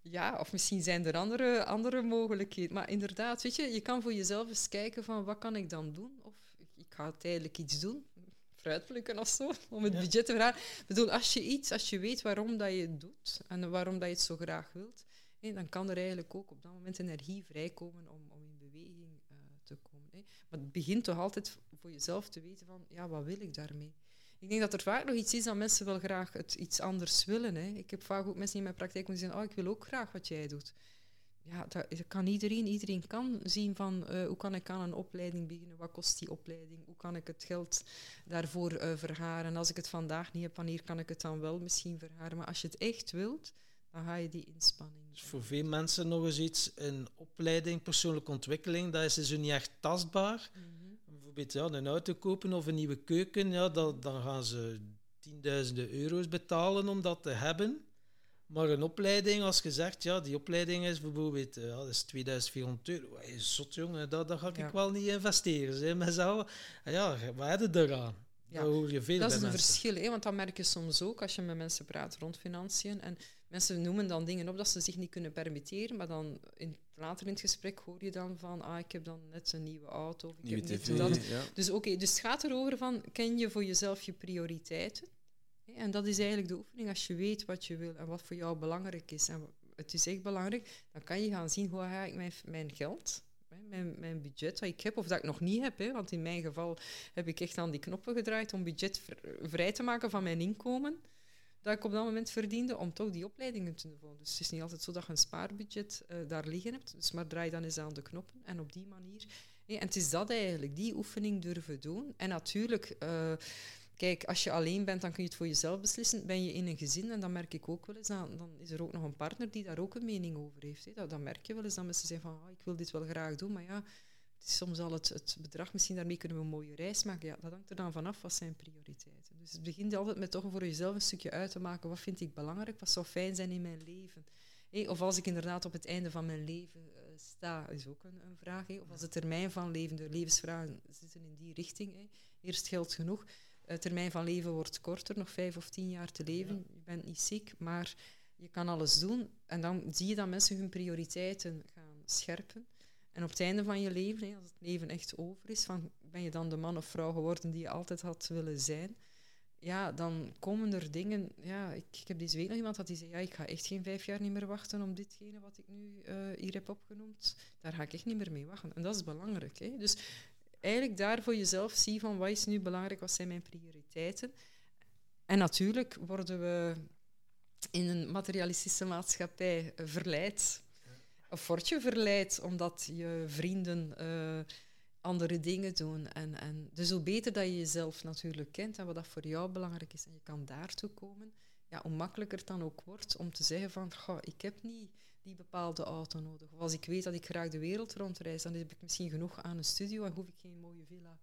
Ja, of misschien zijn er andere, andere mogelijkheden. Maar inderdaad, weet je, je kan voor jezelf eens kijken van wat kan ik dan doen? Of ik ga tijdelijk iets doen, fruit plukken of zo, (laughs) om het budget te vragen. Ik bedoel, als je iets, als je weet waarom dat je het doet en waarom dat je het zo graag wilt, dan kan er eigenlijk ook op dat moment energie vrijkomen om, om in beweging uh, te komen. Maar het begint toch altijd voor jezelf te weten van, ja, wat wil ik daarmee? Ik denk dat er vaak nog iets is dat mensen wel graag iets anders willen. Ik heb vaak ook mensen in mijn praktijk die zeggen, oh, ik wil ook graag wat jij doet. Ja, dat, kan iedereen. Iedereen kan zien van uh, hoe kan ik aan een opleiding beginnen, wat kost die opleiding, hoe kan ik het geld daarvoor uh, vergaren. Als ik het vandaag niet heb, wanneer kan ik het dan wel misschien vergaren. Maar als je het echt wilt, dan ga je die inspanning. Dus voor veel mensen nog eens iets, een opleiding, persoonlijke ontwikkeling, dat is dus niet echt tastbaar. Mm Bijvoorbeeld ja, een auto kopen of een nieuwe keuken, ja, dat, dan gaan ze tienduizenden euro's betalen om dat te hebben. Maar een opleiding, als je zegt, ja, die opleiding is bijvoorbeeld ja, dat is 2400 euro. Hey, zot jongen, dat, dat ga ik wel niet investeren. Zeg. Maar ja, wat heb je eraan? Ja. hoor je veel dat is een verschil, hè, want dat merk je soms ook als je met mensen praat rond financiën. En mensen noemen dan dingen op dat ze zich niet kunnen permitteren, maar dan in, later in het gesprek hoor je dan van, ah, ik heb dan net een nieuwe auto, of ik nieuwe heb TV, dat. Dus oké, dus het gaat erover van, ken je voor jezelf je prioriteiten? En dat is eigenlijk de oefening. Als je weet wat je wil en wat voor jou belangrijk is, en het is echt belangrijk, dan kan je gaan zien hoe ga ik mijn, mijn geld, mijn, mijn budget dat ik heb, of dat ik nog niet heb. Hè, want in mijn geval heb ik echt aan die knoppen gedraaid om budget vr- vrij te maken van mijn inkomen dat ik op dat moment verdiende, om toch die opleidingen te doen. Dus het is niet altijd zo dat je een spaarbudget eh, daar liggen hebt, dus maar draai dan eens aan de knoppen en op die manier. en het is dat eigenlijk, die oefening durven doen. En natuurlijk... eh, Kijk, als je alleen bent, dan kun je het voor jezelf beslissen. Ben je in een gezin, en dat merk ik ook wel eens, dan, dan is er ook nog een partner die daar ook een mening over heeft. Dat, dat merk je wel eens, dat mensen zeggen van, ah, ik wil dit wel graag doen, maar ja, soms al het, het bedrag, misschien daarmee kunnen we een mooie reis maken. Ja, dat hangt er dan vanaf, wat zijn prioriteiten. Dus het begint altijd met toch voor jezelf een stukje uit te maken, wat vind ik belangrijk, wat zou fijn zijn in mijn leven. Hé, of als ik inderdaad op het einde van mijn leven eh, sta, is ook een, een vraag. hé. Of als de termijn van leven, de levensvragen zitten in die richting. hé. Eerst geldt genoeg. De termijn van leven wordt korter, nog vijf of tien jaar te leven. Je bent niet ziek, maar je kan alles doen. En dan zie je dat mensen hun prioriteiten gaan scherpen. En op het einde van je leven, als het leven echt over is, van, ben je dan de man of vrouw geworden die je altijd had willen zijn? Ja, dan komen er dingen. Ja, ik, ik heb deze week nog iemand dat die zei: ja, ik ga echt geen vijf jaar niet meer wachten om ditgene wat ik nu eh, hier heb opgenoemd. Daar ga ik echt niet meer mee wachten. En dat is belangrijk. Hè? Dus eigenlijk daar voor jezelf zie van wat is nu belangrijk, wat zijn mijn prioriteiten. En natuurlijk worden we in een materialistische maatschappij verleid. Of word je verleid omdat je vrienden eh, andere dingen doen. En, en dus hoe beter dat je jezelf natuurlijk kent en wat dat voor jou belangrijk is en je kan daartoe komen, ja, hoe makkelijker het dan ook wordt om te zeggen van, goh, ik heb niet die bepaalde auto nodig. Of als ik weet dat ik graag de wereld rondreis, dan heb ik misschien genoeg aan een studio en hoef ik geen mooie villa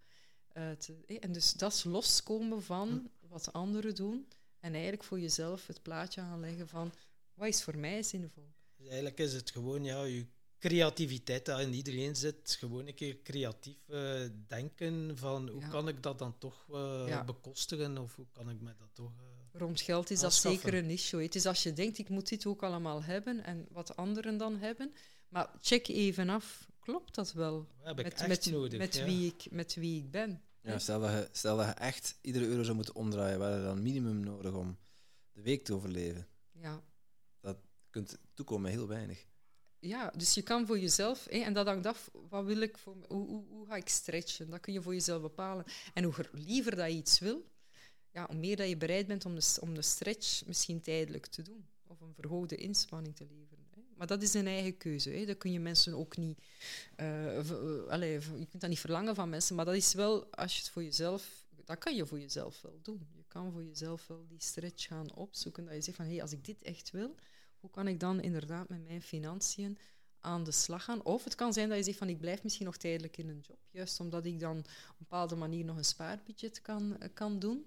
eh, te... eh, En dus dat is loskomen van wat anderen doen en eigenlijk voor jezelf het plaatje aanleggen van, wat is voor mij zinvol? Dus eigenlijk is het gewoon ja, je creativiteit dat in iedereen zit. Gewoon een keer creatief eh, denken van hoe Ja. kan ik dat dan toch eh, Ja. bekostigen of hoe kan ik me dat toch... eh, Rond geld is dat Aanschaffen. zeker een issue. Het is als je denkt, ik moet dit ook allemaal hebben en wat anderen dan hebben. Maar check even af, klopt dat wel? heb ik Met, echt met, nodig? met, ja. wie ik, met wie ik ben. Ja, stel, dat je, stel dat je echt iedere euro zou moeten omdraaien, waar je dan minimum nodig om de week te overleven. Ja. Kunt toekomen heel weinig. ja, dus je kan voor jezelf, en dat hangt af, wat wil ik voor, hoe, hoe, hoe ga ik stretchen? Dat kun je voor jezelf bepalen. En hoe liever dat je iets wil, ja, hoe meer dat je bereid bent om de, om de stretch misschien tijdelijk te doen. Of een verhoogde inspanning te leveren. Maar dat is een eigen keuze. Hè. Dat kun je mensen ook niet... eh, eh, je kunt dat niet verlangen van mensen, maar dat is wel, als je het voor jezelf... Dat kan je voor jezelf wel doen. Je kan voor jezelf wel die stretch gaan opzoeken. Dat je zegt van, hé, als ik dit echt wil, hoe kan ik dan inderdaad met mijn financiën aan de slag gaan? Of het kan zijn dat je zegt van, ik blijf misschien nog tijdelijk in een job, juist omdat ik dan op een bepaalde manier nog een spaarbudget kan, eh, kan doen.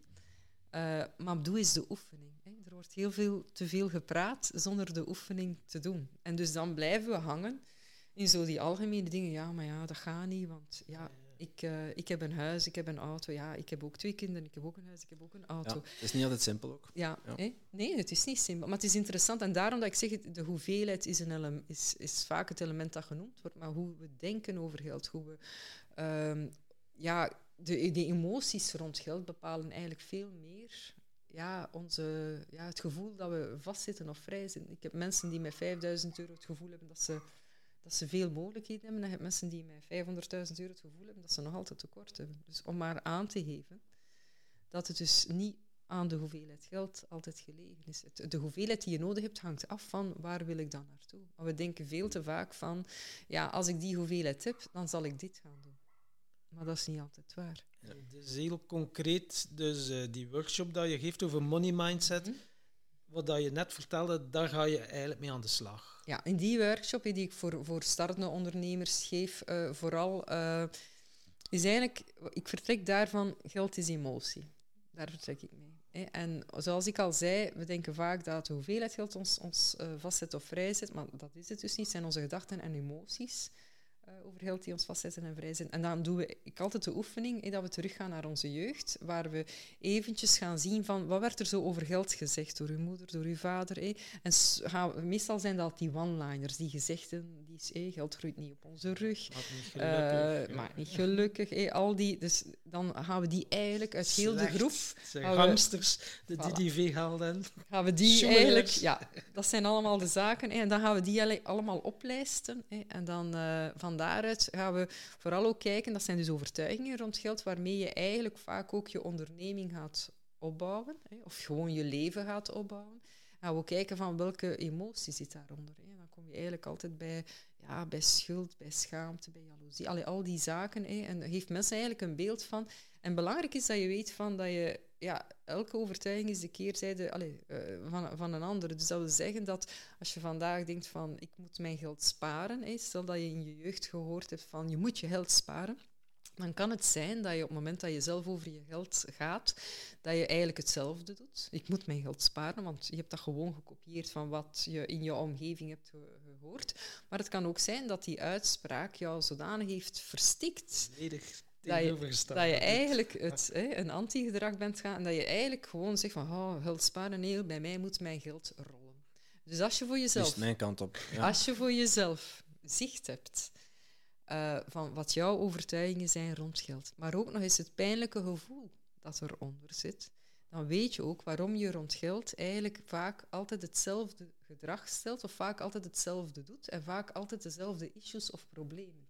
Eh, maar doe eens de oefening. Hè. Er wordt heel veel te veel gepraat zonder de oefening te doen. En dus dan blijven we hangen in zo die algemene dingen. Ja, maar ja, dat gaat niet, want ja, ik, eh, ik heb een huis, ik heb een auto. Ja, ik heb ook twee kinderen, ik heb ook een huis, ik heb ook een auto. Ja, het is niet altijd simpel ook. Ja, Ja. hè? nee, het is niet simpel. Maar het is interessant. En daarom dat ik zeg, de hoeveelheid is, een elem- is, is vaak het element dat genoemd wordt. Maar hoe we denken over geld, hoe we... ehm, ja, de, de emoties rond geld bepalen eigenlijk veel meer ja, onze, ja, het gevoel dat we vastzitten of vrij zijn. Ik heb mensen die met 5000 euro het gevoel hebben dat ze, dat ze veel mogelijkheden hebben. En je hebt mensen die met 500.000 euro het gevoel hebben dat ze nog altijd tekort hebben. Dus om maar aan te geven dat het dus niet aan de hoeveelheid geld altijd gelegen is. Het, de hoeveelheid die je nodig hebt hangt af van waar wil ik dan naartoe. Maar we denken veel te vaak van, ja, als ik die hoeveelheid heb, dan zal ik dit gaan doen. Maar dat is niet altijd waar. Dus heel concreet, dus eh, die workshop dat je geeft over money mindset, Mhm. Wat dat je net vertelde, daar ga je eigenlijk mee aan de slag. Ja, in die workshop die ik voor, voor startende ondernemers geef, eh, vooral, eh, is eigenlijk, ik vertrek daarvan, geld is emotie. Daar vertrek ik mee. hè. En zoals ik al zei, we denken vaak dat de hoeveelheid geld ons, ons eh, vastzet of vrijzet, maar dat is het dus niet. Het zijn onze gedachten en emoties eh, over geld die ons vastzetten en vrijzetten. En dan doen we ik altijd de oefening hè, dat we teruggaan naar onze jeugd, waar we eventjes gaan zien van wat werd er zo over geld gezegd door uw moeder, door uw vader. hè. En gaan meestal zijn dat die one-liners, die gezegden, die is, geld groeit niet op onze rug. Maakt niet gelukkig. Eh, maar niet gelukkig. al die, dus dan gaan we die eigenlijk uit heel de groep... Zijn gaan we- hamsters, de. DDV haalden. Gaan we die eigenlijk... Ja, dat zijn allemaal de zaken. En dan gaan we die alle- allemaal oplijsten. En dan eh, van daaruit gaan we vooral ook kijken, dat zijn dus overtuigingen rond geld, waarmee je eigenlijk vaak ook je onderneming gaat opbouwen. hè, Of gewoon je leven gaat opbouwen. Gaan we kijken van welke emotie zit daaronder. hè. Dan kom je eigenlijk altijd bij, ja, bij schuld, bij schaamte, bij jaloezie. Allee, al die zaken. hè. En geeft mensen eigenlijk een beeld van... En belangrijk is dat je weet van dat je... Ja, elke overtuiging is de keerzijde allee, eh, van, van een andere. Dus dat wil zeggen dat als je vandaag denkt van ik moet mijn geld sparen, hè, stel dat je in je jeugd gehoord hebt van je moet je geld sparen, dan kan het zijn dat je op het moment dat je zelf over je geld gaat, dat je eigenlijk hetzelfde doet. Ik moet mijn geld sparen, want je hebt dat gewoon gekopieerd van wat je in je omgeving hebt ge- gehoord. Maar het kan ook zijn dat die uitspraak jou zodanig heeft verstikt dat je, tegenovergesteld. dat je eigenlijk het, hè, een anti-gedrag bent gaan en dat je eigenlijk gewoon zegt van oh, geld sparen, nee, bij mij moet mijn geld rollen. Dus als je voor Dus jezelf, mijn kant op. Ja. als je voor jezelf zicht hebt eh, van wat jouw overtuigingen zijn rond geld, maar ook nog eens het pijnlijke gevoel dat eronder zit, dan weet je ook waarom je rond geld eigenlijk vaak altijd hetzelfde gedrag stelt of vaak altijd hetzelfde doet en vaak altijd dezelfde issues of problemen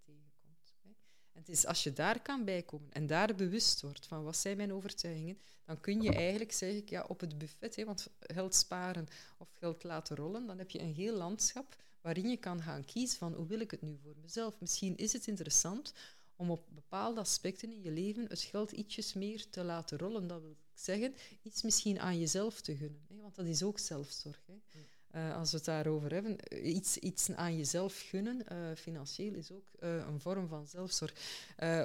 het is als je daar kan bijkomen en daar bewust wordt van wat zijn mijn overtuigingen, dan kun je eigenlijk, zeg ik, ja, op het buffet, hè, want geld sparen of geld laten rollen, dan heb je een heel landschap waarin je kan gaan kiezen van hoe wil ik het nu voor mezelf. Misschien is het interessant om op bepaalde aspecten in je leven het geld ietsjes meer te laten rollen. Dat wil zeggen, iets misschien aan jezelf te gunnen. Hè? Want dat is ook zelfzorg. Hè? Eh, als we het daarover hebben, eh, iets, iets aan jezelf gunnen, eh, financieel, is ook een vorm van zelfzorg.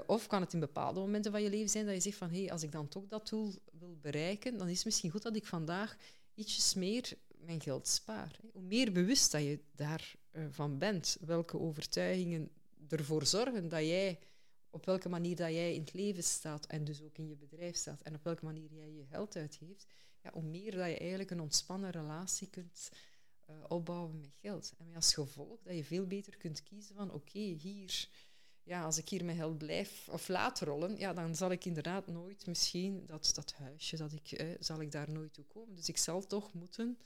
Of kan het in bepaalde momenten van je leven zijn dat je zegt van hé, hey, als ik dan toch dat doel wil bereiken, dan is het misschien goed dat ik vandaag ietsjes meer mijn geld spaar. Hoe meer bewust dat je daarvan bent, welke overtuigingen ervoor zorgen dat jij, op welke manier dat jij in het leven staat en dus ook in je bedrijf staat en op welke manier jij je geld uitgeeft, ja, hoe meer dat je eigenlijk een ontspannen relatie kunt eh, opbouwen met geld. En met als gevolg dat je veel beter kunt kiezen van oké, hier, ja, als ik hier mijn geld blijf of laat rollen, ja, dan zal ik inderdaad nooit misschien dat, dat huisje, dat ik, eh, zal ik daar nooit toe komen. Dus ik zal toch moeten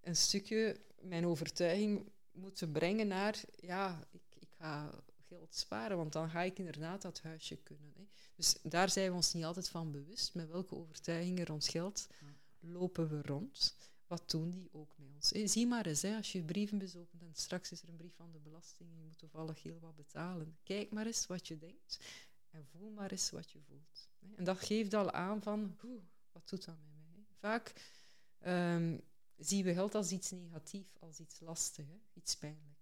een stukje mijn overtuiging moeten brengen naar, ja, ik, ik ga geld sparen, want dan ga ik inderdaad dat huisje kunnen. Hè. Dus daar zijn we ons niet altijd van bewust, met welke overtuigingen rond geld lopen we rond. Wat doen die ook met ons? Hé, zie maar eens, hè, als je je brievenbus opent en straks is er een brief van de belasting en je moet toevallig heel wat betalen. Kijk maar eens wat je denkt en voel maar eens wat je voelt. hè. En dat geeft al aan van, oeh, wat doet dat met mij? hè? Vaak ehm, zien we geld als iets negatiefs, als iets lastig, hè, iets pijnlijk.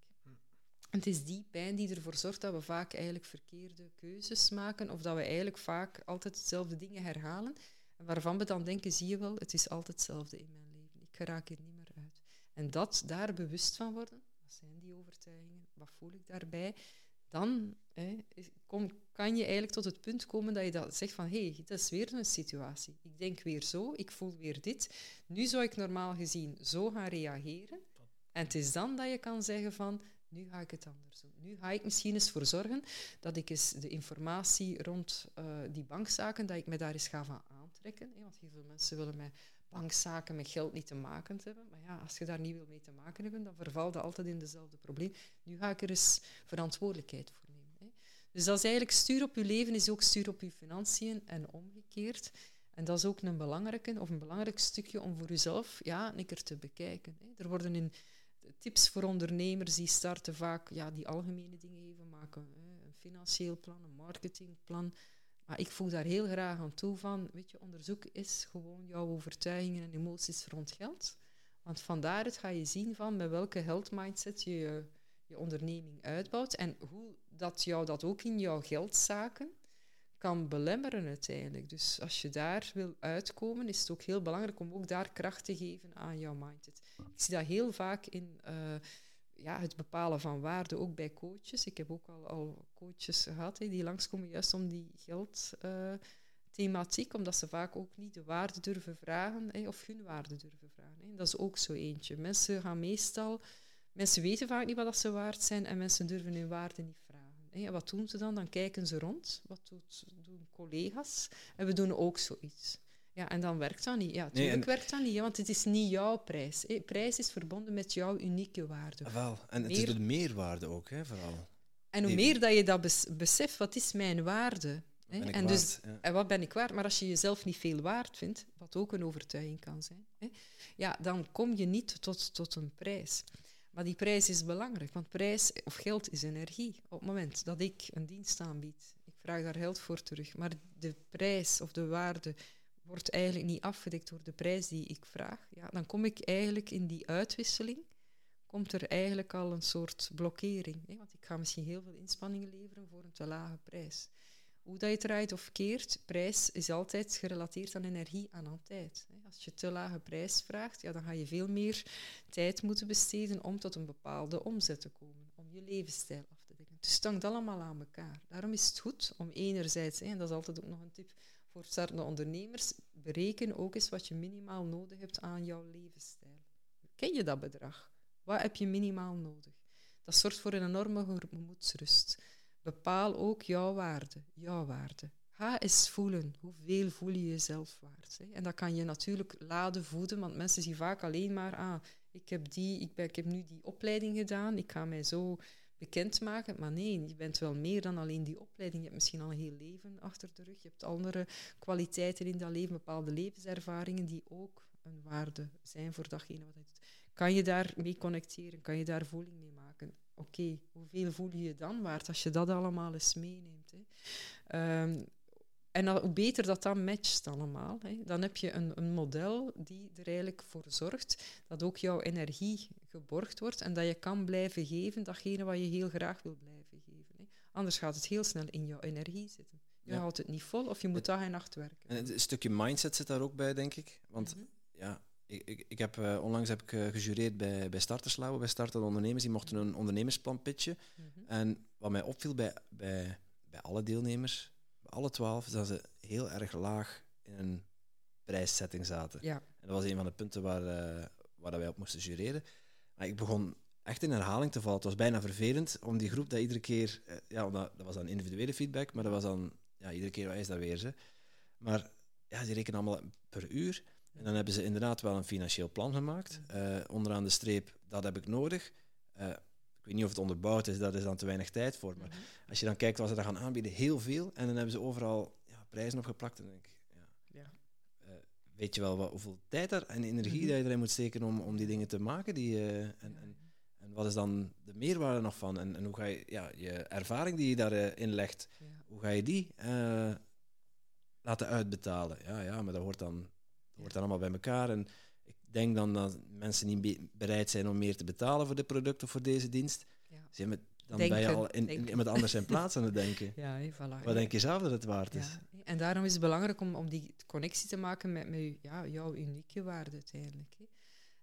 En het is die pijn die ervoor zorgt dat we vaak eigenlijk verkeerde keuzes maken of dat we eigenlijk vaak altijd hetzelfde dingen herhalen en waarvan we dan denken, zie je wel, het is altijd hetzelfde in mijn geraak hier niet meer uit. En dat daar bewust van worden, wat zijn die overtuigingen, wat voel ik daarbij, dan hè, kan je eigenlijk tot het punt komen dat je dat zegt van hé, hey, dat is weer een situatie. Ik denk weer zo, ik voel weer dit. Nu zou ik normaal gezien zo gaan reageren. En het is dan dat je kan zeggen van nu ga ik het anders doen. Nu ga ik misschien eens voor zorgen dat ik eens de informatie rond eh, die bankzaken, dat ik me daar eens ga van aantrekken. hè. Want heel veel mensen willen met bankzaken, met geld niet te maken hebben. Maar ja, als je daar niet wil mee te maken hebben, dan vervalt dat altijd in dezelfde probleem. Nu ga ik er eens verantwoordelijkheid voor nemen. Hè. Dus dat is eigenlijk stuur op je leven, is ook stuur op je financiën en omgekeerd. En dat is ook een belangrijke, of een belangrijk stukje om voor jezelf ja, een keer te bekijken. Hè. Er worden in tips voor ondernemers die starten vaak ja, die algemene dingen even maken. Hè. Een financieel plan, een marketingplan. Maar ik voeg daar heel graag aan toe van, weet je, onderzoek is gewoon jouw overtuigingen en emoties rond geld. Want van daaruit ga je zien van met welke health mindset je je, je onderneming uitbouwt en hoe dat jou dat ook in jouw geldzaken kan belemmeren uiteindelijk. Dus als je daar wil uitkomen, is het ook heel belangrijk om ook daar kracht te geven aan jouw mindset. Ik zie dat heel vaak in eh, ja, het bepalen van waarde, ook bij coaches. Ik heb ook al, al coaches gehad hè, die langskomen juist om die geldthematiek, omdat ze vaak ook niet de waarde durven vragen hè, of hun waarde durven vragen. Hè. Dat is ook zo eentje. Mensen gaan meestal... Mensen weten vaak niet wat ze waard zijn en mensen durven hun waarde niet vragen. Wat doen ze dan? Dan kijken ze rond. Wat doen collega's? En we doen ook zoiets. Ja, en dan werkt dat niet. Ja, natuurlijk werkt dat niet, want het is niet jouw prijs. Hè. Prijs is verbonden met jouw unieke waarde. Ah, wel, en het is de meerwaarde ook, hè, vooral. En hoe meer dat je dat beseft, wat is mijn waarde? Hè? En, waard, dus, en wat ben ik waard? Maar als je jezelf niet veel waard vindt, wat ook een overtuiging kan zijn, hè? ja, dan kom je niet tot, tot een prijs. Maar die prijs is belangrijk, want prijs of geld is energie. Op het moment dat ik een dienst aanbied, ik vraag daar geld voor terug, maar de prijs of de waarde wordt eigenlijk niet afgedekt door de prijs die ik vraag, ja, dan kom ik eigenlijk in die uitwisseling, komt er eigenlijk al een soort blokkering. Hè? Want ik ga misschien heel veel inspanningen leveren voor een te lage prijs. Hoe dat je draait of keert, prijs is altijd gerelateerd aan energie en aan tijd. Als je te lage prijs vraagt, ja, dan ga je veel meer tijd moeten besteden om tot een bepaalde omzet te komen, om je levensstijl af te dekken. Dus het hangt allemaal aan elkaar. Daarom is het goed om enerzijds, en dat is altijd ook nog een tip voor startende ondernemers, bereken ook eens wat je minimaal nodig hebt aan jouw levensstijl. Ken je dat bedrag? Wat heb je minimaal nodig? Dat zorgt voor een enorme gemoedsrust. Bepaal ook jouw waarde, jouw waarde. Ga eens voelen hoeveel voel je jezelf waard. Hè? En dat kan je natuurlijk laden voeden, want mensen zien vaak alleen maar, ah, ik heb, die, ik, heb nu die opleiding gedaan, ik ga mij zo bekendmaken. Maar nee, je bent wel meer dan alleen die opleiding. Je hebt misschien al een heel leven achter de rug. Je hebt andere kwaliteiten in dat leven, bepaalde levenservaringen die ook een waarde zijn voor datgene wat je doet. Kan je daarmee connecteren? Kan je daar voeling mee maken? Oké, hoeveel voel je je dan waard als je dat allemaal eens meeneemt? Hè? Ehm, en hoe beter dat dan matcht allemaal, hè, dan heb je een, een, model die er eigenlijk voor zorgt dat ook jouw energie geborgd wordt en dat je kan blijven geven datgene wat je heel graag wil blijven geven. Hè. Anders gaat het heel snel in jouw energie zitten. Je houdt het niet vol of je moet dag en nacht werken. En een stukje mindset zit daar ook bij, denk ik. Want mhm. ja, ik, ik, ik heb, uh, onlangs heb ik uh, gejureerd bij, bij Starterslauwe, bij startende ondernemers. Die mochten een ondernemersplan pitchen. Mhm. En wat mij opviel bij, bij, bij alle deelnemers, alle twaalf, dat ze heel erg laag in een prijssetting zaten. Ja. En dat was een van de punten waar, uh, waar wij op moesten jureren. Maar ik begon echt in herhaling te vallen. Het was bijna vervelend om die groep dat iedere keer... ja, dat, dat was dan individuele feedback, maar dat was dan... Ja, iedere keer, wat is dat weer? Ze? Maar ja, die rekenen allemaal per uur. En dan hebben ze inderdaad wel een financieel plan gemaakt. Uh, onderaan de streep, dat heb ik nodig. Ik weet niet of het onderbouwd is, daar is dan te weinig tijd voor. Maar mhm. als je dan kijkt wat ze daar gaan aanbieden, heel veel. En dan hebben ze overal ja, prijzen opgeplakt. En dan denk ik, ja, ja. Uh, weet je wel wat, hoeveel tijd er en energie mm dat je erin moet steken om, om die dingen te maken? Die, en, en, en, wat is dan de meerwaarde nog van? En, en hoe ga je ja, je ervaring die je daarin inlegt, hoe ga je die laten uitbetalen? Ja, ja, maar dat hoort dan wordt dan allemaal bij elkaar. En denk dan dat mensen niet bereid zijn om meer te betalen voor dit product of voor deze dienst. Ja. met, dan ben je al in, in, iemand anders zijn plaats aan het (laughs) denken. Ja, voilà. Wat denk je zelf dat het waard is? Ja. En daarom is het belangrijk om, om die connectie te maken met, met ja, jouw unieke waarde uiteindelijk.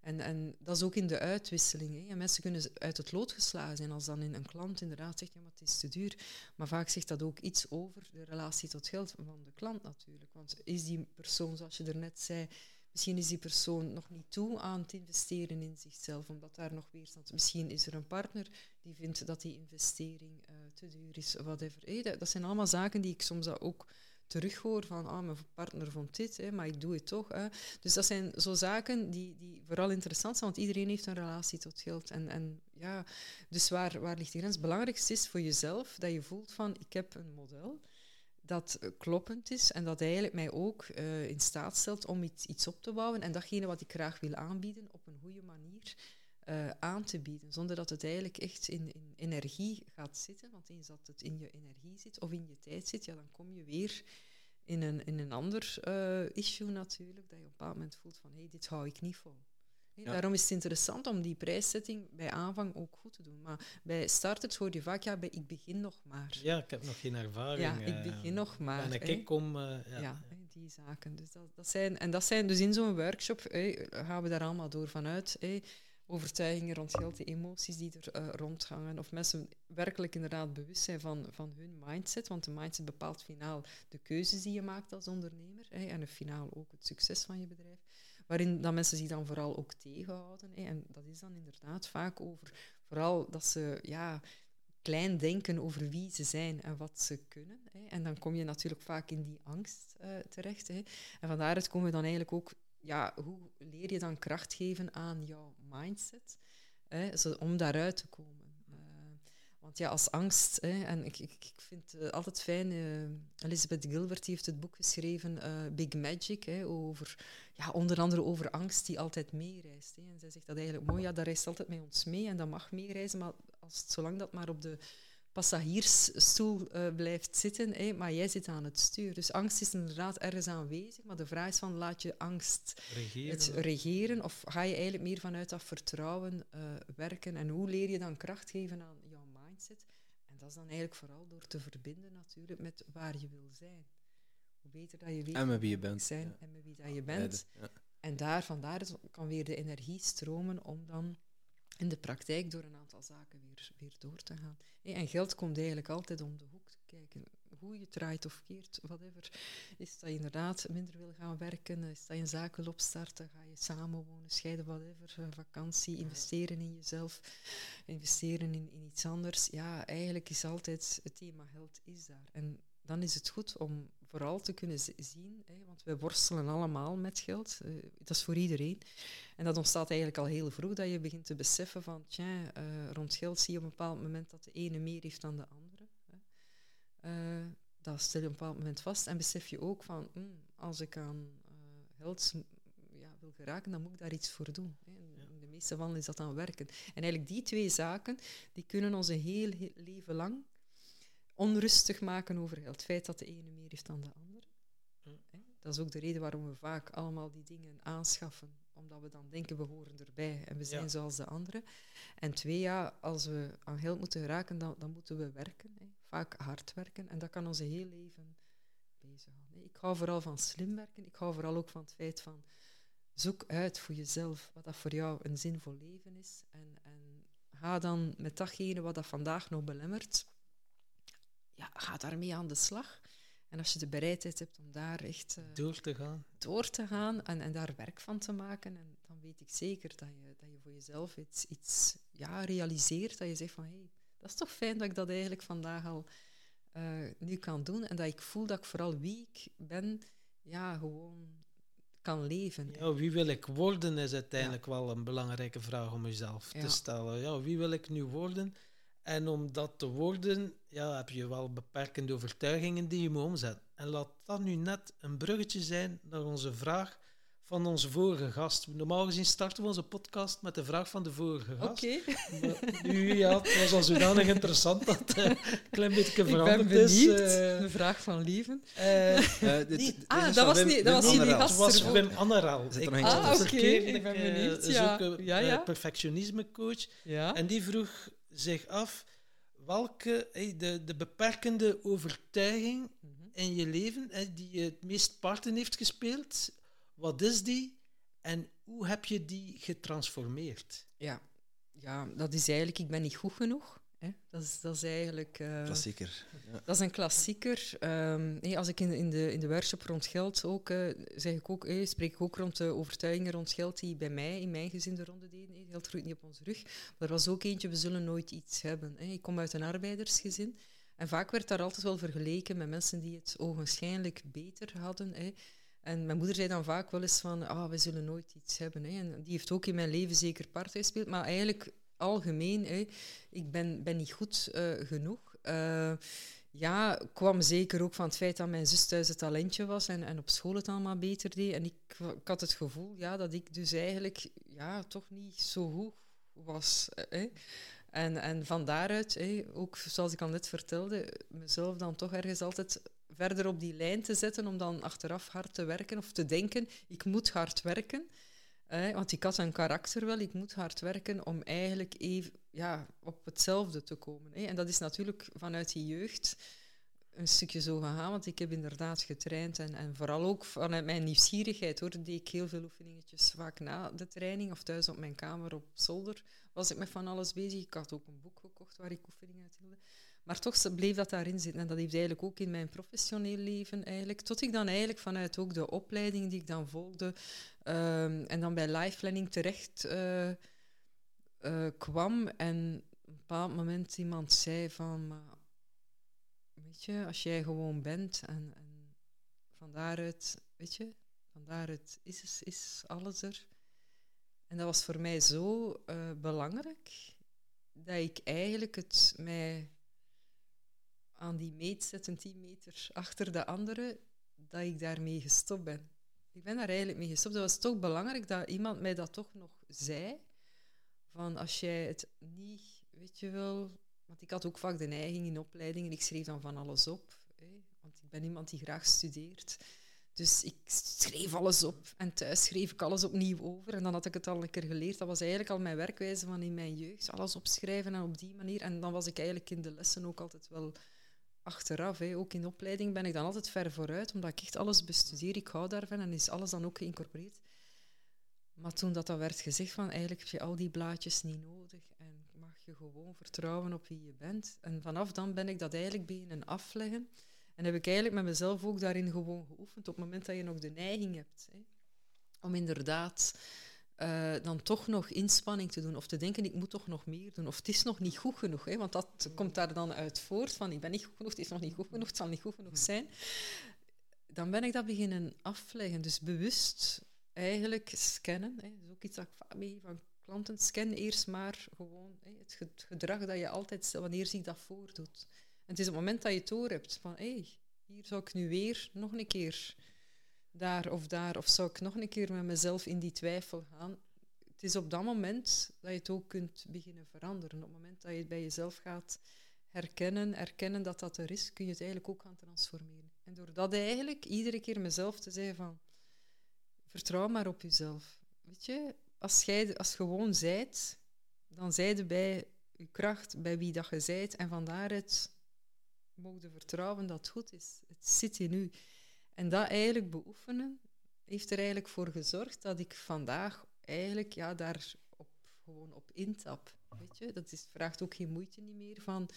En, en dat is ook in de uitwisseling. Hè. mensen kunnen uit het lood geslagen zijn als dan een klant inderdaad zegt, ja, maar het is te duur. Maar vaak zegt dat ook iets over de relatie tot geld van de klant natuurlijk. Want is die persoon, zoals je er net zei, misschien is die persoon nog niet toe aan het investeren in zichzelf, omdat daar nog weerstand Misschien is er een partner die vindt dat die investering uh, te duur is, whatever. Hey, dat, dat zijn allemaal zaken die ik soms ook terughoor van ah, mijn partner vond dit, hè, maar ik doe het toch. Hè. Dus dat zijn zo zaken die, die vooral interessant zijn, want iedereen heeft een relatie tot geld. En, en ja, dus waar, waar ligt die grens? Het belangrijkste is voor jezelf dat je voelt van ik heb een model dat kloppend is en dat eigenlijk mij ook uh, in staat stelt om iets, iets op te bouwen en datgene wat ik graag wil aanbieden op een goede manier uh, aan te bieden, zonder dat het eigenlijk echt in, in, energie gaat zitten. Want eens dat het in je energie zit of in je tijd zit, ja, dan kom je weer in een, in een ander issue natuurlijk, dat je op een bepaald moment voelt van hé, hey, dit hou ik niet vol. Daarom is het interessant om die prijszetting bij aanvang ook goed te doen. Maar bij starters hoor je vaak, ja, bij, ik begin nog maar. Ja, ik heb nog geen ervaring. Ja, ik eh, begin nog maar. En ik kom... Uh, ja, ja die zaken. Dus dat, dat zijn, en dat zijn dus in zo'n workshop, gaan we daar allemaal door vanuit overtuigingen rond geld, de emoties die er uh, rondhangen. Of mensen werkelijk inderdaad bewust zijn van, van hun mindset. Want de mindset bepaalt finaal de keuzes die je maakt als ondernemer. Hè, en finaal ook het succes van je bedrijf. Waarin dat mensen zich dan vooral ook tegenhouden. Hè. En dat is dan inderdaad vaak over vooral dat ze ja, klein denken over wie ze zijn en wat ze kunnen. Hè. En dan kom je natuurlijk vaak in die angst uh, terecht. Hè. En van daaruit komen we dan eigenlijk ook, ja, hoe leer je dan kracht geven aan jouw mindset hè, om daaruit te komen? Want ja, als angst, hè, en ik, ik, ik vind het altijd fijn, uh, Elizabeth Gilbert heeft het boek geschreven, uh, Big Magic, hè, over, ja, onder andere over angst die altijd meereist. Hè. En zij zegt dat eigenlijk mooi, ja, dat reist altijd met ons mee en dat mag meereizen, maar als zolang dat maar op de passagiersstoel uh, blijft zitten, hè, maar jij zit aan het stuur. Dus angst is inderdaad ergens aanwezig, maar de vraag is van, laat je angst regeren, het regeren of ga je eigenlijk meer vanuit dat vertrouwen werken en hoe leer je dan kracht geven aan jouw en dat is dan eigenlijk vooral door te verbinden natuurlijk met waar je wil zijn. Hoe beter dat je weet en met wie je bent. Zijn en met wie dat je bent. Ja. En daar, vandaar kan weer de energie stromen om dan in de praktijk door een aantal zaken weer, weer door te gaan. En geld komt eigenlijk altijd om de hoek kijken hoe je draait of keert, whatever. Is dat je inderdaad minder wil gaan werken, is dat je een zaak wil opstarten, ga je samenwonen, scheiden, whatever, eh, vakantie, investeren in jezelf, investeren in, in iets anders. Ja, eigenlijk is altijd het thema geld is daar. En dan is het goed om vooral te kunnen zien, hè, want wij worstelen allemaal met geld, uh, dat is voor iedereen. En dat ontstaat eigenlijk al heel vroeg, dat je begint te beseffen van, tja, uh, rond geld zie je op een bepaald moment dat de ene meer heeft dan de andere. Uh, dat stel je op een bepaald moment vast en besef je ook van, mm, als ik aan uh, geld ja, wil geraken, dan moet ik daar iets voor doen. Hè. De meeste gevallen is dat dan werken. En eigenlijk die twee zaken, die kunnen ons een heel, heel leven lang onrustig maken over geld. Het feit dat de ene meer heeft dan de andere. Dat is ook de reden waarom we vaak allemaal die dingen aanschaffen omdat we dan denken we horen erbij en we zijn zoals de anderen. En twee, ja, als we aan geld moeten raken, dan, dan moeten we werken. Hè. Vaak hard werken. En dat kan onze heel leven bezighouden. Ik hou vooral van slim werken. Ik hou vooral ook van het feit van zoek uit voor jezelf wat dat voor jou een zinvol leven is. En, en ga dan met datgene wat dat vandaag nog belemmert, ja, ga daarmee aan de slag. En als je de bereidheid hebt om daar echt uh, door te gaan, door te gaan en, en daar werk van te maken, en dan weet ik zeker dat je, dat je voor jezelf iets, iets ja, realiseert. Dat je zegt van hé, hey, dat is toch fijn dat ik dat eigenlijk vandaag al uh, nu kan doen. En dat ik voel dat ik vooral wie ik ben, ja, gewoon kan leven. Ja, wie wil ik worden is uiteindelijk wel een belangrijke vraag om jezelf te stellen. Ja, wie wil ik nu worden? En om dat te worden, ja, heb je wel beperkende overtuigingen die je moet omzetten. En laat dat nu net een bruggetje zijn naar onze vraag van onze vorige gast. Normaal gezien starten we onze podcast met de vraag van de vorige gast. Oké. Nu, ja, het was al zodanig interessant dat het een klein beetje veranderd is. Ik ben benieuwd. Uh, de vraag van Lieven. Uh, uh, dit, ah, dat was, niet, dat was niet die gast. Het was Wim Anneral. Ik, ah, oké. Okay. Ik ben benieuwd. Ja. Is ook een ja, ja. perfectionisme-coach. Ja. En die vroeg zich af welke de, de beperkende overtuiging mm -hmm. in je leven die je het meest parten heeft gespeeld, wat is die en hoe heb je die getransformeerd? Ja, ja dat is eigenlijk, ik ben niet goed genoeg. Dat, is, dat is eigenlijk... Uh, klassieker. Ja. Dat is een klassieker. Um, hey, als ik in, in, de, in de workshop rond geld ook, uh, zeg ik ook, hey, spreek ik ook rond de overtuigingen rond geld die bij mij, in mijn gezin de ronde deden. Hey, geld groeit niet op onze rug. Maar er was ook eentje, we zullen nooit iets hebben. Hey. Ik kom uit een arbeidersgezin. En vaak werd daar altijd wel vergeleken met mensen die het ogenschijnlijk beter hadden. Hey. En mijn moeder zei dan vaak wel eens van, ah, we zullen nooit iets hebben. Hè. En die heeft ook in mijn leven zeker part gespeeld. Maar eigenlijk algemeen, hè, ik ben, ben niet goed uh, genoeg. Uh, ja, kwam zeker ook van het feit dat mijn zus thuis het talentje was en, en op school het allemaal beter deed. En ik, ik had het gevoel ja, dat ik dus eigenlijk ja, toch niet zo goed was. Hè. En, en van daaruit, ook zoals ik al net vertelde, mezelf dan toch ergens altijd verder op die lijn te zetten om dan achteraf hard te werken of te denken, ik moet hard werken. Eh, want ik had een karakter wel, ik moet hard werken om eigenlijk even ja, op hetzelfde te komen. En dat is natuurlijk vanuit die jeugd een stukje zo gegaan, want ik heb inderdaad getraind en, en vooral ook vanuit mijn nieuwsgierigheid hoor, deed ik heel veel oefeningetjes vaak na de training of thuis op mijn kamer op zolder was ik met van alles bezig. Ik had ook een boek gekocht waar ik oefeningen uit hield. Maar toch bleef dat daarin zitten. En dat heeft eigenlijk ook in mijn professioneel leven eigenlijk. Tot ik dan eigenlijk vanuit ook de opleiding die ik dan volgde um, en dan bij life planning terecht uh, uh, kwam. En een bepaald moment iemand zei van, weet je, als jij gewoon bent en, en van daaruit, weet je, van daaruit is, is alles er. En dat was voor mij zo uh, belangrijk dat ik eigenlijk het mij aan die meet zetten, 10 meter achter de andere, dat ik daarmee gestopt ben. Ik ben daar eigenlijk mee gestopt. Dat was toch belangrijk dat iemand mij dat toch nog zei. Van als jij het niet, weet je wel... Want ik had ook vaak de neiging in opleidingen, ik schreef dan van alles op. Hè, want ik ben iemand die graag studeert. Dus ik schreef alles op en thuis schreef ik alles opnieuw over. En dan had ik het al een keer geleerd. Dat was eigenlijk al mijn werkwijze van in mijn jeugd. Alles opschrijven en op die manier. En dan was ik eigenlijk in de lessen ook altijd wel achteraf. Hè. Ook in opleiding ben ik dan altijd ver vooruit, omdat ik echt alles bestudeer. Ik hou daarvan en is alles dan ook geïncorporeerd. Maar toen dat, dat werd gezegd van eigenlijk heb je al die blaadjes niet nodig en mag je gewoon vertrouwen op wie je bent. En vanaf dan ben ik dat eigenlijk beginnen afleggen. En heb ik eigenlijk met mezelf ook daarin gewoon geoefend op het moment dat je nog de neiging hebt. Hè, om inderdaad uh, dan toch nog inspanning te doen of te denken ik moet toch nog meer doen of het is nog niet goed genoeg. Hè, want dat komt daar dan uit voort van ik ben niet goed genoeg, het is nog niet goed genoeg, het zal niet goed genoeg zijn. Dan ben ik dat beginnen afleggen. Dus bewust eigenlijk scannen. Hè. Dat is ook iets dat ik vaak mee van klanten. Scan eerst maar gewoon hè, het gedrag dat je altijd, wanneer zich dat voordoet. En het is het moment dat je het door hebt van hé, hey, hier zou ik nu weer nog een keer daar of daar, of zou ik nog een keer met mezelf in die twijfel gaan? Het is op dat moment dat je het ook kunt beginnen veranderen. Op het moment dat je het bij jezelf gaat herkennen, erkennen dat dat er is, kun je het eigenlijk ook gaan transformeren. En door dat eigenlijk iedere keer mezelf te zeggen van, vertrouw maar op jezelf. Weet je, als jij als gewoon zijt, dan zijt je bij je kracht, bij wie dat je zijt, en van daaruit mogen vertrouwen dat het goed is. Het zit in u. En dat eigenlijk beoefenen heeft er eigenlijk voor gezorgd dat ik vandaag eigenlijk ja, daar op, gewoon op intap. Weet je? Dat is, vraagt ook geen moeite niet meer van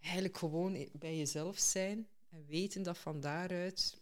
eigenlijk gewoon bij jezelf zijn en weten dat van daaruit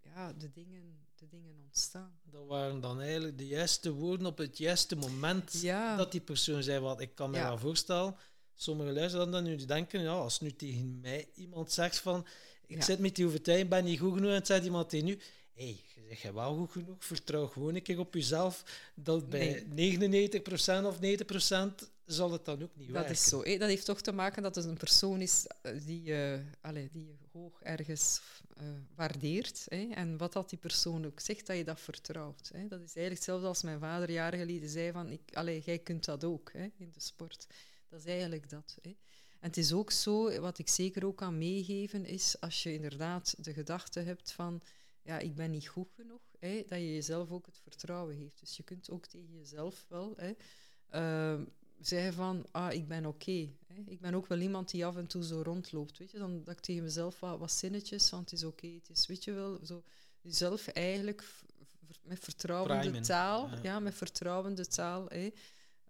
ja, de, dingen, de dingen ontstaan. Dat waren dan eigenlijk de juiste woorden op het juiste moment dat die persoon zei wat ik kan me ja. voorstellen. Sommige luisteren dan nu denken, ja, als nu tegen mij iemand zegt van ik zit met die overtuiging, ben niet goed genoeg. En zegt iemand tegen nu, hé, hey, je zegt wel goed genoeg, vertrouw gewoon een keer op jezelf. Dat bij 99% of 90% zal het dan ook niet dat werken. Dat is zo. Dat heeft toch te maken dat het een persoon is eh, die je, allez, die je hoog ergens uh, waardeert. En wat dat die persoon ook zegt, dat je dat vertrouwt. Dat is eigenlijk hetzelfde als mijn vader jaren geleden zei van, ik, allez, jij kunt dat ook in de sport. Dat is eigenlijk dat. En het is ook zo, wat ik zeker ook kan meegeven, is als je inderdaad de gedachte hebt van, ja, ik ben niet goed genoeg, hè, dat je jezelf ook het vertrouwen geeft. Dus je kunt ook tegen jezelf wel hè, uh, zeggen van, ah, ik ben oké. ik ben ook wel iemand die af en toe zo rondloopt, weet je. Dan dat ik tegen mezelf wat, wat zinnetjes, want het is oké, het is, weet je wel, zo jezelf eigenlijk met vertrouwende taal, ja. ja. met vertrouwende taal, hè,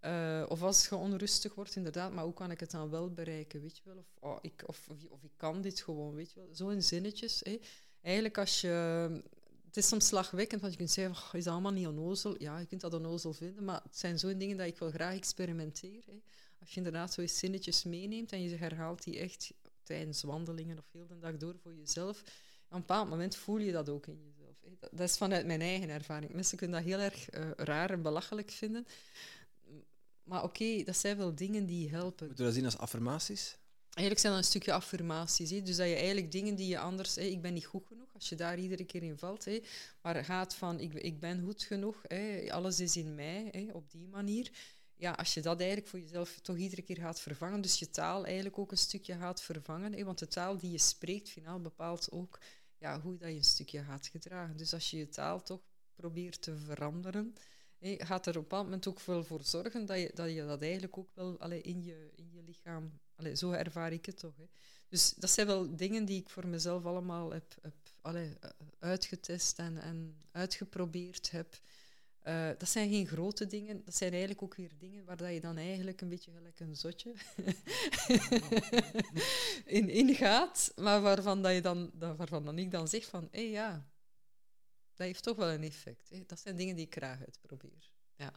uh, of als je onrustig wordt, inderdaad, maar hoe kan ik het dan wel bereiken, weet je wel? Of, oh, ik, of, of, ik kan dit gewoon, weet je wel? Zo in zinnetjes. Eigenlijk als je... Het is soms slagwekkend, want je kunt zeggen, oh, is allemaal niet onnozel? Ja, je kunt dat onnozel vinden, maar het zijn zo'n dingen dat ik wel graag experimenteer. Als je inderdaad zo eens zinnetjes meeneemt en je herhaalt die echt tijdens wandelingen of heel de dag door voor jezelf, op een bepaald moment voel je dat ook in jezelf. Dat, is vanuit mijn eigen ervaring. Mensen kunnen dat heel erg uh, raar en belachelijk vinden. Maar oké, dat zijn wel dingen die helpen. Moeten we dat zien als affirmaties? Eigenlijk zijn dat een stukje affirmaties. Hè. Dus dat je eigenlijk dingen die je anders... Hè, ik ben niet goed genoeg, als je daar iedere keer in valt. Hè. Maar het gaat van, ik, ik ben goed genoeg, hè, alles is in mij, hè, op die manier. Ja, als je dat eigenlijk voor jezelf toch iedere keer gaat vervangen, dus je taal eigenlijk ook een stukje gaat vervangen. Hè, want de taal die je spreekt, finaal bepaalt ook ja, hoe dat je een stukje gaat gedragen. Dus als je je taal toch probeert te veranderen gaat er op een bepaald moment ook wel voor zorgen dat je dat, je dat eigenlijk ook wel allee, in, je, in je lichaam... Allee, zo ervaar ik het toch. Hè. Dus dat zijn wel dingen die ik voor mezelf allemaal heb, heb uitgetest en, en uitgeprobeerd heb. Uh, dat zijn geen grote dingen, dat zijn eigenlijk ook weer dingen waar dat je dan eigenlijk een beetje gelijk een zotje (laughs) in, in gaat, maar waarvan, dat je dan, waarvan dan ik dan zeg van, hé ja, dat heeft toch wel een effect. Hè. Dat zijn dingen die ik graag uitprobeer. Ja.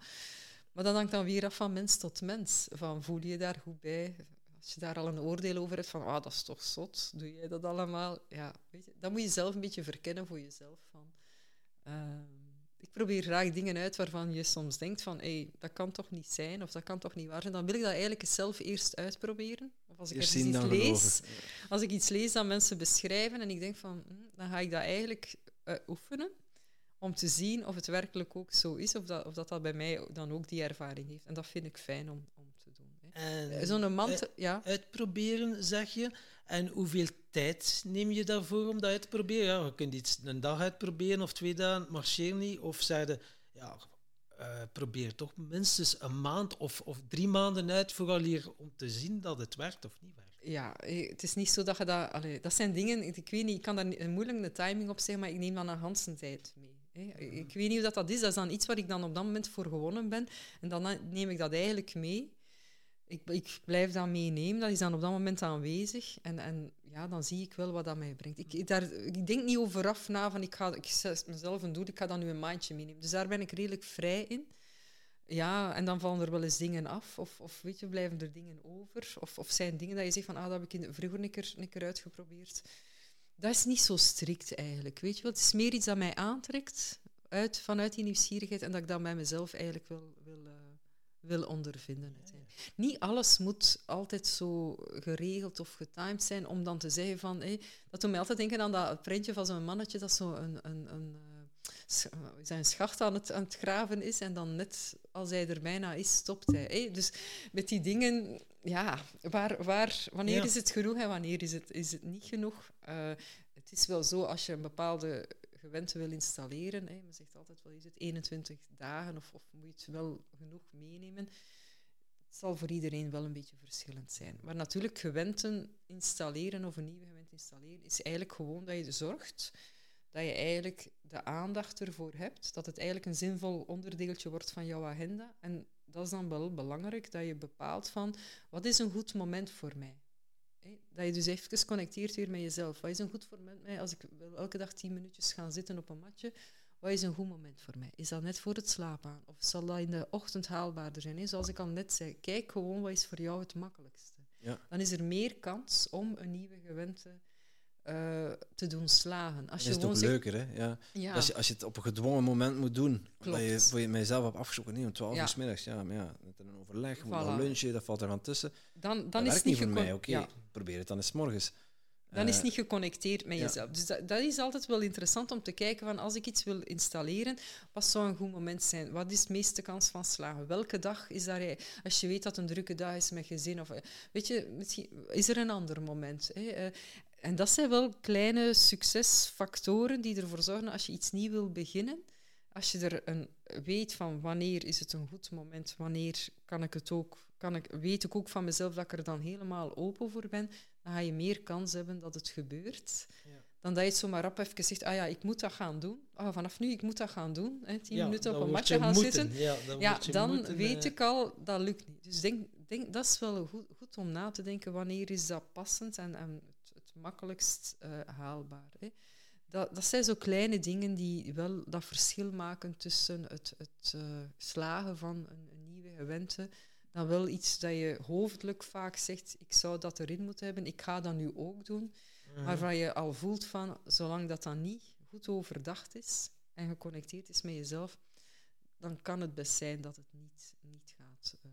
Maar dat hangt dan weer af van mens tot mens. Van voel je daar goed bij? Als je daar al een oordeel over hebt van, ah, dat is toch zot, doe jij dat allemaal? Ja, weet je, dat moet je zelf een beetje verkennen voor jezelf. Van, ehm, ik probeer graag dingen uit waarvan je soms denkt van, hey, dat kan toch niet zijn of dat kan toch niet waar zijn. Dan wil ik dat eigenlijk zelf eerst uitproberen. Of als ik Eerst iets lees, geloven. als ik iets lees dat mensen beschrijven en ik denk van, hm, dan ga ik dat eigenlijk eh, oefenen om te zien of het werkelijk ook zo is, of dat, of dat dat bij mij dan ook die ervaring heeft. En dat vind ik fijn om, om te doen. Hè. En Zo'n man, eh, te- ja. uitproberen, zeg je. En hoeveel tijd neem je daarvoor om dat uit te proberen? Ja, je kunt iets een dag uitproberen of twee dagen, het marcheert niet. Of zeg je, ja, eh, probeer toch minstens een maand of, of drie maanden uit vooral hier om te zien dat het werkt of niet werkt. Ja, eh, het is niet zo dat je dat... Allee, dat zijn dingen, ik, weet niet, ik kan daar moeilijk de timing op zeggen, maar ik neem dan een ganse tijd mee. Ik weet niet hoe dat, dat is. Dat is dan iets waar ik dan op dat moment voor gewonnen ben. En dan neem ik dat eigenlijk mee. Ik, ik blijf dat meenemen, dat is dan op dat moment aanwezig. En, en ja, dan zie ik wel wat dat mij brengt. Ik, daar, ik denk niet overaf na van ik ga ik mezelf een doel, ik ga dan nu een maandje meenemen. Dus daar ben ik redelijk vrij in. Ja, en dan vallen er wel eens dingen af. Of, of weet je, blijven er dingen over. Of, of zijn dingen dat je zegt van, ah, dat heb ik in vroeger een keer, een keer uitgeprobeerd. Dat is niet zo strikt eigenlijk. Weet je wel? Het is meer iets dat mij aantrekt uit, vanuit die nieuwsgierigheid en dat ik dat bij mezelf eigenlijk wil, wil, eh, wil ondervinden. Niet alles moet altijd zo geregeld of getimed zijn om dan te zeggen van... dat doet mij altijd denken aan dat printje van zo'n mannetje dat zo een, een, een, eh, zijn schacht aan het, aan het graven is en dan net als hij er bijna is, stopt hij. Dus met die dingen, ja, waar, waar, wanneer Ja. is het genoeg en wanneer is het, is het niet genoeg? Eh, het is wel zo, als je een bepaalde gewente wil installeren, hè, men zegt altijd wel, is het 21 dagen of, of moet je het wel genoeg meenemen? Het zal voor iedereen wel een beetje verschillend zijn. Maar natuurlijk, gewenten installeren of een nieuwe gewend installeren, is eigenlijk gewoon dat je zorgt dat je eigenlijk de aandacht ervoor hebt, dat het eigenlijk een zinvol onderdeeltje wordt van jouw agenda. En dat is dan wel belangrijk, dat je bepaalt van, wat is een goed moment voor mij? Dat je dus even connecteert weer met jezelf. Wat is een goed moment voor mij als ik wil elke dag tien minuutjes gaan zitten op een matje? Wat is een goed moment voor mij? Is dat net voor het slapen aan? Of zal dat in de ochtend haalbaarder zijn? Zoals ik al net zei, kijk gewoon wat is voor jou het makkelijkste. Ja. Dan is er meer kans om een nieuwe gewente eh, te doen slagen. Als je is toch zegt, leuker, hè? Ja. ja, Als, je, als je het op een gedwongen moment moet doen, Klopt. waar je, waar je met jezelf hebt afgesproken, nee, om 12 Ja. uur 's middags, ja, maar ja, met een overleg, moet Voilà. nog lunchen, dat valt er aan tussen. dan, Dat dan is werkt het niet niet voor mij, oké, ja, probeer het dan eens morgens. dan is Eh, het niet geconnecteerd met ja. jezelf. Dus dat, dat is altijd wel interessant om te kijken van als ik iets wil installeren, wat zou een goed moment zijn? Wat is de meeste kans van slagen? Welke dag is daar? Als je weet dat het een drukke dag is met gezin of eh, weet je, misschien is er een ander moment. Hè? En dat zijn wel kleine succesfactoren die ervoor zorgen als je iets nieuw wil beginnen. Als je er een weet van wanneer is het een goed moment, wanneer kan ik het ook, kan ik, weet ik ook van mezelf dat ik er dan helemaal open voor ben, dan ga je meer kans hebben dat het gebeurt. Ja. Dan dat je het zomaar rap even zegt, ah ja, ik moet dat gaan doen. Ah, vanaf nu, ik moet dat gaan doen. Hè, tien Ja, minuten op een matje je gaan moeten. zitten. Ja, dan, Ja, dan moeten, weet eh, ik al, dat lukt niet. Dus denk, denk, dat is wel goed, goed om na te denken, wanneer is dat passend en, en makkelijkst eh, haalbaar. Hè. Dat, dat zijn zo kleine dingen die wel dat verschil maken tussen het, het eh, slagen van een, een nieuwe gewente, dan wel iets dat je hoofdelijk vaak zegt, ik zou dat erin moeten hebben, ik ga dat nu ook doen, mhm. waarvan je al voelt van, zolang dat dan niet goed overdacht is en geconnecteerd is met jezelf, dan kan het best zijn dat het niet, niet gaat eh,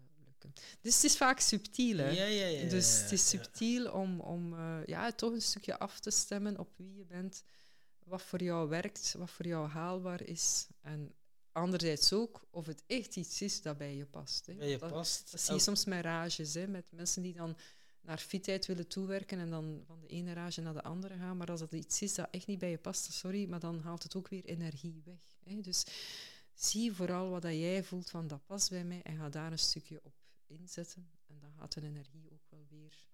Dus het is vaak subtiel, hè? Ja, ja, ja. Dus het is subtiel om, om eh, ja, toch een stukje af te stemmen op wie je bent, wat voor jou werkt, wat voor jou haalbaar is. En anderzijds ook of het echt iets is dat bij je past. Hè. Bij je dat, past. dat zie je soms met rages, hè, met mensen die dan naar fitheid willen toewerken en dan van de ene rage naar de andere gaan. Maar als dat iets is dat echt niet bij je past, sorry, maar dan haalt het ook weer energie weg. Hè. Dus zie vooral wat dat jij voelt van dat past bij mij en ga daar een stukje op inzetten. En dan gaat de energie ook wel weer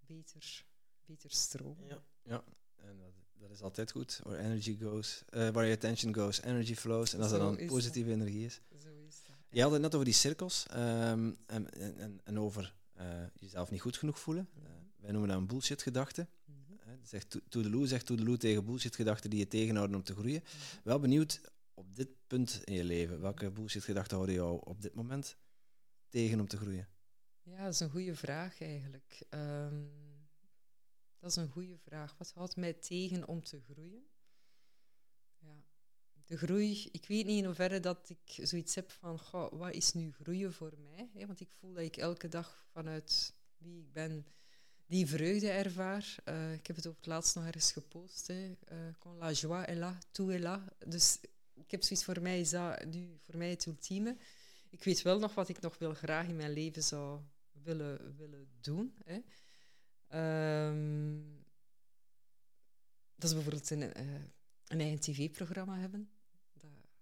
beter, beter stromen. Ja. Ja, en dat, dat is altijd goed. Where energy goes, eh where your attention goes, energy flows. En als dat Zo dan positieve energie is. Zo is dat. Je had het net over die cirkels ehm, en, en, en over eh, jezelf niet goed genoeg voelen. Eh, wij noemen dat een bullshit-gedachte. Mhm. Zegt to- Toedeloe zegt Toedeloe tegen bullshit-gedachten die je tegenhouden om te groeien. Wel benieuwd op dit punt in je leven. Welke bullshit-gedachten houden jou op dit moment tegen om te groeien? Ja, dat is een goede vraag eigenlijk. Ehm, dat is een goede vraag. Wat houdt mij tegen om te groeien? Ja, de groei, ik weet niet in hoeverre dat ik zoiets heb van, goh, wat is nu groeien voor mij? Want ik voel dat ik elke dag vanuit wie ik ben die vreugde ervaar. Uh, ik heb het ook het laatst nog ergens gepost. Hè. Quand la joie est là, tout est là. Dus ik heb zoiets voor mij is dat nu voor mij het ultieme. Ik weet wel nog wat ik nog wel graag in mijn leven zou willen, willen doen. Hè. Um, dat is bijvoorbeeld een, uh, een eigen tv-programma hebben.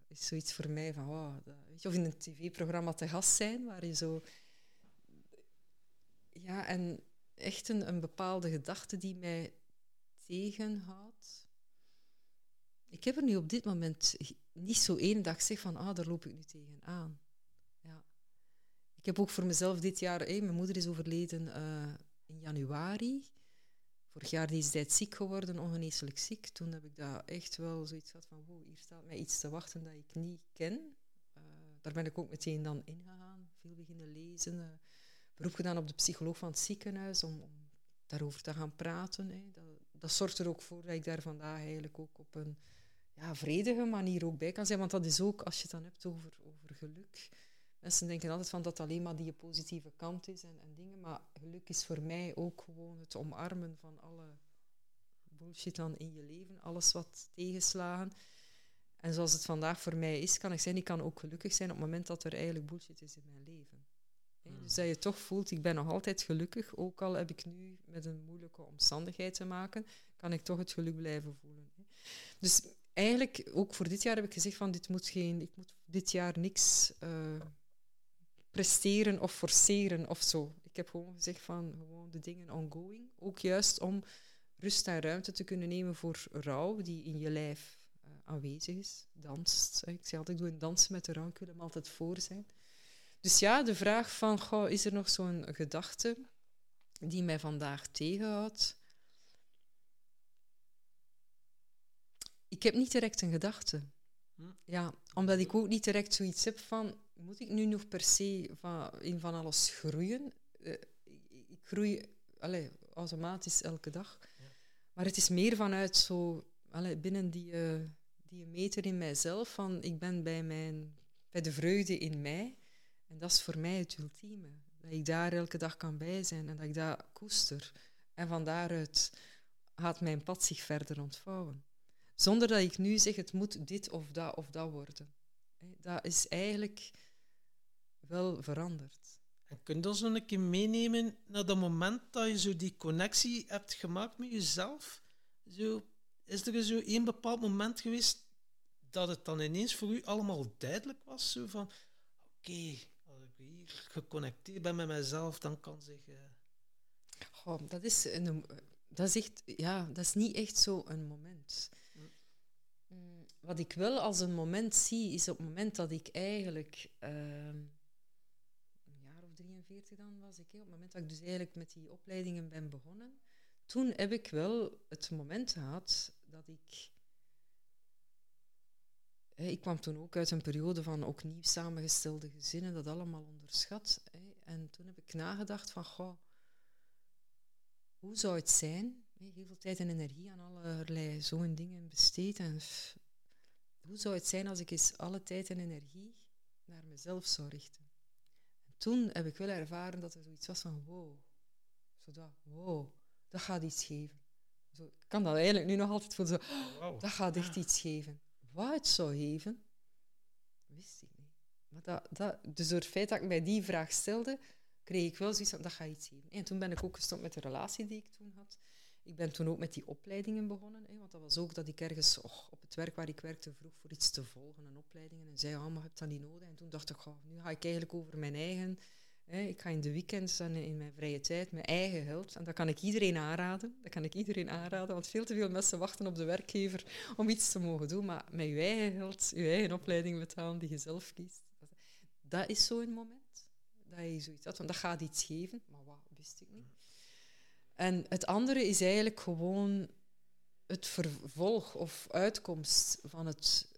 Dat is zoiets voor mij van, dat, weet je, of in een tv-programma te gast zijn, waar je zo... Ja, en echt een, een bepaalde gedachte die mij tegenhoudt. Ik heb er nu op dit moment niet zo één dag zeg van, ah, daar loop ik nu tegenaan. Ik heb ook voor mezelf dit jaar, mijn moeder is overleden uh, in januari. Vorig jaar deze tijd ziek geworden, ongeneeslijk ziek. Toen heb ik daar echt wel zoiets gehad van, wow, hier staat mij iets te wachten dat ik niet ken. Uh, daar ben ik ook meteen dan ingegaan, veel beginnen lezen. Uh, beroep gedaan op de psycholoog van het ziekenhuis om, om daarover te gaan praten. Dat, dat zorgt er ook voor dat ik daar vandaag eigenlijk ook op een ja, vredige manier ook bij kan zijn. Want dat is ook, als je het dan hebt over, over geluk. Mensen denken altijd van dat alleen maar die positieve kant is en, en dingen. Maar geluk is voor mij ook gewoon het omarmen van alle bullshit dan in je leven. Alles wat tegenslagen. En zoals het vandaag voor mij is, kan ik zeggen, ik kan ook gelukkig zijn op het moment dat er eigenlijk bullshit is in mijn leven. Hmm. Dus dat je toch voelt, ik ben nog altijd gelukkig, ook al heb ik nu met een moeilijke omstandigheid te maken, kan ik toch het geluk blijven voelen. Dus eigenlijk, ook voor dit jaar heb ik gezegd van, dit moet geen, ik moet dit jaar niks uh, presteren of forceren of zo. Ik heb gewoon gezegd van, gewoon de dingen ongoing. Ook juist om rust en ruimte te kunnen nemen voor rouw die in je lijf uh, aanwezig is. Danst. Ik zeg altijd, ik doe een dansen met de rouw, ik wil hem altijd voor zijn. Dus ja, de vraag van, goh, is er nog zo'n gedachte die mij vandaag tegenhoudt? Ik heb niet direct een gedachte. Ja, omdat ik ook niet direct zoiets heb van, moet ik nu nog per se van, in van alles groeien? Uh, ik groei allez, automatisch elke dag. Ja. Maar het is meer vanuit zo, allez, binnen die, uh, die meter in mijzelf, van ik ben bij, mijn, bij de vreugde in mij. En dat is voor mij het ultieme. Dat ik daar elke dag kan bij zijn en dat ik dat koester. En van daaruit gaat mijn pad zich verder ontvouwen. Zonder dat ik nu zeg, het moet dit of dat of dat worden. Dat is eigenlijk wel veranderd. En kun je ons nog een keer meenemen naar dat moment dat je zo die connectie hebt gemaakt met jezelf? Zo, is er zo één bepaald moment geweest dat het dan ineens voor u allemaal duidelijk was? Zo van, oké, hier geconnecteerd ben met mezelf, dan kan zich. Uh... dat, is een, dat is echt, ja, dat is niet echt zo een moment. Wat ik wel als een moment zie, is op het moment dat ik eigenlijk uh, een jaar of 43 dan was ik, op het moment dat ik dus eigenlijk met die opleidingen ben begonnen, toen heb ik wel het moment gehad dat ik ik kwam toen ook uit een periode van ook nieuw samengestelde gezinnen, dat allemaal onderschat. En toen heb ik nagedacht van, goh, hoe zou het zijn? Heel veel tijd en energie aan allerlei zo'n dingen besteed. En hoe zou het zijn als ik eens alle tijd en energie naar mezelf zou richten? En toen heb ik wel ervaren dat er zoiets was van, wow, zo dat, wow, dat gaat iets geven. Zo, ik kan dat eigenlijk nu nog altijd voelen, zo, dat gaat echt iets geven wat het zou geven, wist ik niet. Maar dat, dat, dus door het feit dat ik mij die vraag stelde, kreeg ik wel zoiets van, dat gaat iets geven. En toen ben ik ook gestopt met de relatie die ik toen had. Ik ben toen ook met die opleidingen begonnen. Hè, want dat was ook dat ik ergens oh, op het werk waar ik werkte vroeg voor iets te volgen, een opleidingen. En zei, oh, maar heb dat niet nodig? En toen dacht ik, nu ga ik eigenlijk over mijn eigen ik ga in de weekends en in mijn vrije tijd mijn eigen geld. En dat kan ik iedereen aanraden. Dat kan ik iedereen aanraden, want veel te veel mensen wachten op de werkgever om iets te mogen doen. Maar met je eigen geld, je eigen opleiding betalen die je zelf kiest. Dat is zo'n moment dat je zoiets had. Want dat gaat iets geven, maar wat wist ik niet. En het andere is eigenlijk gewoon het vervolg of uitkomst van het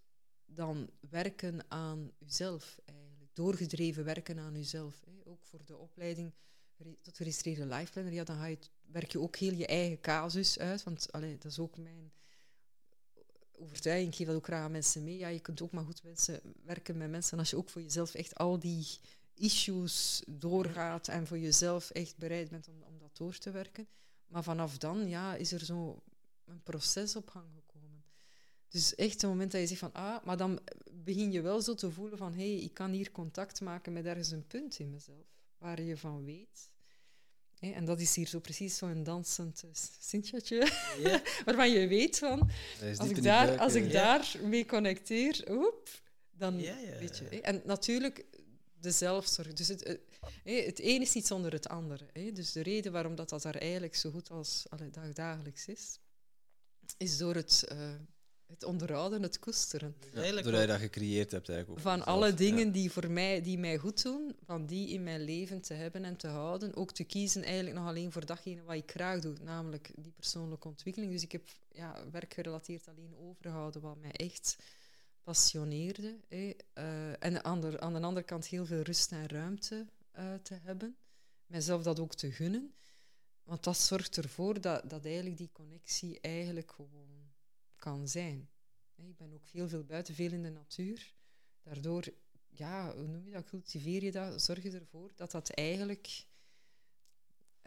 dan werken aan jezelf. Eigenlijk. Doorgedreven werken aan jezelf voor de opleiding tot geregistreerde lifeplanner, ja, dan ga je, werk je ook heel je eigen casus uit. Want allee, dat is ook mijn overtuiging. Ik geef dat ook graag aan mensen mee. Ja, je kunt ook maar goed mensen, werken met mensen als je ook voor jezelf echt al die issues doorgaat en voor jezelf echt bereid bent om, om dat door te werken. Maar vanaf dan ja, is er zo een proces op gang gekomen. Dus echt een moment dat je zegt van, ah, maar dan begin je wel zo te voelen van, hé, hey, ik kan hier contact maken met ergens een punt in mezelf, waar je van weet. en dat is hier zo precies zo'n dansend Sintjatje, ja. (laughs) waarvan je weet van, als ik, daar, als ik daar mee connecteer, oep, dan ja, weet je. En natuurlijk, de zelfzorg. Dus het, eh, het een is niet zonder het andere. Dus de reden waarom dat, dat daar eigenlijk zo goed als allee, dagelijks is, is door het, uh, het onderhouden, het koesteren. Ja, doordat je dat gecreëerd hebt eigenlijk. Ook van alle dingen die, voor mij, die mij goed doen, van die in mijn leven te hebben en te houden. Ook te kiezen eigenlijk nog alleen voor datgene wat ik graag doe, namelijk die persoonlijke ontwikkeling. Dus ik heb ja, werkgerelateerd alleen overgehouden wat mij echt passioneerde. Uh, en aan de, aan de andere kant heel veel rust en ruimte uh, te hebben. Mijzelf dat ook te gunnen. Want dat zorgt ervoor dat, dat eigenlijk die connectie eigenlijk gewoon kan zijn. Ik ben ook heel veel buiten, veel in de natuur. Daardoor, ja, hoe noem je dat, cultiveer je dat, zorg je ervoor dat dat eigenlijk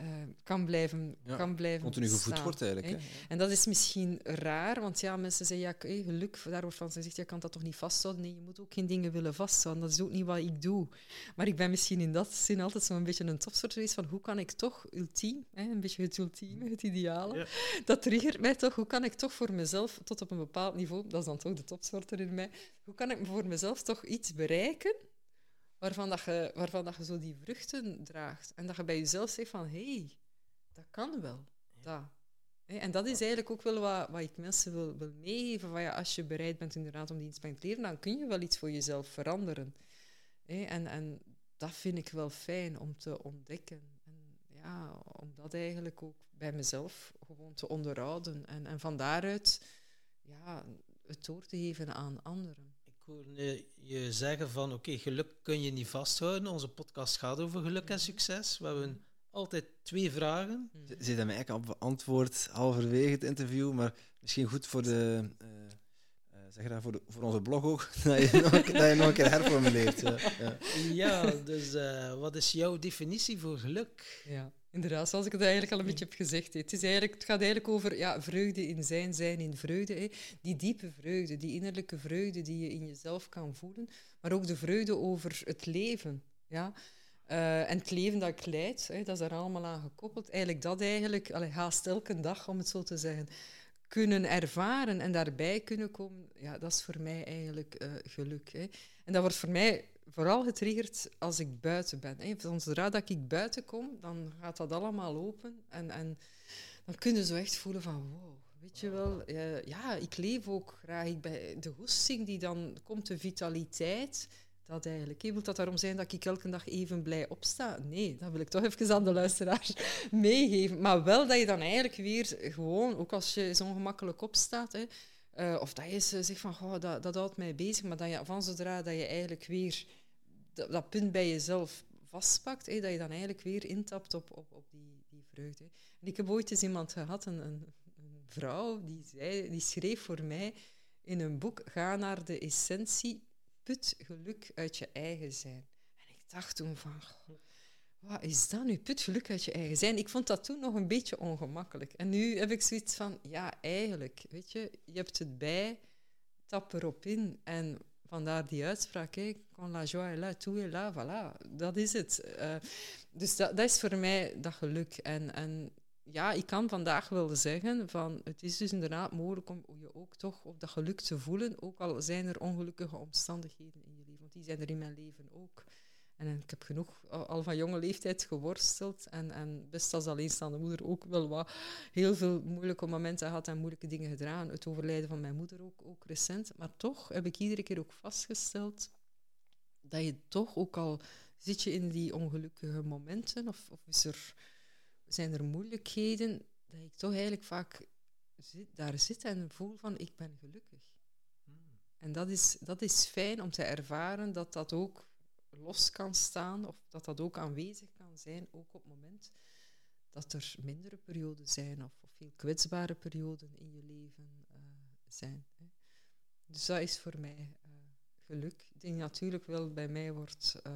uh, kan blijven, ja, kan blijven Continu gevoed wordt eigenlijk. Hè? En dat is misschien raar, want ja, mensen zeggen, ja, hey, geluk, daar wordt van gezegd, je kan dat toch niet vasthouden? Nee, je moet ook geen dingen willen vasthouden. Dat is ook niet wat ik doe. Maar ik ben misschien in dat zin altijd zo'n beetje een topsoort geweest van hoe kan ik toch ultiem, hè, een beetje het ultieme, het ideale, dat triggert mij toch, hoe kan ik toch voor mezelf, tot op een bepaald niveau, dat is dan toch de topsoort in mij, hoe kan ik voor mezelf toch iets bereiken waarvan, dat je, waarvan dat je zo die vruchten draagt. En dat je bij jezelf zegt van, hé, hey, dat kan wel. Dat. En dat is eigenlijk ook wel wat, wat ik mensen wil, wil meegeven. Van, ja, als je bereid bent inderdaad om die te leren, dan kun je wel iets voor jezelf veranderen. En, en dat vind ik wel fijn om te ontdekken. En ja, om dat eigenlijk ook bij mezelf gewoon te onderhouden. En, en van daaruit ja, het door te geven aan anderen hoorde je zeggen van oké, geluk kun je niet vasthouden. Onze podcast gaat over geluk en succes. We hebben altijd twee vragen. Ze hebben mij eigenlijk al beantwoord halverwege het interview, maar misschien goed voor de... Uh, zeg dat voor, de, voor onze blog ook, (laughs) dat je nog, dat je nog een keer herformuleert. Ja, ja. ja dus uh, wat is jouw definitie voor geluk? Ja. Inderdaad, zoals ik het eigenlijk al een beetje heb gezegd. Het, is eigenlijk, het gaat eigenlijk over ja, vreugde in zijn, zijn in vreugde. Hè. Die diepe vreugde, die innerlijke vreugde die je in jezelf kan voelen. Maar ook de vreugde over het leven. Ja. Uh, en het leven dat ik leid, hè, dat is daar allemaal aan gekoppeld. Eigenlijk dat eigenlijk, allee, haast elke dag, om het zo te zeggen, kunnen ervaren en daarbij kunnen komen, ja, dat is voor mij eigenlijk uh, geluk. Hè. En dat wordt voor mij vooral getriggerd als ik buiten ben. Hè. Zodra dat ik buiten kom, dan gaat dat allemaal open. En, en dan kun je zo echt voelen van, wow, weet je wel, uh, ja, ik leef ook graag. Ik ben, de hoesting die dan komt, de vitaliteit, dat eigenlijk. Wil dat daarom zijn dat ik elke dag even blij opsta? Nee, dat wil ik toch even aan de luisteraar (laughs) meegeven. Maar wel dat je dan eigenlijk weer gewoon, ook als je zo ongemakkelijk opstaat, hè, uh, of dat je zegt van, oh, dat, dat houdt mij bezig, maar dat je van zodra dat je eigenlijk weer dat, punt bij jezelf vastpakt, dat je dan eigenlijk weer intapt op, op, op die, die vreugde. En ik heb ooit eens iemand gehad, een, een, een vrouw, die, zei, die schreef voor mij in een boek, ga naar de essentie, put geluk uit je eigen zijn. En ik dacht toen van, wat is dat nu? Put geluk uit je eigen zijn. Ik vond dat toen nog een beetje ongemakkelijk. En nu heb ik zoiets van, ja, eigenlijk, weet je, je hebt het bij, tap erop in. En vandaar die uitspraak, hè, quand la joie est là, tout est là, voilà. Dat is het. Uh, dus dat, dat, is voor mij dat geluk. En, en ja, ik kan vandaag wel zeggen van het is dus inderdaad mogelijk om je ook toch op dat geluk te voelen, ook al zijn er ongelukkige omstandigheden in je leven. Want die zijn er in mijn leven ook. En ik heb genoeg al van jonge leeftijd geworsteld. En, en best als alleenstaande moeder ook wel wat heel veel moeilijke momenten gehad en moeilijke dingen gedaan. Het overlijden van mijn moeder ook, ook recent. Maar toch heb ik iedere keer ook vastgesteld dat je toch ook al zit je in die ongelukkige momenten of, of is er, zijn er moeilijkheden, dat ik toch eigenlijk vaak zit, daar zit en voel van ik ben gelukkig. Hmm. En dat is, dat is fijn om te ervaren dat dat ook los kan staan of dat dat ook aanwezig kan zijn, ook op het moment dat er mindere perioden zijn of, of veel kwetsbare perioden in je leven uh, zijn. Hè. Dus dat is voor mij uh, geluk. Die natuurlijk wel bij mij wordt, uh,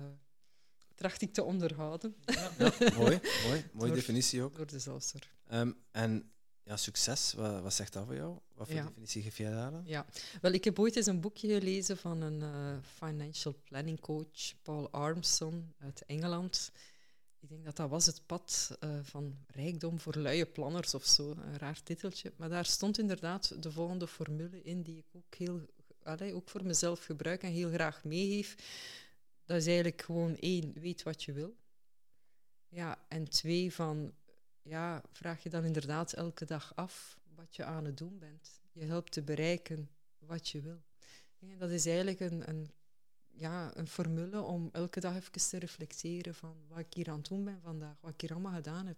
tracht ik te onderhouden. Ja, ja, mooi, mooi, (laughs) mooie Door- definitie ook. Door de. Ehm, en ja, succes, wat, wat zegt dat voor jou? Wat voor Ja. definitie geef jij daar? Ja, wel, ik heb ooit eens een boekje gelezen van een eh, financial planning coach, Paul Armstrong uit Engeland. Ik denk dat dat was het pad eh, van rijkdom voor luie planners of zo, een raar titeltje. Maar daar stond inderdaad de volgende formule in die ik ook, heel, allee, ook voor mezelf gebruik en heel graag meegeef. Dat is eigenlijk gewoon één, weet wat je wil. Ja, en twee, van, ja, vraag je dan inderdaad elke dag af wat je aan het doen bent. Je helpt te bereiken wat je wil. En dat is eigenlijk een, een, ja, een formule om elke dag even te reflecteren van wat ik hier aan het doen ben vandaag, wat ik hier allemaal gedaan heb.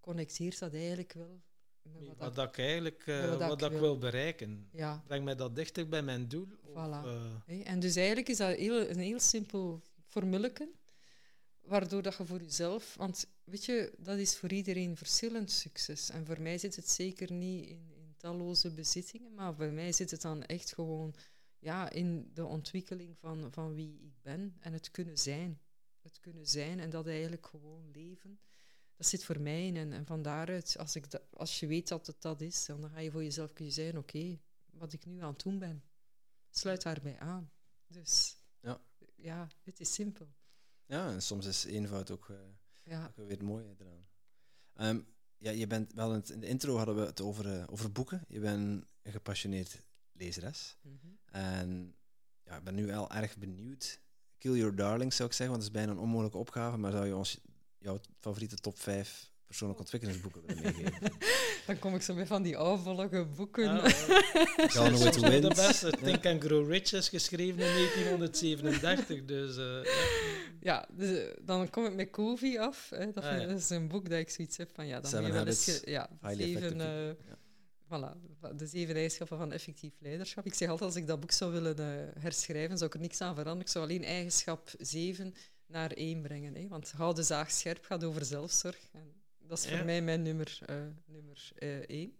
Connecteert dat eigenlijk wel met wat, Wat, dat- ik eigenlijk eh, wat ik wil. wil bereiken. Ja, Breng mij dat dichter bij mijn doel. Voilà. eh, En dus eigenlijk is dat heel, een heel simpel formuleke, waardoor dat je voor jezelf... Want weet je, dat is voor iedereen verschillend succes. En voor mij zit het zeker niet in, in talloze bezittingen, maar bij mij zit het dan echt gewoon ja, in de ontwikkeling van, van wie ik ben en het kunnen zijn. Het kunnen zijn en dat eigenlijk gewoon leven. Dat zit voor mij in. En, en van daaruit, als, ik da- als je weet dat het dat is, dan ga je voor jezelf kunnen zijn, oké, wat ik nu aan het doen ben, sluit daarbij aan. Dus Ja. ja, het is simpel. Ja, en soms is eenvoud ook, eh, Ja, ook weer het mooie eraan. Ehm, ja, je bent wel in, het- in de intro hadden we het over, eh, over boeken. Je bent een gepassioneerd lezeres. Mhm. En ja, ik ben nu wel erg benieuwd. Kill Your Darlings zou ik zeggen, want het is bijna een onmogelijke opgave. Maar zou je ons jouw favoriete top 5 persoonlijke ontwikkelingsboeken willen meegeven? (laughs) Dan kom ik zo met van die ouderwollige boeken. (laughs) ja, Gone with soms the nog de Wind. beste. Think and Grow Rich is geschreven in (laughs) 1937. Dus eh, ja. Dus, eh, dan kom ik met Covey af. Hè. Dat, Ah, ja. (laughs) dat is een boek dat ik zoiets heb van ja, dan Seven je wel eens Habits, ge- ja, zeven, people. voilà, de zeven eigenschappen van effectief leiderschap. Ik zeg altijd, als ik dat boek zou willen eh, herschrijven, zou ik er niks aan veranderen. Ik zou alleen eigenschap 7 naar 1 brengen. Hè. Want hou de zaag scherp gaat over zelfzorg. En dat is voor mij mijn nummer, nummer 1.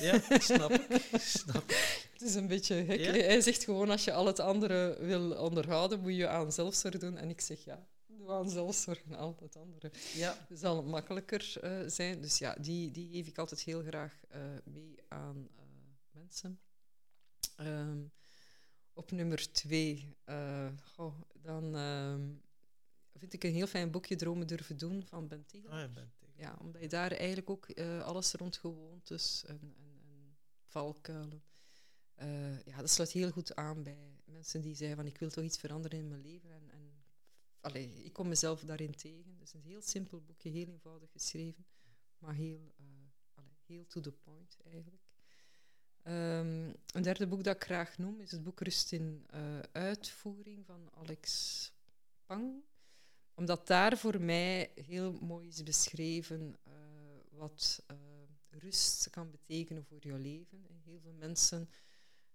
ja, snap ik. (laughs) Snap ik. Het is een beetje gek. Ja? Hij zegt gewoon, als je al het andere wil onderhouden, moet je aan zelfzorg doen. En ik zeg, ja, doe aan zelfzorg en al het andere. Ja. Het zal makkelijker eh, zijn. Dus ja, die, die geef ik altijd heel graag eh, mee aan eh, mensen. Ehm, op nummer twee, goh, dan ehm, vind ik een heel fijn boekje Dromen durven doen van Ben Tiel. Ah, bent tegen. Ja, omdat je daar eigenlijk ook alles rond gewoontes en, en, en valkuilen. Eh, ja, dat sluit heel goed aan bij mensen die zeggen van ik wil toch iets veranderen in mijn leven. En, en ik kom mezelf daarin tegen. Dus een heel simpel boekje, heel eenvoudig geschreven, maar heel, eh, heel to the point eigenlijk. Ehm, een derde boek dat ik graag noem is het boek Rust in eh, Uitvoering van Alex Pang omdat daar voor mij heel mooi is beschreven wat rust kan betekenen voor jouw leven. En Heel veel mensen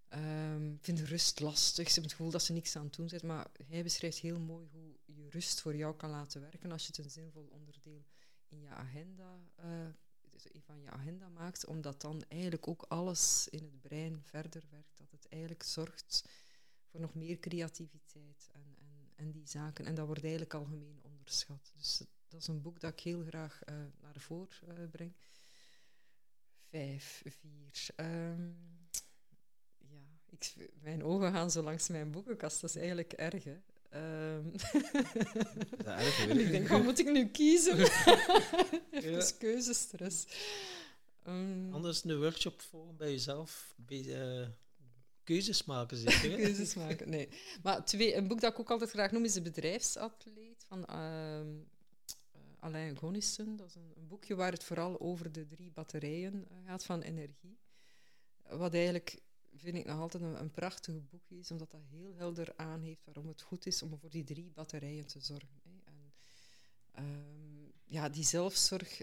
ehm, vinden rust lastig. Ze hebben het gevoel dat ze niks aan het doen zijn. Maar hij beschrijft heel mooi hoe je rust voor jou kan laten werken als je het een zinvol onderdeel in je agenda, eh, dus van je agenda maakt. Omdat dan eigenlijk ook alles in het brein verder werkt. Dat het eigenlijk zorgt voor nog meer creativiteit en, en, en die zaken. En dat wordt eigenlijk algemeen onderschat. Dus dat is een boek dat ik heel graag eh, naar voren eh, breng. Vijf, vier. ehm, ik, mijn ogen gaan zo langs mijn boekenkast. Dat is eigenlijk erg, hè. Ehm, Is dat erg? Ik (laughs) ik denk, wat moet ik nu kiezen? (laughs) Even keuzestress. Ehm, Anders een workshop volgen bij jezelf. Bij, eh, keuzes maken zeker. hè? (laughs) keuzes maken. Nee. Maar twee, een boek dat ik ook altijd graag noem is De Bedrijfsatleet van ehm, eh, Alain Gonissen. Dat is een, een boekje waar het vooral over de drie batterijen eh, gaat van energie. Wat eigenlijk, vind ik nog altijd een, een prachtig boek is, omdat dat heel helder aangeeft waarom het goed is om voor die drie batterijen te zorgen. Hè. En, ehm, ja, die zelfzorg,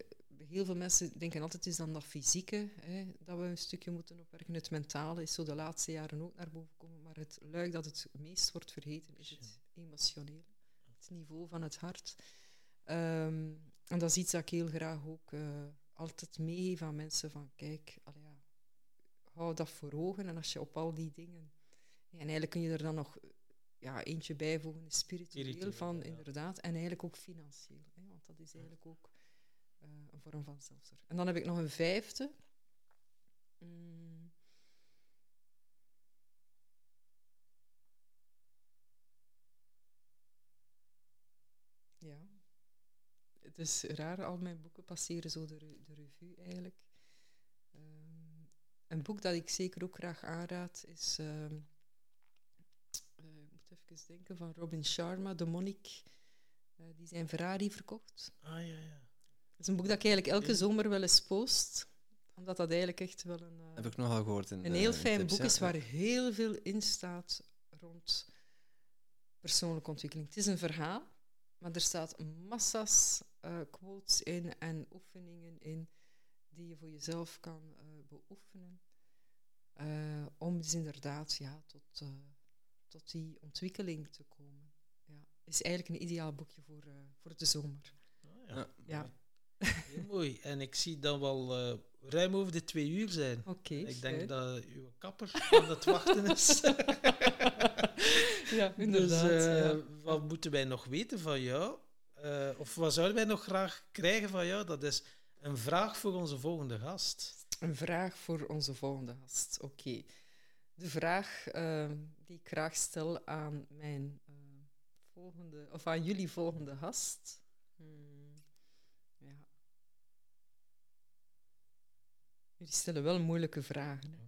heel veel mensen denken altijd het is dan dat fysieke hè, dat we een stukje moeten opwerken. Het mentale is zo de laatste jaren ook naar boven komen, maar het luik dat het meest wordt vergeten is het emotioneel. Het niveau van het hart. Ehm, en dat is iets dat ik heel graag ook uh, altijd meegeef aan mensen van kijk, hou dat voor ogen en als je op al die dingen... En eigenlijk kun je er dan nog ja, eentje bijvoegen, spiritueel, spiritueel van, inderdaad. En eigenlijk ook financieel. Hè, want dat is eigenlijk ook uh, een vorm van zelfzorg. En dan heb ik nog een vijfde. Mm. Ja. Het is raar, al mijn boeken passeren zo de, de revue eigenlijk. Een boek dat ik zeker ook graag aanraad is... Um, even denken, van Robin Sharma, de monnik, uh, die zijn Ferrari verkocht. Ah, ja, ja. Dat is een boek dat ik eigenlijk elke zomer wel eens post. Omdat dat eigenlijk echt wel een... Uh, Heb ik nogal gehoord. In, een heel fijn boek is waar heel veel in staat rond persoonlijke ontwikkeling. Het is een verhaal, maar er staat massa's uh, quotes in en oefeningen in die je voor jezelf kan beoefenen. om dus inderdaad ja, tot tot die ontwikkeling te komen. Ja. Is eigenlijk een ideaal boekje voor, uh, voor de zomer. Oh, ja. ja. Heel mooi. En ik zie dan wel uh, ruim over de twee uur zijn. Oké. ik denk dat uw kapper aan het wachten is. (laughs) ja, inderdaad. Dus, uh, ja. wat moeten wij nog weten van jou? of wat zouden wij nog graag krijgen van jou? Dat is een vraag voor onze volgende gast. Een vraag voor onze volgende gast. Oké de vraag uh, die ik graag stel aan mijn uh, volgende, of aan jullie volgende gast. Hmm. Ja. Jullie stellen wel moeilijke vragen. Hè?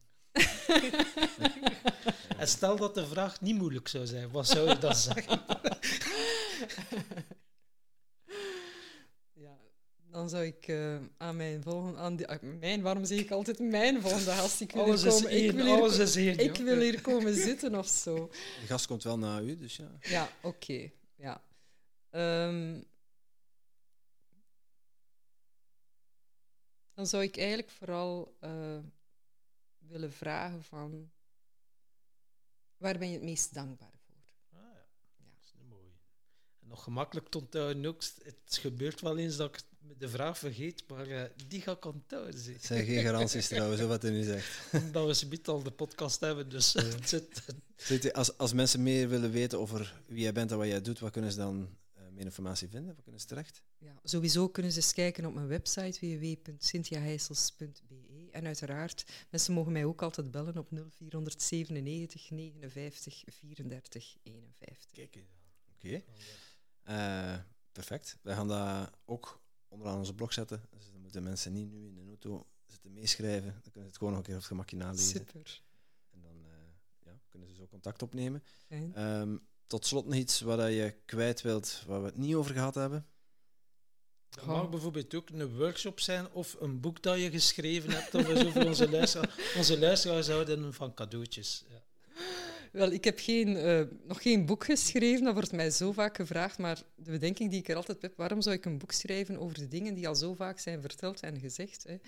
en stel dat de vraag niet moeilijk zou zijn, wat zou je dan (laughs) zeggen? Dan zou ik uh, aan mijn volgende... Aan die, uh, mijn, waarom zeg ik altijd mijn volgende gast? Ik wil alles hier komen, één, ik wil alles hier, is één, Ik wil hier komen zitten of zo. De gast komt wel na u, dus ja. Ja, oké. Okay, ja. Um, dan zou ik eigenlijk vooral uh, willen vragen van... Waar ben je het meest dankbaar voor? Ah ja, ja. dat is een mooie. En nog gemakkelijk tot ook, het gebeurt wel eens dat ik de vraag vergeet, maar uh, die ga ik onthouden. Het zijn geen garanties trouwens, wat u nu zegt. (laughs) Dat we ze al de podcast hebben, dus uh, zit. als, als mensen meer willen weten over wie jij bent en wat jij doet, wat kunnen ze dan uh, meer informatie vinden? Wat kunnen ze terecht? Ja, sowieso kunnen ze eens kijken op mijn website www.cynthiaheisels.be en uiteraard, mensen mogen mij ook altijd bellen op 0497 59 34 51. Kijk eens. Oké. Okay. perfect. We gaan dat ook onderaan onze blog zetten. Dus dan moeten mensen niet nu in de auto zitten meeschrijven. Dan kunnen ze het gewoon nog een keer op het gemakje nalezen. Super. En dan uh, ja, kunnen ze zo contact opnemen. Um, tot slot nog iets wat je kwijt wilt, waar we het niet over gehad hebben. Het mag bijvoorbeeld ook een workshop zijn of een boek dat je geschreven hebt. Of zo voor onze luisteraars. Onze luisteraars houden van cadeautjes. Ja. Wel, ik heb geen, uh, nog geen boek geschreven, dat wordt mij zo vaak gevraagd, maar de bedenking die ik er altijd heb, waarom zou ik een boek schrijven over de dingen die al zo vaak zijn verteld en gezegd? Hè?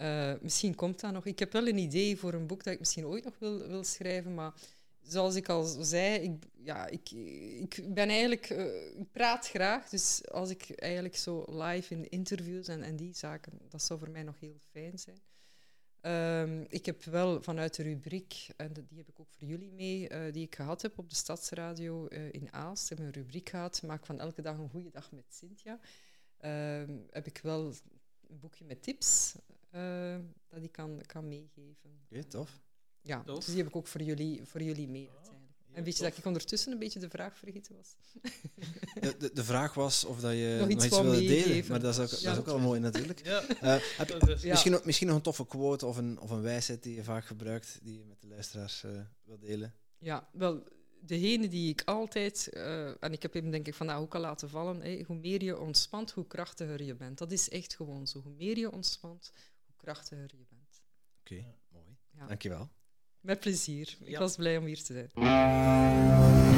Uh, misschien komt dat nog. Ik heb wel een idee voor een boek dat ik misschien ooit nog wil, wil schrijven, maar zoals ik al zei, ik, ja, ik, ik ben eigenlijk, uh, ik praat graag, dus als ik eigenlijk zo live in interviews en, en die zaken, dat zou voor mij nog heel fijn zijn. Um, ik heb wel vanuit de rubriek, en die heb ik ook voor jullie mee, uh, die ik gehad heb op de Stadsradio uh, in Aalst, heb een rubriek gehad, maak van elke dag een goede dag met Cynthia. Um, heb ik wel een boekje met tips uh, dat ik kan, kan meegeven. Oké, tof. Ja, tof. dus die heb ik ook voor jullie, voor jullie mee ah. En weet je dat ik ondertussen een beetje de vraag vergeten was? De, de, de vraag was of dat je (laughs) nog iets, wilde delen, maar dat is ook, dat is ook wel mooi natuurlijk. (laughs) Ja. Uh, heb, ja. misschien, nog, misschien nog een toffe quote of een, of een wijsheid die je vaak gebruikt, die je met de luisteraars uh, wil delen? Ja, wel, degene die ik altijd, uh, en ik heb hem denk ik vandaag ook al laten vallen, hey, hoe meer je ontspant, hoe krachtiger je bent. Dat is echt gewoon zo. Hoe meer je ontspant, hoe krachtiger je bent. Oké, okay, mooi. Ja. Dankjewel. Met plezier. Ik was blij om hier te zijn.